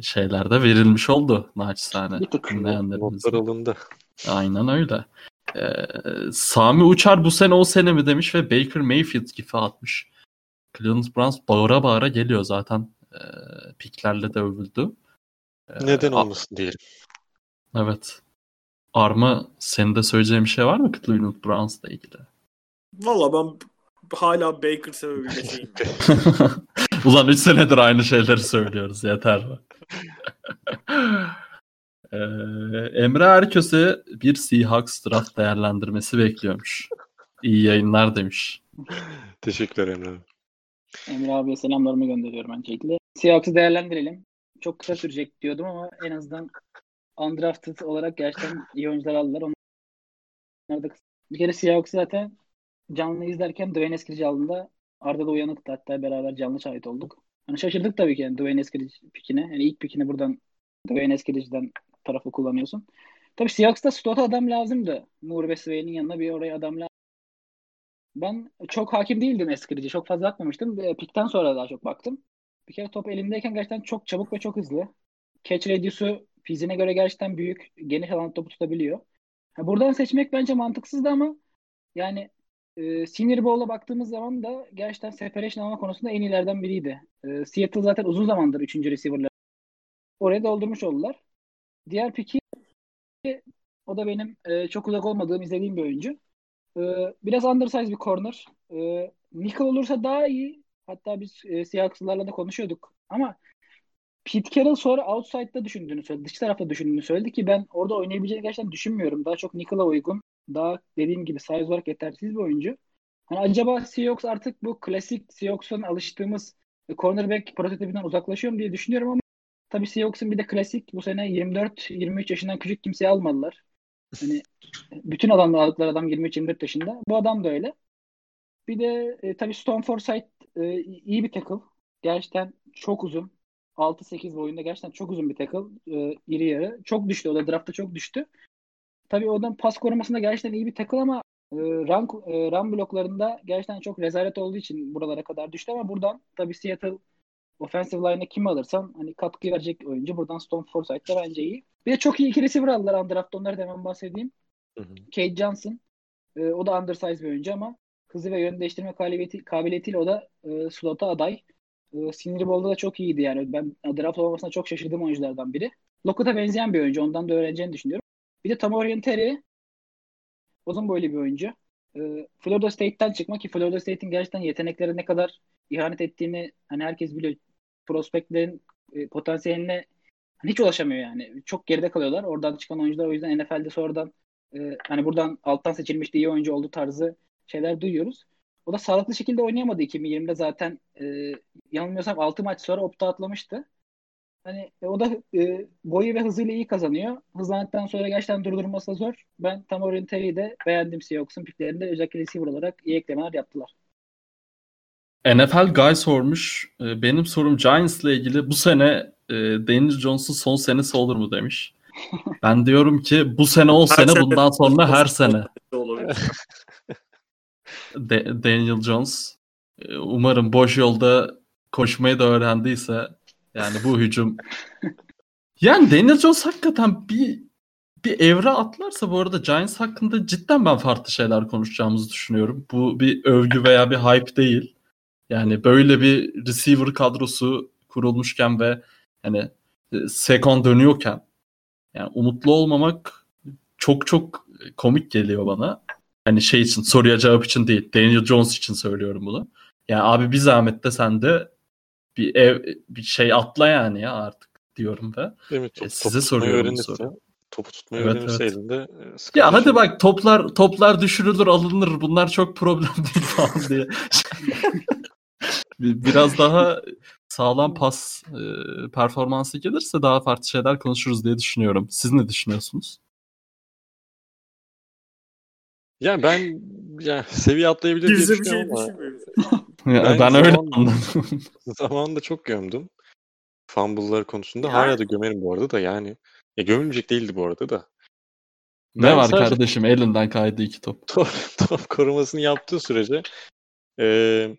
şeyler de verilmiş oldu naçizane. Bir tık notlar alındı. Aynen öyle. Ee, Sami Uçar bu sene o sene mi demiş ve Baker Mayfield gifi atmış. Cleveland Browns bağıra bağıra geliyor zaten. E, piklerle de övüldü. E, Neden olmasın diyelim. Evet. Arma senin de söyleyeceğin bir şey var mı Cleveland Browns'la ilgili? Valla ben hala Baker sebebiyle şeyim. Ulan 3 senedir aynı şeyleri söylüyoruz. Yeter mi? ee, Emre Erköse bir Seahawks draft değerlendirmesi bekliyormuş. İyi yayınlar demiş. Teşekkürler Emre Emre abiye selamlarımı gönderiyorum öncelikle. Seahawks'ı değerlendirelim. Çok kısa sürecek diyordum ama en azından undrafted olarak gerçekten iyi oyuncular aldılar. Onlar da bir kere Seahawks zaten canlı izlerken Dwayne Eskridge aldığında Arda da uyanıktı hatta beraber canlı şahit olduk. Hani şaşırdık tabii ki yani Dwayne Eskridge pikine. Yani ilk pikini buradan Dwayne Eskridge'den tarafı kullanıyorsun. Tabii Seahawks'ta slot adam lazımdı. Moore ve Swain'in yanına bir oraya adam lazım. Ben çok hakim değildim Eskridge'e. Çok fazla atmamıştım. Pikten sonra daha çok baktım. Bir kere top elindeyken gerçekten çok çabuk ve çok hızlı. Catch radius'u fiziğine göre gerçekten büyük. Geniş alan topu tutabiliyor. buradan seçmek bence mantıksızdı ama yani e, Senior Bowl'a baktığımız zaman da gerçekten separation alma konusunda en iyilerden biriydi. E, Seattle zaten uzun zamandır 3. receiver'lar. Oraya doldurmuş oldular. Diğer piki o da benim e, çok uzak olmadığım izlediğim bir oyuncu. E, biraz undersize bir corner. E, nickel olursa daha iyi. Hatta biz e, Seahawks'larla da konuşuyorduk. Ama Pete Carroll sonra outside'da düşündüğünü söyledi. Dış tarafta düşündüğünü söyledi ki ben orada oynayabileceğini gerçekten düşünmüyorum. Daha çok nickel'a uygun daha dediğim gibi size olarak yetersiz bir oyuncu. Hani acaba Seahawks artık bu klasik Seahawks'un alıştığımız cornerback prototipinden uzaklaşıyor mu diye düşünüyorum ama tabii Seahawks'un bir de klasik bu sene 24-23 yaşından küçük kimseyi almadılar. Hani bütün adamlar aldıkları adam 23-24 yaşında. Bu adam da öyle. Bir de e, tabii Stone Forsythe e, iyi bir tackle. Gerçekten çok uzun. 6-8 boyunda gerçekten çok uzun bir tackle. E, iri yarı. Çok düştü. O da draftta çok düştü. Tabii oradan pas korumasında gerçekten iyi bir takıl ama e, run, e, run bloklarında gerçekten çok rezalet olduğu için buralara kadar düştü ama buradan tabii Seattle offensive line'e kim alırsan hani katkı verecek oyuncu. Buradan Stone Forsythe da bence iyi. Bir de çok iyi iki receiver aldılar undraft. Onları da hemen bahsedeyim. Hı hı. Kate Johnson. E, o da undersize bir oyuncu ama hızı ve yön değiştirme kabiliyeti, kabiliyetiyle o da e, slot'a aday. E, Senior Bowl'da da çok iyiydi yani. Ben draft olmasına çok şaşırdığım oyunculardan biri. Lockett'a benzeyen bir oyuncu. Ondan da öğreneceğini düşünüyorum. Bir de Tamorian Terry. Uzun boylu bir oyuncu. E, Florida State'ten çıkma ki Florida State'in gerçekten yeteneklere ne kadar ihanet ettiğini hani herkes biliyor. Prospektlerin e, potansiyeline hani hiç ulaşamıyor yani. Çok geride kalıyorlar. Oradan çıkan oyuncular o yüzden NFL'de sonradan e, hani buradan alttan seçilmiş iyi oyuncu olduğu tarzı şeyler duyuyoruz. O da sağlıklı şekilde oynayamadı 2020'de zaten e, yanılmıyorsam 6 maç sonra opta atlamıştı. Hani e, o da e, boyu ve hızıyla iyi kazanıyor. Hızlandıktan sonra gerçekten durdurması da zor. Ben tam Terry'i de beğendim Seahawks'un piklerinde. Özellikle receiver olarak iyi eklemeler yaptılar. NFL Guy sormuş. E, Benim sorum Giants'la ilgili bu sene e, Daniel Jones'un son senesi olur mu demiş. Ben diyorum ki bu sene o sene. bundan sonra her sene. De- Daniel Jones e, umarım boş yolda koşmayı da öğrendiyse yani bu hücum yani Daniel Jones hakikaten bir bir evre atlarsa bu arada Giants hakkında cidden ben farklı şeyler konuşacağımızı düşünüyorum. Bu bir övgü veya bir hype değil. Yani böyle bir receiver kadrosu kurulmuşken ve hani e, second dönüyorken yani umutlu olmamak çok çok komik geliyor bana. Hani şey için soruya cevap için değil. Daniel Jones için söylüyorum bunu. Yani abi bir zahmet de sen de bir ev bir şey atla yani ya artık diyorum Değil mi? Top, E, size tutmayı soruyorum soruyu. topu tutmayı Evet, öğrenirse evet. elinde e, sıkıntı ya hadi bak toplar toplar düşürülür alınır bunlar çok problem değil falan diye. Bir- Biraz daha sağlam pas e, performansı gelirse daha farklı şeyler konuşuruz diye düşünüyorum. Siz ne düşünüyorsunuz? Ya ben ya seviye atlayabilir diye Kimse bir şey düşünüyorum ama düşünmüyor. Ya Ben ben, öyle zaman- anladım. zamanında çok gömdüm. Fumble'lar konusunda. Ya- Hala da gömerim bu arada da yani. Ya gömülecek değildi bu arada da. ne Ben var sadece- kardeşim elinden kaydı iki top. top, top korumasını yaptığı sürece eee,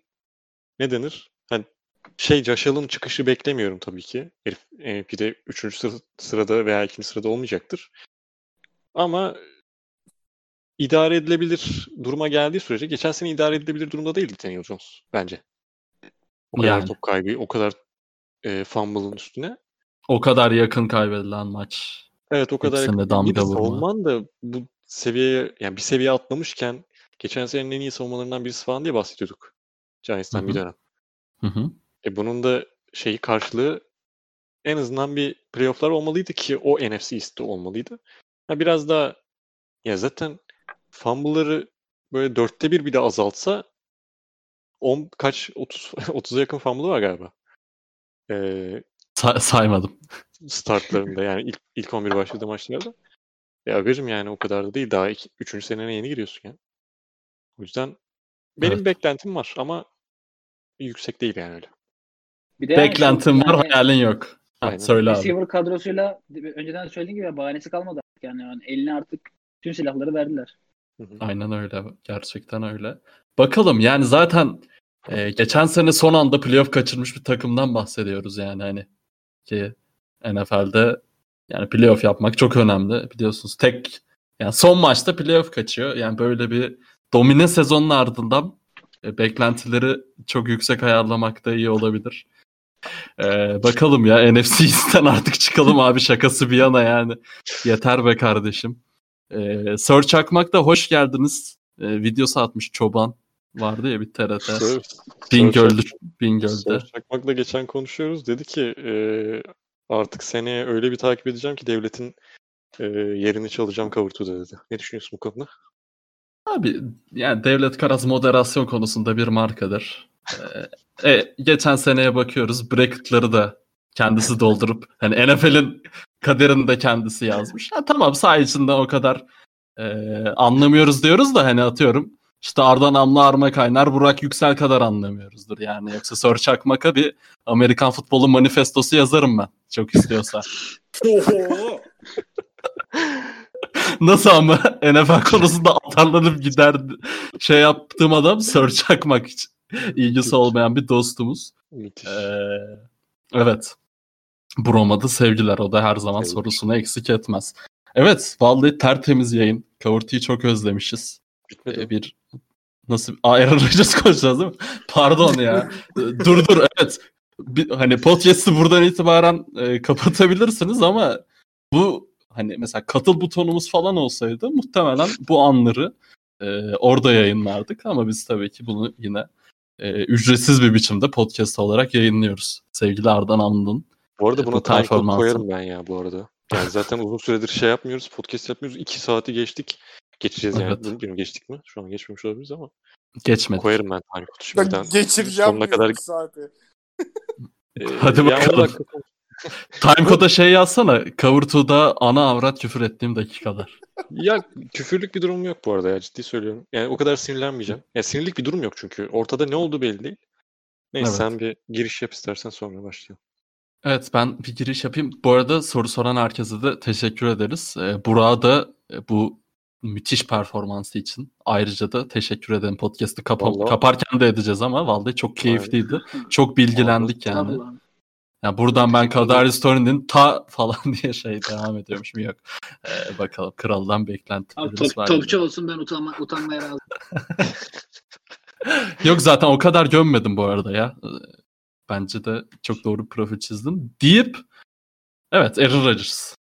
ne denir? Hani şey Allen çıkışı beklemiyorum tabii ki. Herif MVP'de 3. Sıra, sırada veya 2. sırada olmayacaktır. Ama idare edilebilir duruma geldiği sürece geçen sene idare edilebilir durumda değildi Daniel Jones bence. O kadar Yani. top kaybı, o kadar eee fumble'ın üstüne. O kadar yakın kaybedilen maç. Evet o kadar yakın. Bir savunman da bu seviyeye yani bir seviye atlamışken geçen senenin en iyi savunmalarından birisi falan diye bahsediyorduk. Giants'tan bir dönem. Hı hı. E bunun da şeyi karşılığı en azından bir playoff'lar olmalıydı ki o NFC East'te olmalıydı. Ha biraz daha ya zaten fumble'ları böyle dörtte bir bir de azaltsa 10 kaç 30 30'a yakın fumble var galiba. Ee, Sa- saymadım. startlarında yani ilk ilk 11 başladığı maçlarda. Ya veririm yani o kadar da değil. Daha 3. senene yeni giriyorsun yani. O yüzden benim Evet. beklentim var ama yüksek değil yani öyle. Bir de yani Beklentin şu- var yani hayalin yok. Ha, Aynen. söyle abi. receiver kadrosuyla önceden söylediğim gibi bahanesi kalmadı artık yani. yani eline artık tüm silahları verdiler. Aynen öyle. Gerçekten öyle. Bakalım yani zaten e, geçen sene son anda playoff kaçırmış bir takımdan bahsediyoruz yani hani ki NFL'de yani playoff yapmak çok önemli biliyorsunuz. Tek yani son maçta playoff kaçıyor. Yani böyle bir domine sezonun ardından e, beklentileri çok yüksek ayarlamak da iyi olabilir. E, bakalım ya NFC East'ten artık çıkalım abi şakası bir yana yani. Yeter be kardeşim. Ee, Sör Çakmak da hoş geldiniz. Ee, videosu atmış Çoban. Vardı ya bir TRT. Sör- Bingöl'de. Bingöl'de. Sör Çakmak'la geçen konuşuyoruz. Dedi ki e, artık seneye öyle bir takip edeceğim ki devletin e, yerini çalacağım Kavurtu'da dedi. Ne düşünüyorsun bu konuda? Abi yani Devlet Karas moderasyon konusunda bir markadır. Ee, e, geçen seneye bakıyoruz. Bracket'ları da kendisi doldurup hani NFL'in kaderini de kendisi yazmış. Ha, tamam saha içinde o kadar e, anlamıyoruz diyoruz da hani atıyorum işte Arda Namlı Arma Kaynar Burak Yüksel kadar anlamıyoruzdur yani. Yoksa Sör Çakmak'a bir Amerikan futbolu manifestosu yazarım ben. Çok istiyorsa. Nasıl ama NFL konusunda atarlanıp gider şey yaptığım adam Sör Çakmak hiç ilgisi olmayan bir dostumuz. Ee, Evet. Brom'a da sevgiler. O da her zaman Sevgiler. sorusunu eksik etmez. Evet. Vallahi tertemiz yayın. Kavurtu'yu çok özlemişiz. Bitmedi. Ee, bir nasıl Aa, Aaron Rodgers konuşacağız değil mi? Pardon ya. Dur dur evet. Bir, hani podcast'ı buradan itibaren e, kapatabilirsiniz ama bu hani mesela katıl butonumuz falan olsaydı muhtemelen bu anları e, orada yayınlardık ama biz tabii ki bunu yine e, ücretsiz bir biçimde podcast olarak yayınlıyoruz. Sevgili Ardan Amdın. Bu arada bu buna time code performansı. koyarım ben ya bu arada. Yani zaten uzun süredir şey yapmıyoruz, podcast yapmıyoruz. 2 saati geçtik. Geçeceğiz yani. Evet. Bilmiyorum geçtik mi? Şu an geçmemiş olabiliriz ama. Geçmedi. Koyarım ben time Ben şimdiden. geçireceğim sonuna kadar- iki saati. Ee, Hadi bakalım. dakika- Timecode'a şey yazsana. Kavurtu'da ana avrat küfür ettiğim dakikalar. Ya küfürlük bir durum yok bu arada ya ciddi söylüyorum. Yani o kadar sinirlenmeyeceğim. Ya sinirlik bir durum yok çünkü. Ortada ne olduğu belli değil. Neyse Evet. sen bir giriş yap istersen sonra başlayalım. Evet ben bir giriş yapayım. Bu arada soru soran herkese de teşekkür ederiz. Ee, Burak'a da e, bu müthiş performansı için ayrıca da teşekkür ederim. Podcast'ı kapa- Vallahi. kaparken de edeceğiz ama vallahi çok keyifliydi. Çok bilgilendik yani. Estağfurullah. Ya buradan ben. Kadari Story'nin ta falan diye şey devam ediyormuşum yok. Ee, bakalım kraldan Abi beklentilerimiz top, var. topçu olsun ben utanma, utanmaya razı. Yok zaten o kadar gömmedim bu arada ya. Bence de çok doğru profil çizdim. Deyip evet Aaron Rodgers.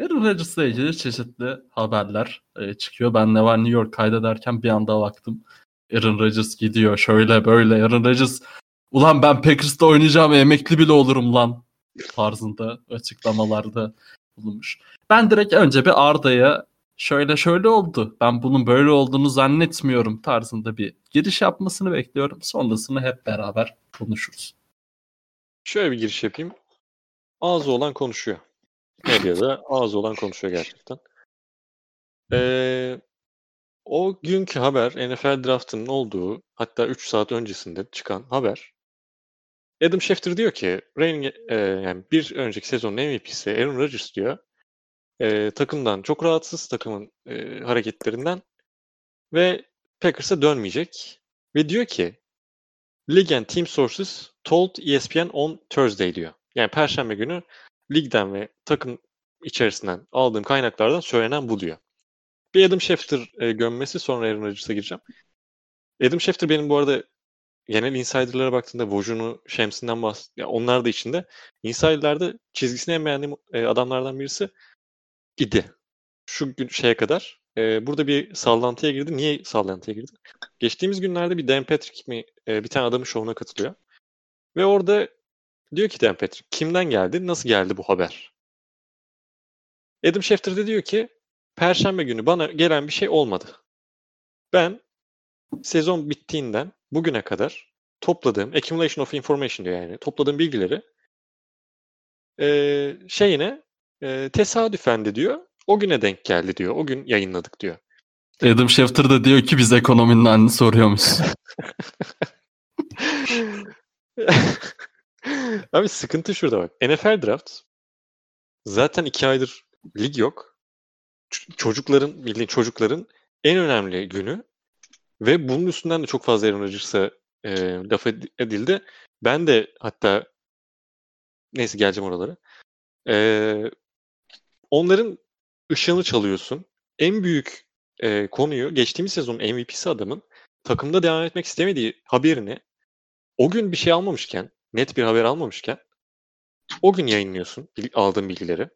Aaron Rodgers'la ilgili çeşitli haberler e, çıkıyor. Ben ne var New York kaydederken bir anda baktım. Aaron Rodgers gidiyor şöyle böyle. Aaron Rodgers ulan ben Packers'ta oynayacağım emekli bile olurum lan tarzında açıklamalarda bulunmuş. Ben direkt önce bir Arda'ya şöyle şöyle oldu. Ben bunun böyle olduğunu zannetmiyorum tarzında bir giriş yapmasını bekliyorum. Sonrasını hep beraber konuşuruz. Şöyle bir giriş yapayım. Ağzı olan konuşuyor. Medyada ağzı olan konuşuyor gerçekten. Ee, o günkü haber NFL draftının olduğu hatta 3 saat öncesinde çıkan haber. Adam Schefter diyor ki reigning, e, yani bir önceki sezonun MVP'si Aaron Rodgers diyor. e, takımdan çok rahatsız takımın e, hareketlerinden ve Packers'a dönmeyecek. Ve diyor ki League Team Sources told ESPN on Thursday diyor. Yani Perşembe günü ligden ve takım içerisinden aldığım kaynaklardan söylenen bu diyor. Bir Adam Schefter e, gömmesi sonra Aaron Rodgers'a gireceğim. Adam Schefter benim bu arada genel insider'lara baktığımda Woj'unu, Shams'inden bahs ya onlar da içinde. Insider'larda çizgisini en beğendiğim e, adamlardan birisi idi. Şu gün şeye kadar. E, burada bir sallantıya girdi. Niye sallantıya girdi? Geçtiğimiz günlerde bir Dan Patrick mi e, bir tane adamın şovuna katılıyor. Ve orada diyor ki Dan Patrick kimden geldi? Nasıl geldi bu haber? Adam Schefter de diyor ki Perşembe günü bana gelen bir şey olmadı. Ben sezon bittiğinden bugüne kadar topladığım accumulation of information diyor yani topladığım bilgileri eee şeyine eee tesadüfen de diyor o güne denk geldi diyor. O gün yayınladık diyor. Adam Schefter de diyor ki biz ekonominin halini soruyormuş. Abi sıkıntı şurada bak. NFL draft zaten iki aydır lig yok. Ç- çocukların, bildiğin çocukların en önemli günü ve bunun üstünden de çok fazla Aaron Rodgers'a e, laf ed- edildi. Ben de hatta neyse geleceğim oralara. E, onların ışığını çalıyorsun. En büyük e, konuyu geçtiğimiz sezonun MVP'si adamın takımda devam etmek istemediği haberini o gün bir şey almamışken, net bir haber almamışken o gün yayınlıyorsun aldığın bilgileri.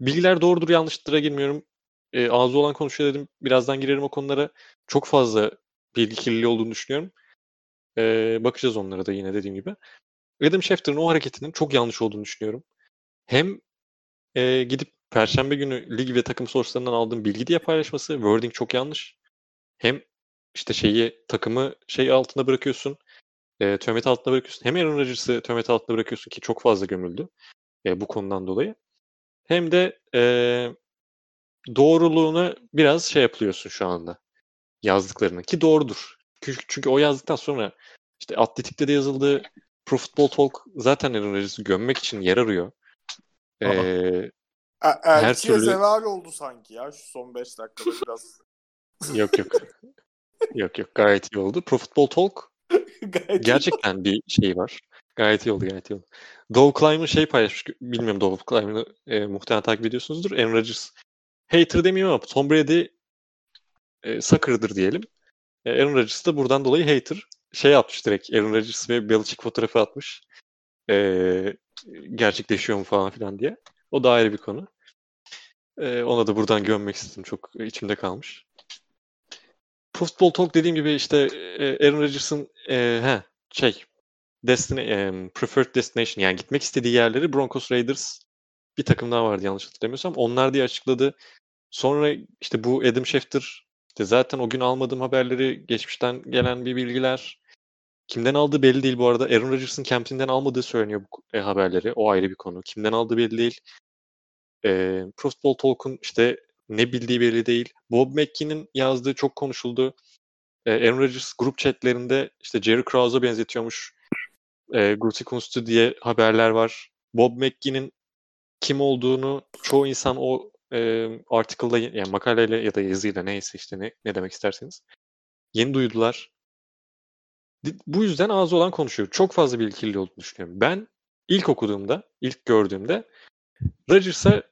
Bilgiler doğrudur yanlıştır'a girmiyorum. E, ağzı olan konuşuyor dedim. Birazdan girerim o konulara. Çok fazla bilgi kirliliği olduğunu düşünüyorum. E, bakacağız onlara da yine dediğim gibi. Adam Schefter'ın o hareketinin çok yanlış olduğunu düşünüyorum. Hem e, gidip Perşembe günü lig ve takım source'larından aldığım bilgi diye paylaşması. Wording çok yanlış. Hem işte şeyi takımı şey altında bırakıyorsun. E, töhmet altında bırakıyorsun. Hem Aaron Rodgers'ı töhmet altında bırakıyorsun ki çok fazla gömüldü e, bu konudan dolayı. Hem de e, doğruluğunu biraz şey yapıyorsun şu anda yazdıklarını ki doğrudur. Çünkü, çünkü o yazdıktan sonra işte Atletik'te de yazıldı. Pro Football Talk zaten Aaron Rodgers'ı gömmek için yer arıyor. Aa. Her türlü- zeval oldu sanki ya şu son 5 dakikada biraz. yok yok. yok yok gayet iyi oldu. Pro Football Talk Gayet gerçekten bir şey var. Gayet iyi oldu, gayet iyi oldu. Dove Climb'ın şey paylaşmış. Bilmiyorum Dove Climb'ını e, muhtemelen takip ediyorsunuzdur. Aaron Rodgers hater demiyorum ama Tom Brady e, sucker'dır diyelim. E, Aaron Rodgers da buradan dolayı hater. Şey atmış direkt. Aaron Rodgers ve Belichick fotoğrafı atmış. E, gerçekleşiyor mu falan filan diye. O da ayrı bir konu. E, ona da buradan gömmek istedim. Çok içimde kalmış. Football Talk dediğim gibi işte e, Aaron Rodgers'ın e, he, şey Destiny, um, preferred destination yani gitmek istediği yerleri Broncos Raiders bir takım daha vardı yanlış hatırlamıyorsam. Onlar diye açıkladı. Sonra işte bu Adam Schefter işte zaten o gün almadığım haberleri geçmişten gelen bir bilgiler. Kimden aldığı belli değil bu arada. Aaron Rodgers'ın Campton'den almadığı söyleniyor bu e, haberleri. O ayrı bir konu. Kimden aldığı belli değil. E, Pro Football Talk'un işte ne bildiği belli değil. Bob McKee'nin yazdığı çok konuşuldu. E, Aaron Rodgers grup chatlerinde işte Jerry Krause'a benzetiyormuş e, Gutekunst'u diye haberler var. Bob McGee'nin kim olduğunu çoğu insan o e, article'da yani makaleyle ya da yazıyla neyse işte ne, ne demek isterseniz yeni duydular. Bu yüzden ağız olan konuşuyor. Çok fazla bilgi kirliliği olduğunu düşünüyorum. Ben ilk okuduğumda, ilk gördüğümde Rodgers'a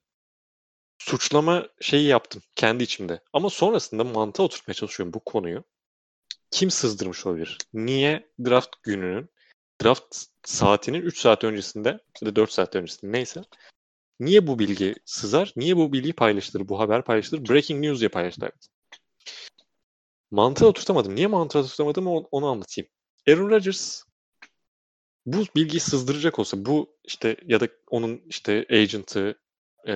suçlama şeyi yaptım kendi içimde. Ama sonrasında mantığa oturtmaya çalışıyorum bu konuyu. Kim sızdırmış olabilir? Niye draft gününün draft saatinin 3 saat öncesinde ya da 4 saat öncesinde neyse niye bu bilgi sızar? Niye bu bilgi paylaşılır? Bu haber paylaşılır? Breaking news diye paylaştılar. Mantığı oturtamadım. Niye mantığı oturtamadım onu anlatayım. Aaron Rodgers bu bilgiyi sızdıracak olsa bu işte ya da onun işte agent'ı e,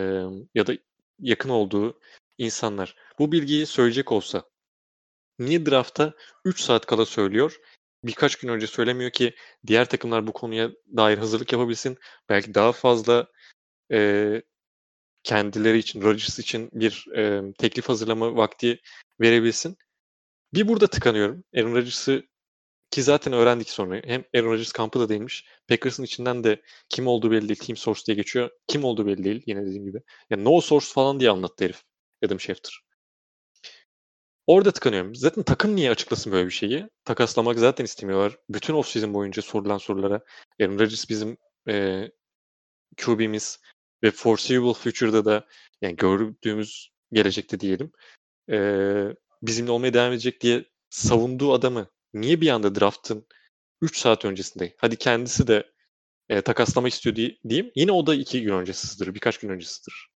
ya da yakın olduğu insanlar bu bilgiyi söyleyecek olsa niye drafta 3 saat kala söylüyor birkaç gün önce söylemiyor ki diğer takımlar bu konuya dair hazırlık yapabilsin. Belki daha fazla e, kendileri için, Rodgers için bir e, teklif hazırlama vakti verebilsin. Bir burada tıkanıyorum. Aaron Rodgers'ı ki zaten öğrendik sonra. Hem Aaron Rodgers kampı da değilmiş. Packers'ın içinden de kim olduğu belli değil. Team Source diye geçiyor. Kim olduğu belli değil. Yine dediğim gibi. Yani no source falan diye anlattı herif. Adam Schefter. Orada tıkanıyorum. Zaten takım niye açıklasın böyle bir şeyi? Takaslamak zaten istemiyorlar. Bütün off-season boyunca sorulan sorulara Aaron Rodgers bizim e, QB'miz ve foreseeable future'da da yani gördüğümüz gelecekte diyelim e, bizimle olmaya devam edecek diye savunduğu adamı niye bir anda draftın 3 saat öncesinde hadi kendisi de e, takaslamak istiyor diye, diyeyim. Yine o da 2 gün öncesidir. Birkaç gün öncesidir.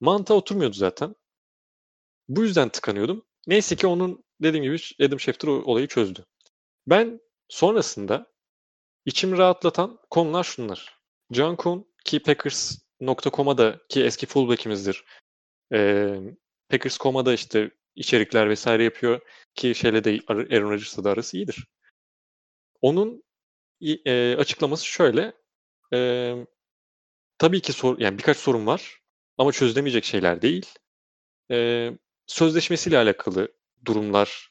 Mantığa oturmuyordu zaten. Bu yüzden tıkanıyordum. Neyse ki onun dediğim gibi Adam Schefter olayı çözdü. Ben sonrasında içimi rahatlatan konular şunlar. John Kuhn ki Packers.com'a da ki eski fullback'imizdir. Ee, Packers.com'a da işte içerikler vesaire yapıyor ki şeyle de Aaron Rodgers'la da arası iyidir. Onun e, açıklaması şöyle. E, tabii ki sor, yani birkaç sorun var ama çözülemeyecek şeyler değil. E, sözleşmesiyle alakalı durumlar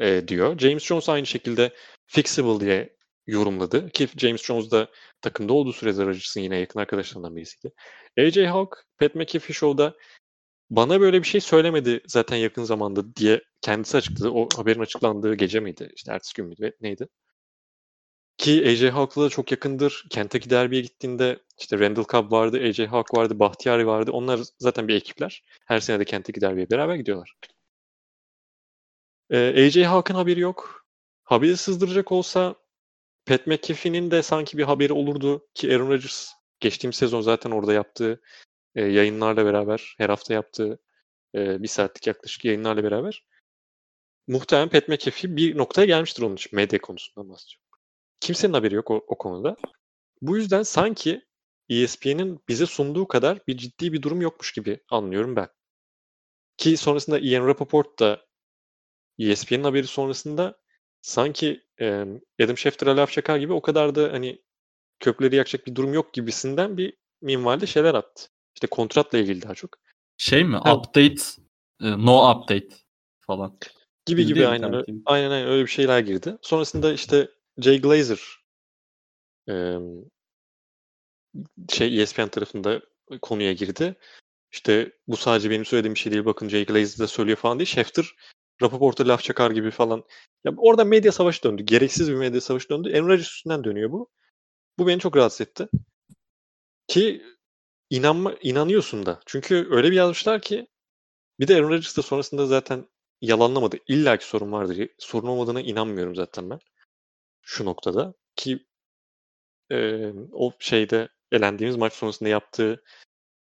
e, diyor. James Jones aynı şekilde fixable diye yorumladı. Ki James Jones da takımda olduğu sürede Rodgers'ın yine yakın arkadaşlarından birisiydi. AJ Hawk, Pat McAfee Show'da bana böyle bir şey söylemedi zaten yakın zamanda diye kendisi açıkladı. O haberin açıklandığı gece miydi? İşte ertesi gün müydü? Neydi? Ki AJ Hawk'la da çok yakındır. Kentucky Derby'ye gittiğinde işte Randall Cobb vardı, AJ Hawk vardı, Bahtiyari vardı. Onlar zaten bir ekipler. Her sene de Kentucky Derby'ye beraber gidiyorlar. Ee, AJ Hawk'ın haberi yok. Haberi sızdıracak olsa Pat McAfee'nin de sanki bir haberi olurdu ki Aaron Rodgers geçtiğimiz sezon zaten orada yaptığı e, yayınlarla beraber, her hafta yaptığı e, bir saatlik yaklaşık yayınlarla beraber muhtemelen Pat McAfee bir noktaya gelmiştir onun için medya konusundan bahsediyorum. Kimsenin haberi yok o, o konuda. Bu yüzden sanki ESPN'in bize sunduğu kadar bir ciddi bir durum yokmuş gibi anlıyorum ben. Ki sonrasında Ian Rappaport da ESPN'in haberi sonrasında sanki e, Adam Schefter'a laf çakar gibi o kadar da hani kökleri yakacak bir durum yok gibisinden bir minvalde şeyler attı. İşte kontratla ilgili daha çok. Şey mi? Ha. Update, no update falan. Gibi gibi aynen, öyle, aynen aynen öyle bir şeyler girdi. Sonrasında işte Jay Glazer e, şey ESPN tarafında konuya girdi. İşte bu sadece benim söylediğim bir şey değil. Bakın Jay Glazer de söylüyor falan diye. Schefter Rapaport'a laf çakar gibi falan. Ya orada medya savaşı döndü. Gereksiz bir medya savaşı döndü. Rodgers üstünden dönüyor bu. Bu beni çok rahatsız etti. Ki inanma inanıyorsun da. Çünkü öyle bir yazmışlar ki bir de Aaron Rodgers da sonrasında zaten yalanlamadı. İlla ki sorun vardır. Sorun olmadığına inanmıyorum zaten ben. Şu noktada. Ki e, o şeyde elendiğimiz maç sonrasında yaptığı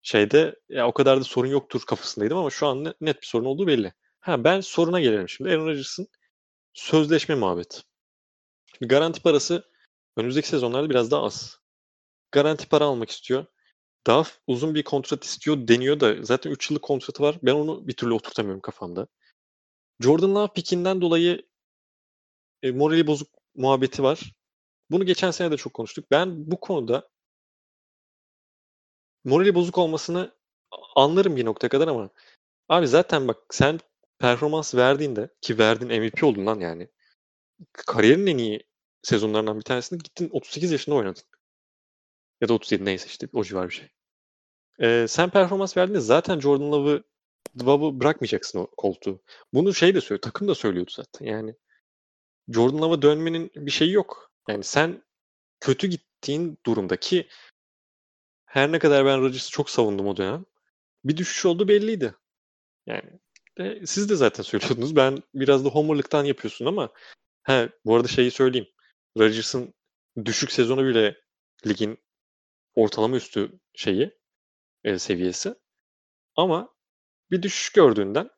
şeyde ya o kadar da sorun yoktur kafasındaydım ama şu an net bir sorun olduğu belli. Ha ben soruna gelelim şimdi. Aaron Rodgers'ın sözleşme muhabbeti. Şimdi garanti parası önümüzdeki sezonlarda biraz daha az. Garanti para almak istiyor. Daha uzun bir kontrat istiyor deniyor da zaten 3 yıllık kontratı var. Ben onu bir türlü oturtamıyorum kafamda. Jordan Love pikinden dolayı e, morali bozuk muhabbeti var. Bunu geçen sene de çok konuştuk. Ben bu konuda morali bozuk olmasını anlarım bir nokta kadar ama abi zaten bak sen performans verdiğinde ki verdin MVP oldun lan yani. Kariyerin en iyi sezonlarından bir tanesinde gittin 38 yaşında oynadın. Ya da 37 neyse işte o civar bir şey. Ee, sen performans verdiğinde zaten Jordan Love'ı Love'ı bırakmayacaksın o koltuğu. Bunu şey de söylüyor. Takım da söylüyordu zaten. Yani Jordan Love'a dönmenin bir şeyi yok. Yani sen kötü gittiğin durumdaki her ne kadar ben Rodgers'ı çok savundum o dönem. Bir düşüş oldu belliydi. Yani de, siz de zaten söylüyordunuz. Ben biraz da homerlıktan yapıyorsun ama he, bu arada şeyi söyleyeyim. Rodgers'ın düşük sezonu bile ligin ortalama üstü şeyi e, seviyesi. Ama bir düşüş gördüğünden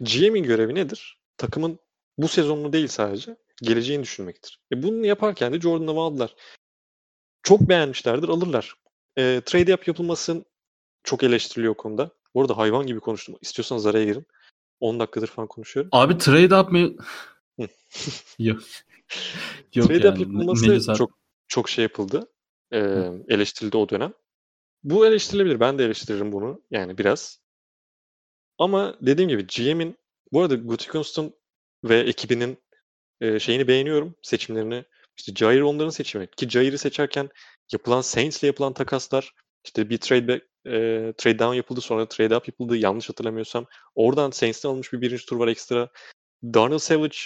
GM'in görevi nedir? Takımın bu sezonunu değil sadece geleceğini düşünmektir. E bunu yaparken de Jordan Love'ı aldılar. Çok beğenmişlerdir alırlar. E, trade yap yapılmasın çok eleştiriliyor konuda. Bu arada hayvan gibi konuştum. İstiyorsanız araya girin. 10 dakikadır falan konuşuyorum. Abi trade up mı? Yok. Yok trade yani. up yapılması çok çok şey yapıldı. E, eleştirildi o dönem. Bu eleştirilebilir. Ben de eleştiririm bunu. Yani biraz. Ama dediğim gibi GM'in bu arada Gutekunst'un ve ekibinin e, şeyini beğeniyorum. Seçimlerini. İşte Jair onların seçimi. Ki Jair'i seçerken yapılan Saints'le yapılan takaslar işte bir trade back, e, trade down yapıldı sonra trade up yapıldı yanlış hatırlamıyorsam. Oradan Saints'ten alınmış bir birinci tur var ekstra. Darnell Savage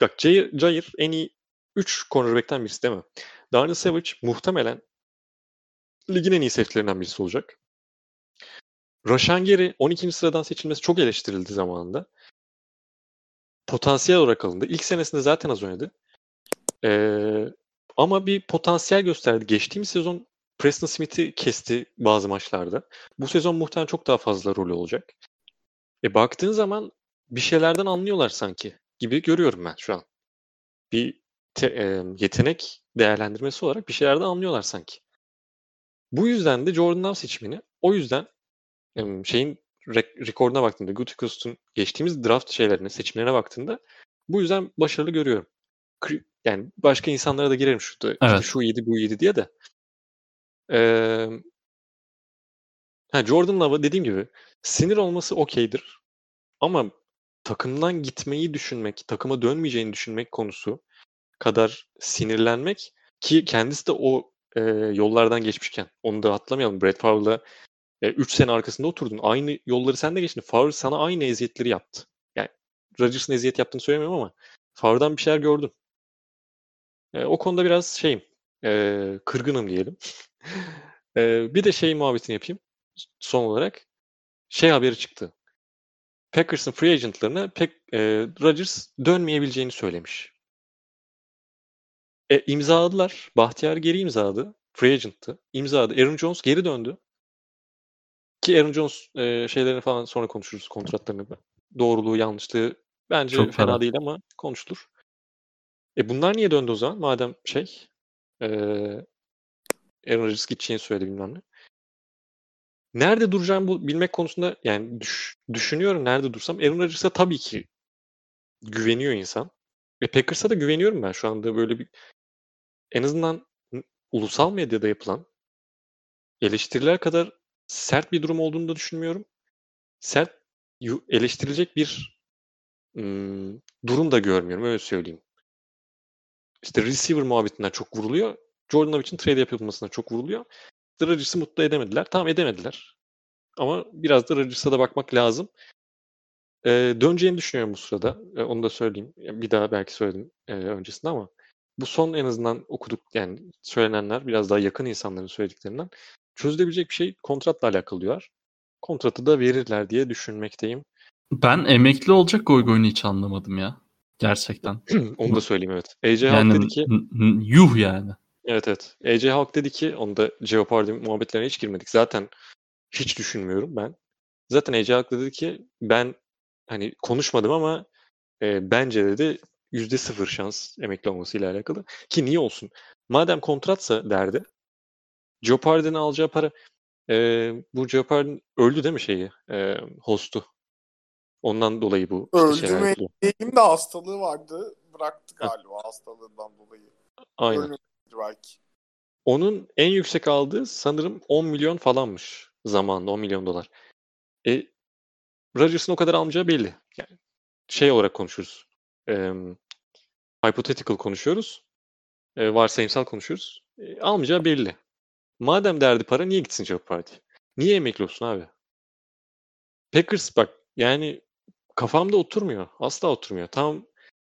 bak Jair, Jair en iyi 3 cornerback'ten birisi değil mi? Darnell Savage muhtemelen ligin en iyi safety'lerinden birisi olacak. Rashan Gary 12. sıradan seçilmesi çok eleştirildi zamanında. Potansiyel olarak alındı. İlk senesinde zaten az oynadı. Ee, ama bir potansiyel gösterdi. Geçtiğimiz sezon Preston Smith'i kesti bazı maçlarda. Bu sezon muhtemelen çok daha fazla rol olacak. E baktığın zaman bir şeylerden anlıyorlar sanki gibi görüyorum ben şu an. Bir te, e, yetenek değerlendirmesi olarak bir şeylerden anlıyorlar sanki. Bu yüzden de Jordan Love seçimini o yüzden e, şeyin re- rekorduna baktığımda Gutekunst'un geçtiğimiz draft şeylerine, seçimlerine baktığımda bu yüzden başarılı görüyorum. Yani başka insanlara da girerim şurada. Evet. İşte şu iyiydi, bu iyiydi diye de. Ee, ha Jordan Love'a dediğim gibi sinir olması okeydir. Ama takımdan gitmeyi düşünmek, takıma dönmeyeceğini düşünmek konusu kadar sinirlenmek ki kendisi de o e, yollardan geçmişken onu da atlamayalım. Brett Favre'la 3 sene arkasında oturdun. Aynı yolları sen de geçtin. Favre sana aynı eziyetleri yaptı. Yani Rodgers'ın eziyet yaptığını söylemiyorum ama Favre'dan bir şeyler gördün. E, o konuda biraz şeyim, e, kırgınım diyelim. e, bir de şey muhabbetini yapayım son olarak. Şey haberi çıktı. Packers'ın free agentlarına pek, e, Rodgers dönmeyebileceğini söylemiş. E, imzaladılar. Bahtiyar geri imzaladı. Free agent'tı. İmzaladı. Aaron Jones geri döndü. Ki Aaron Jones e, şeylerini falan sonra konuşuruz kontratlarını. Doğruluğu, yanlışlığı bence Çok fena para. değil ama konuşulur. E bunlar niye döndü o zaman? Madem şey e, Aaron Rodgers gideceğini söyledi bilmem ne. Nerede duracağım bu bilmek konusunda yani düş, düşünüyorum nerede dursam. Aaron Rodgers'a tabii ki güveniyor insan. Ve Packers'a da güveniyorum ben şu anda böyle bir en azından ulusal medyada yapılan eleştiriler kadar sert bir durum olduğunu da düşünmüyorum. Sert eleştirilecek bir ım, durum da görmüyorum öyle söyleyeyim. İşte receiver muhabbetinden çok vuruluyor. Jordan için trade yapılmasına çok vuruluyor. Rodgers'ı mutlu edemediler. Tamam edemediler. Ama biraz da Rodgers'a da bakmak lazım. Ee, döneceğini düşünüyorum bu sırada. Ee, onu da söyleyeyim. Bir daha belki söyledim e, öncesinde ama bu son en azından okuduk yani söylenenler biraz daha yakın insanların söylediklerinden çözülebilecek bir şey kontratla alakalı diyorlar. Kontratı da verirler diye düşünmekteyim. Ben emekli olacak Goygoy'unu hiç anlamadım ya. Gerçekten. Onu da söyleyeyim evet. AJ Yani dedi ki yuh yani. evet evet. AJ Hawk dedi ki onu da Jeopardy muhabbetlerine hiç girmedik. Zaten hiç düşünmüyorum ben. Zaten AJ Hawk dedi ki ben hani konuşmadım ama e, bence dedi yüzde sıfır şans emekli olmasıyla alakalı. Ki niye olsun? Madem kontratsa derdi. Jeopardy'nin alacağı para e, bu Jeopardy öldü değil mi şeyi? E, hostu. Ondan dolayı bu Öldü mü? Benim de hastalığı vardı. Bıraktı galiba hastalığından dolayı. Aynen. Belki. Onun en yüksek aldığı sanırım 10 milyon falanmış zamanında 10 milyon dolar. E, Rodgers'ın o kadar almayacağı belli. Yani şey olarak konuşuyoruz. E, hypothetical konuşuyoruz. E, varsayımsal konuşuyoruz. E, almayacağı belli. Madem derdi para niye gitsin Jeopardy? Niye emekli olsun abi? Packers bak yani kafamda oturmuyor. Asla oturmuyor. Tamam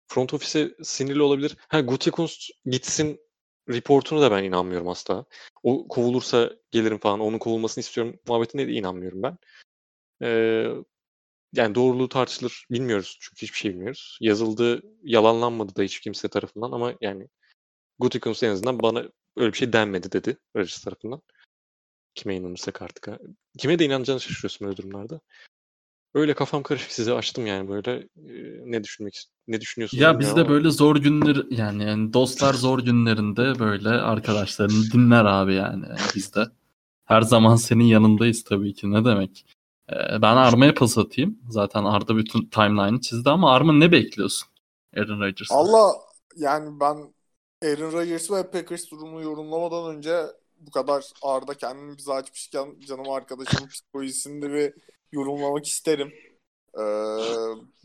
front office'e sinirli olabilir. Ha Gutekunst gitsin reportunu da ben inanmıyorum asla. O kovulursa gelirim falan. Onun kovulmasını istiyorum. Muhabbetine de inanmıyorum ben. Ee, yani doğruluğu tartışılır. Bilmiyoruz çünkü hiçbir şey bilmiyoruz. Yazıldı, yalanlanmadı da hiç kimse tarafından ama yani Gutekunst en azından bana öyle bir şey denmedi dedi Rodgers tarafından. Kime inanırsak artık. Kime de inanacağını şaşırıyorsun böyle durumlarda. Öyle kafam karışık size açtım yani böyle ne düşünmek ne düşünüyorsunuz Ya biz de ama- böyle zor günler yani, yani dostlar zor günlerinde böyle arkadaşlarını dinler abi yani biz de. Her zaman senin yanındayız tabii ki ne demek. Ee, ben Arma'ya pas atayım. Zaten Arda bütün timeline'ı çizdi ama Arma ne bekliyorsun Aaron Rodgers'tan? Allah yani ben Aaron Rodgers ve Packers durumunu yorumlamadan önce bu kadar ağırda kendimi bize açmışken canım arkadaşımın psikolojisini de bir yorumlamak isterim. Ee,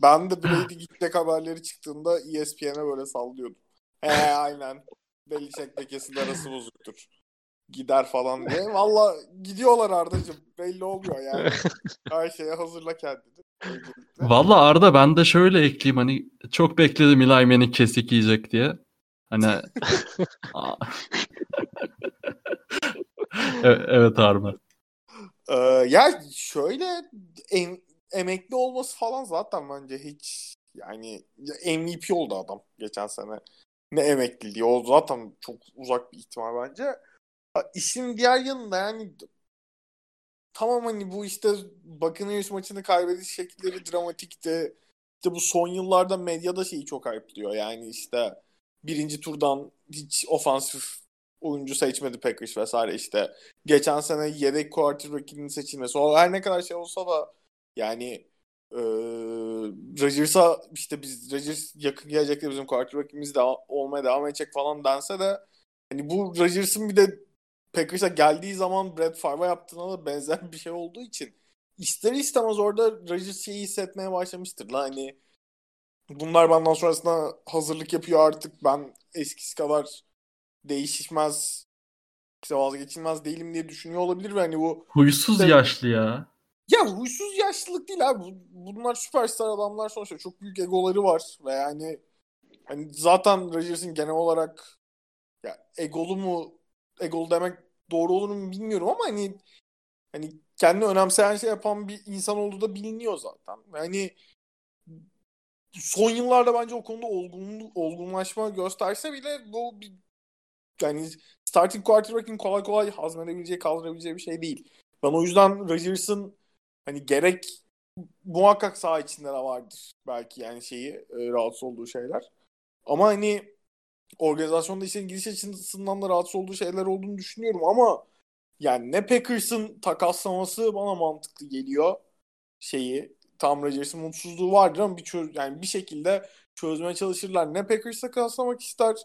ben de Brady gidecek haberleri çıktığında ESPN'e böyle sallıyordum. He aynen. Belichick'le kesin arası bozuktur. Gider falan diye. Valla gidiyorlar Arda'cığım. Belli oluyor yani. Her şeye hazırla kendini. Valla Arda ben de şöyle ekleyeyim hani çok bekledim Eli Manning kesik yiyecek diye. Hani. E- evet Arma. Ee, ya şöyle em- emekli olması falan zaten bence hiç yani MVP oldu adam geçen sene. Ne emekliliği o zaten çok uzak bir ihtimal bence. İşin diğer yanında yani tamam hani bu işte Buccaneers maçını kaybediş şekilleri dramatikti. İşte bu son yıllarda medyada şeyi çok hype'lıyor. Yani işte birinci turdan hiç ofansif oyuncu seçmedi Packers vesaire işte geçen sene yedek quarterback'inin seçilmesi. O her ne kadar şey olsa da yani e, Rodgers'a işte biz Rodgers yakın gelecekte bizim quarterback'imiz de olmaya devam edecek falan dense de hani bu Rodgers'ın bir de Packers'a geldiği zaman Brett Favre'a yaptığına da benzer bir şey olduğu için ister istemez orada Rodgers şeyi hissetmeye başlamıştır. Lan hani bunlar benden sonrasında hazırlık yapıyor artık ben eskisi kadar değişmez işte vazgeçilmez değilim diye düşünüyor olabilir ve hani bu Huysuz Evet. yaşlı ya. ya huysuz yaşlılık değil abi. Bu- Bunlar süperstar adamlar sonuçta. Çok büyük egoları var ve yani hani zaten Rodgers'ın genel olarak ya egolu mu egolu demek doğru olur mu bilmiyorum ama hani hani kendini önemseyen şey yapan bir insan olduğu da biliniyor zaten. Yani son yıllarda bence o konuda olgun, olgunlaşma gösterse bile bu bir yani starting quarterback'in kolay kolay hazmedebileceği, kaldırabileceği bir şey değil. Ben o yüzden Rodgers'ın hani gerek muhakkak saha içinde de vardır belki yani şeyi e, rahatsız olduğu şeyler. Ama hani organizasyonda işin gidiş açısından da rahatsız olduğu şeyler olduğunu düşünüyorum ama yani ne Packers'ın takaslaması bana mantıklı geliyor şeyi Tom Rodgers'ın mutsuzluğu vardır ama bir çöz, yani bir şekilde çözmeye çalışırlar. Ne Packers takaslamak ister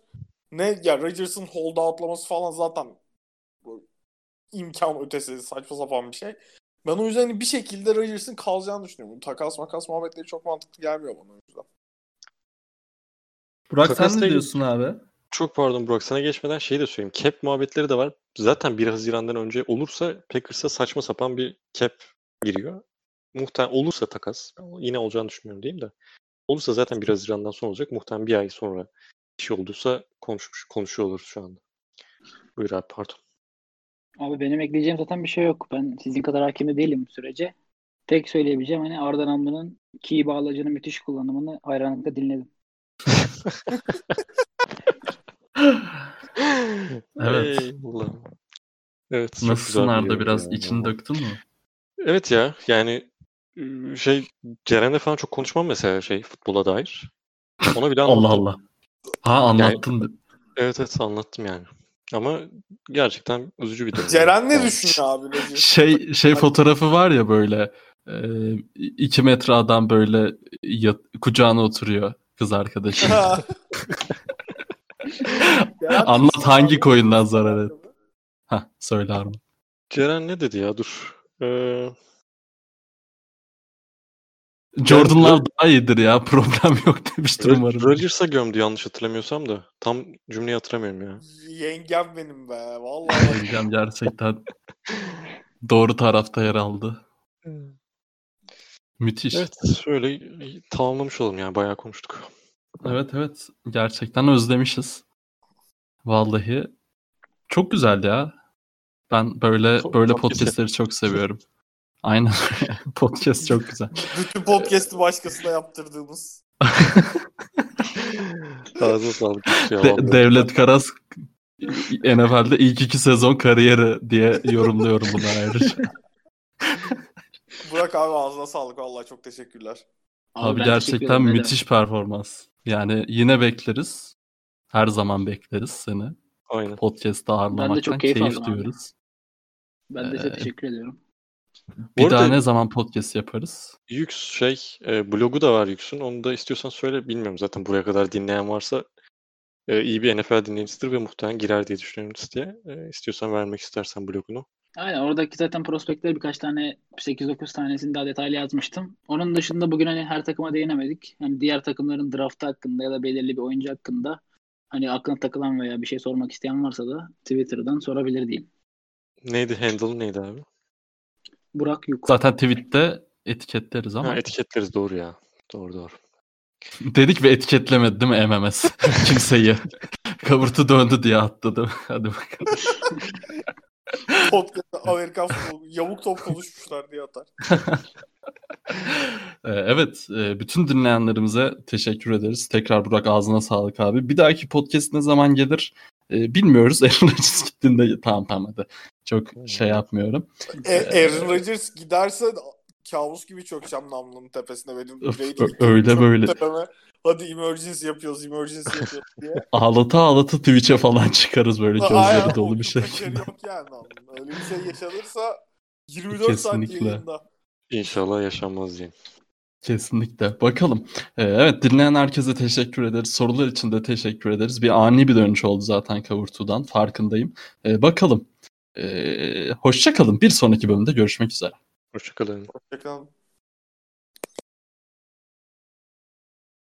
ne ya Rodgers'ın hold outlaması falan zaten imkan ötesi saçma sapan bir şey. Ben o yüzden hani bir şekilde Rodgers'ın kalacağını düşünüyorum. Takas makas muhabbetleri çok mantıklı gelmiyor bana o yüzden. Burak sen Takasla ne diyorsun abi? Çok pardon Burak sana geçmeden şey de söyleyeyim. Cap muhabbetleri de var. Zaten 1 Haziran'dan önce olursa Packers'a saçma sapan bir cap giriyor. Muhtemelen olursa takas. Yine olacağını düşünmüyorum diyeyim de. Olursa zaten 1 Haziran'dan sonra olacak. Muhtemelen bir ay sonra şey olduysa konuşmuş, konuşuyor oluruz şu anda. Buyur abi pardon. Abi benim ekleyeceğim zaten bir şey yok. Ben sizin kadar hakim de değilim bu sürece. Tek söyleyebileceğim hani Arda Namlı'nın key bağlacının müthiş kullanımını hayranlıkla dinledim. Evet. Eyvallah. Evet. çok Nasılsın bir Arda biraz ya. içini döktün mü? Evet ya yani şey Ceren'le falan çok konuşmam mesela şey futbola dair. Ona bile Allah anlattım. Allah. Ha anlattın. Evet evet anlattım yani. Ama gerçekten üzücü bir durum. Ceren ne Yani. düşünüyor abi Roger? Şey şey fotoğrafı var ya böyle e, iki metre adam böyle yat, kucağına oturuyor kız arkadaşı. Ceren Anlat hangi koyundan zarar et. Hah söyle Arman. Ceren ne dedi ya dur. Ee, Jordan'lar daha iyidir ya problem yok demiştir umarım. Rodgers'a gömdü yanlış hatırlamıyorsam da. Tam cümleyi hatırlamıyorum ya. Yengem benim be. Vallahi. Yengem gerçekten doğru tarafta yer aldı. Müthiş. Evet şöyle tamamlamış olalım yani bayağı konuştuk. Evet evet gerçekten özlemişiz. Vallahi çok güzel ya. Ben böyle Çok- böyle çok podcast'leri çok seviyorum. Aynen. Podcast çok güzel. Bütün podcast'ı başkasına yaptırdığımız. Ağzına sağlık. Ya, De-. Devlet Karas NFL'de ilk iki sezon kariyeri diye yorumluyorum bunu ayrıca. Burak abi ağzına sağlık. Vallahi çok teşekkürler. Abi ben teşekkür gerçekten müthiş performans. Yani yine bekleriz. Her zaman bekleriz seni. Aynen. Podcast'ta ağırlamaktan çok keyif keyif abi. duyuyoruz. Ben de size Ee, teşekkür ediyorum. Bir daha ne zaman podcast yaparız? Yux şey e, blogu da var Yux'un. Onu da istiyorsan söyle. Bilmiyorum zaten buraya kadar dinleyen varsa e, iyi bir NFL dinleyicisidir ve muhtemelen girer diye düşünüyorum listeye. E, istiyorsan vermek istersen blogunu. Aynen oradaki zaten prospektleri birkaç tane 8-9 tanesini daha detaylı yazmıştım. Onun dışında bugün hani her takıma değinemedik. Hani diğer takımların draftı hakkında ya da belirli bir oyuncu hakkında hani aklına takılan veya bir şey sormak isteyen varsa da Twitter'dan sorabilir diyeyim. Neydi? Handle neydi abi? Burak Yuk. Zaten tweette etiketleriz ama Ha, etiketleriz doğru ya. Doğru doğru. dedik ve etiketlemedi değil mi MMS? Kimseyi. Kavurtu döndü diye attı değil mi? Hadi bakalım. Podcast'ta Amerikan futbolu yamuk top konuşmuşlar diye atar. Ee, Evet, e, bütün dinleyenlerimize teşekkür ederiz. Tekrar Burak ağzına sağlık abi. Bir dahaki podcast ne zaman gelir e, bilmiyoruz. Aaron Rodgers gittiğinde tamam tamam hadi. Çok şey yapmıyorum. E, Aaron Rodgers giderse kabus gibi çökeceğim namlunun tepesine benim. Öf, öyle böyle. tepeme. Hadi emergency yapıyoruz, emergency yapıyoruz diye. Ağlata ağlata Twitch'e falan çıkarız böyle gözleri dolu bir şekilde. yok yani. Öyle bir şey yaşanırsa 24 saat Kesinlikle. yayında. İnşallah yaşanmaz diyeyim. Kesinlikle. Bakalım. Ee, evet dinleyen herkese teşekkür ederiz. Sorular için de teşekkür ederiz. Bir ani bir dönüş oldu zaten Kavurtu'dan. Farkındayım. Ee, bakalım. Ee, hoşça kalın. Bir sonraki bölümde görüşmek üzere. Hoşçakalın. Hoşçakalın.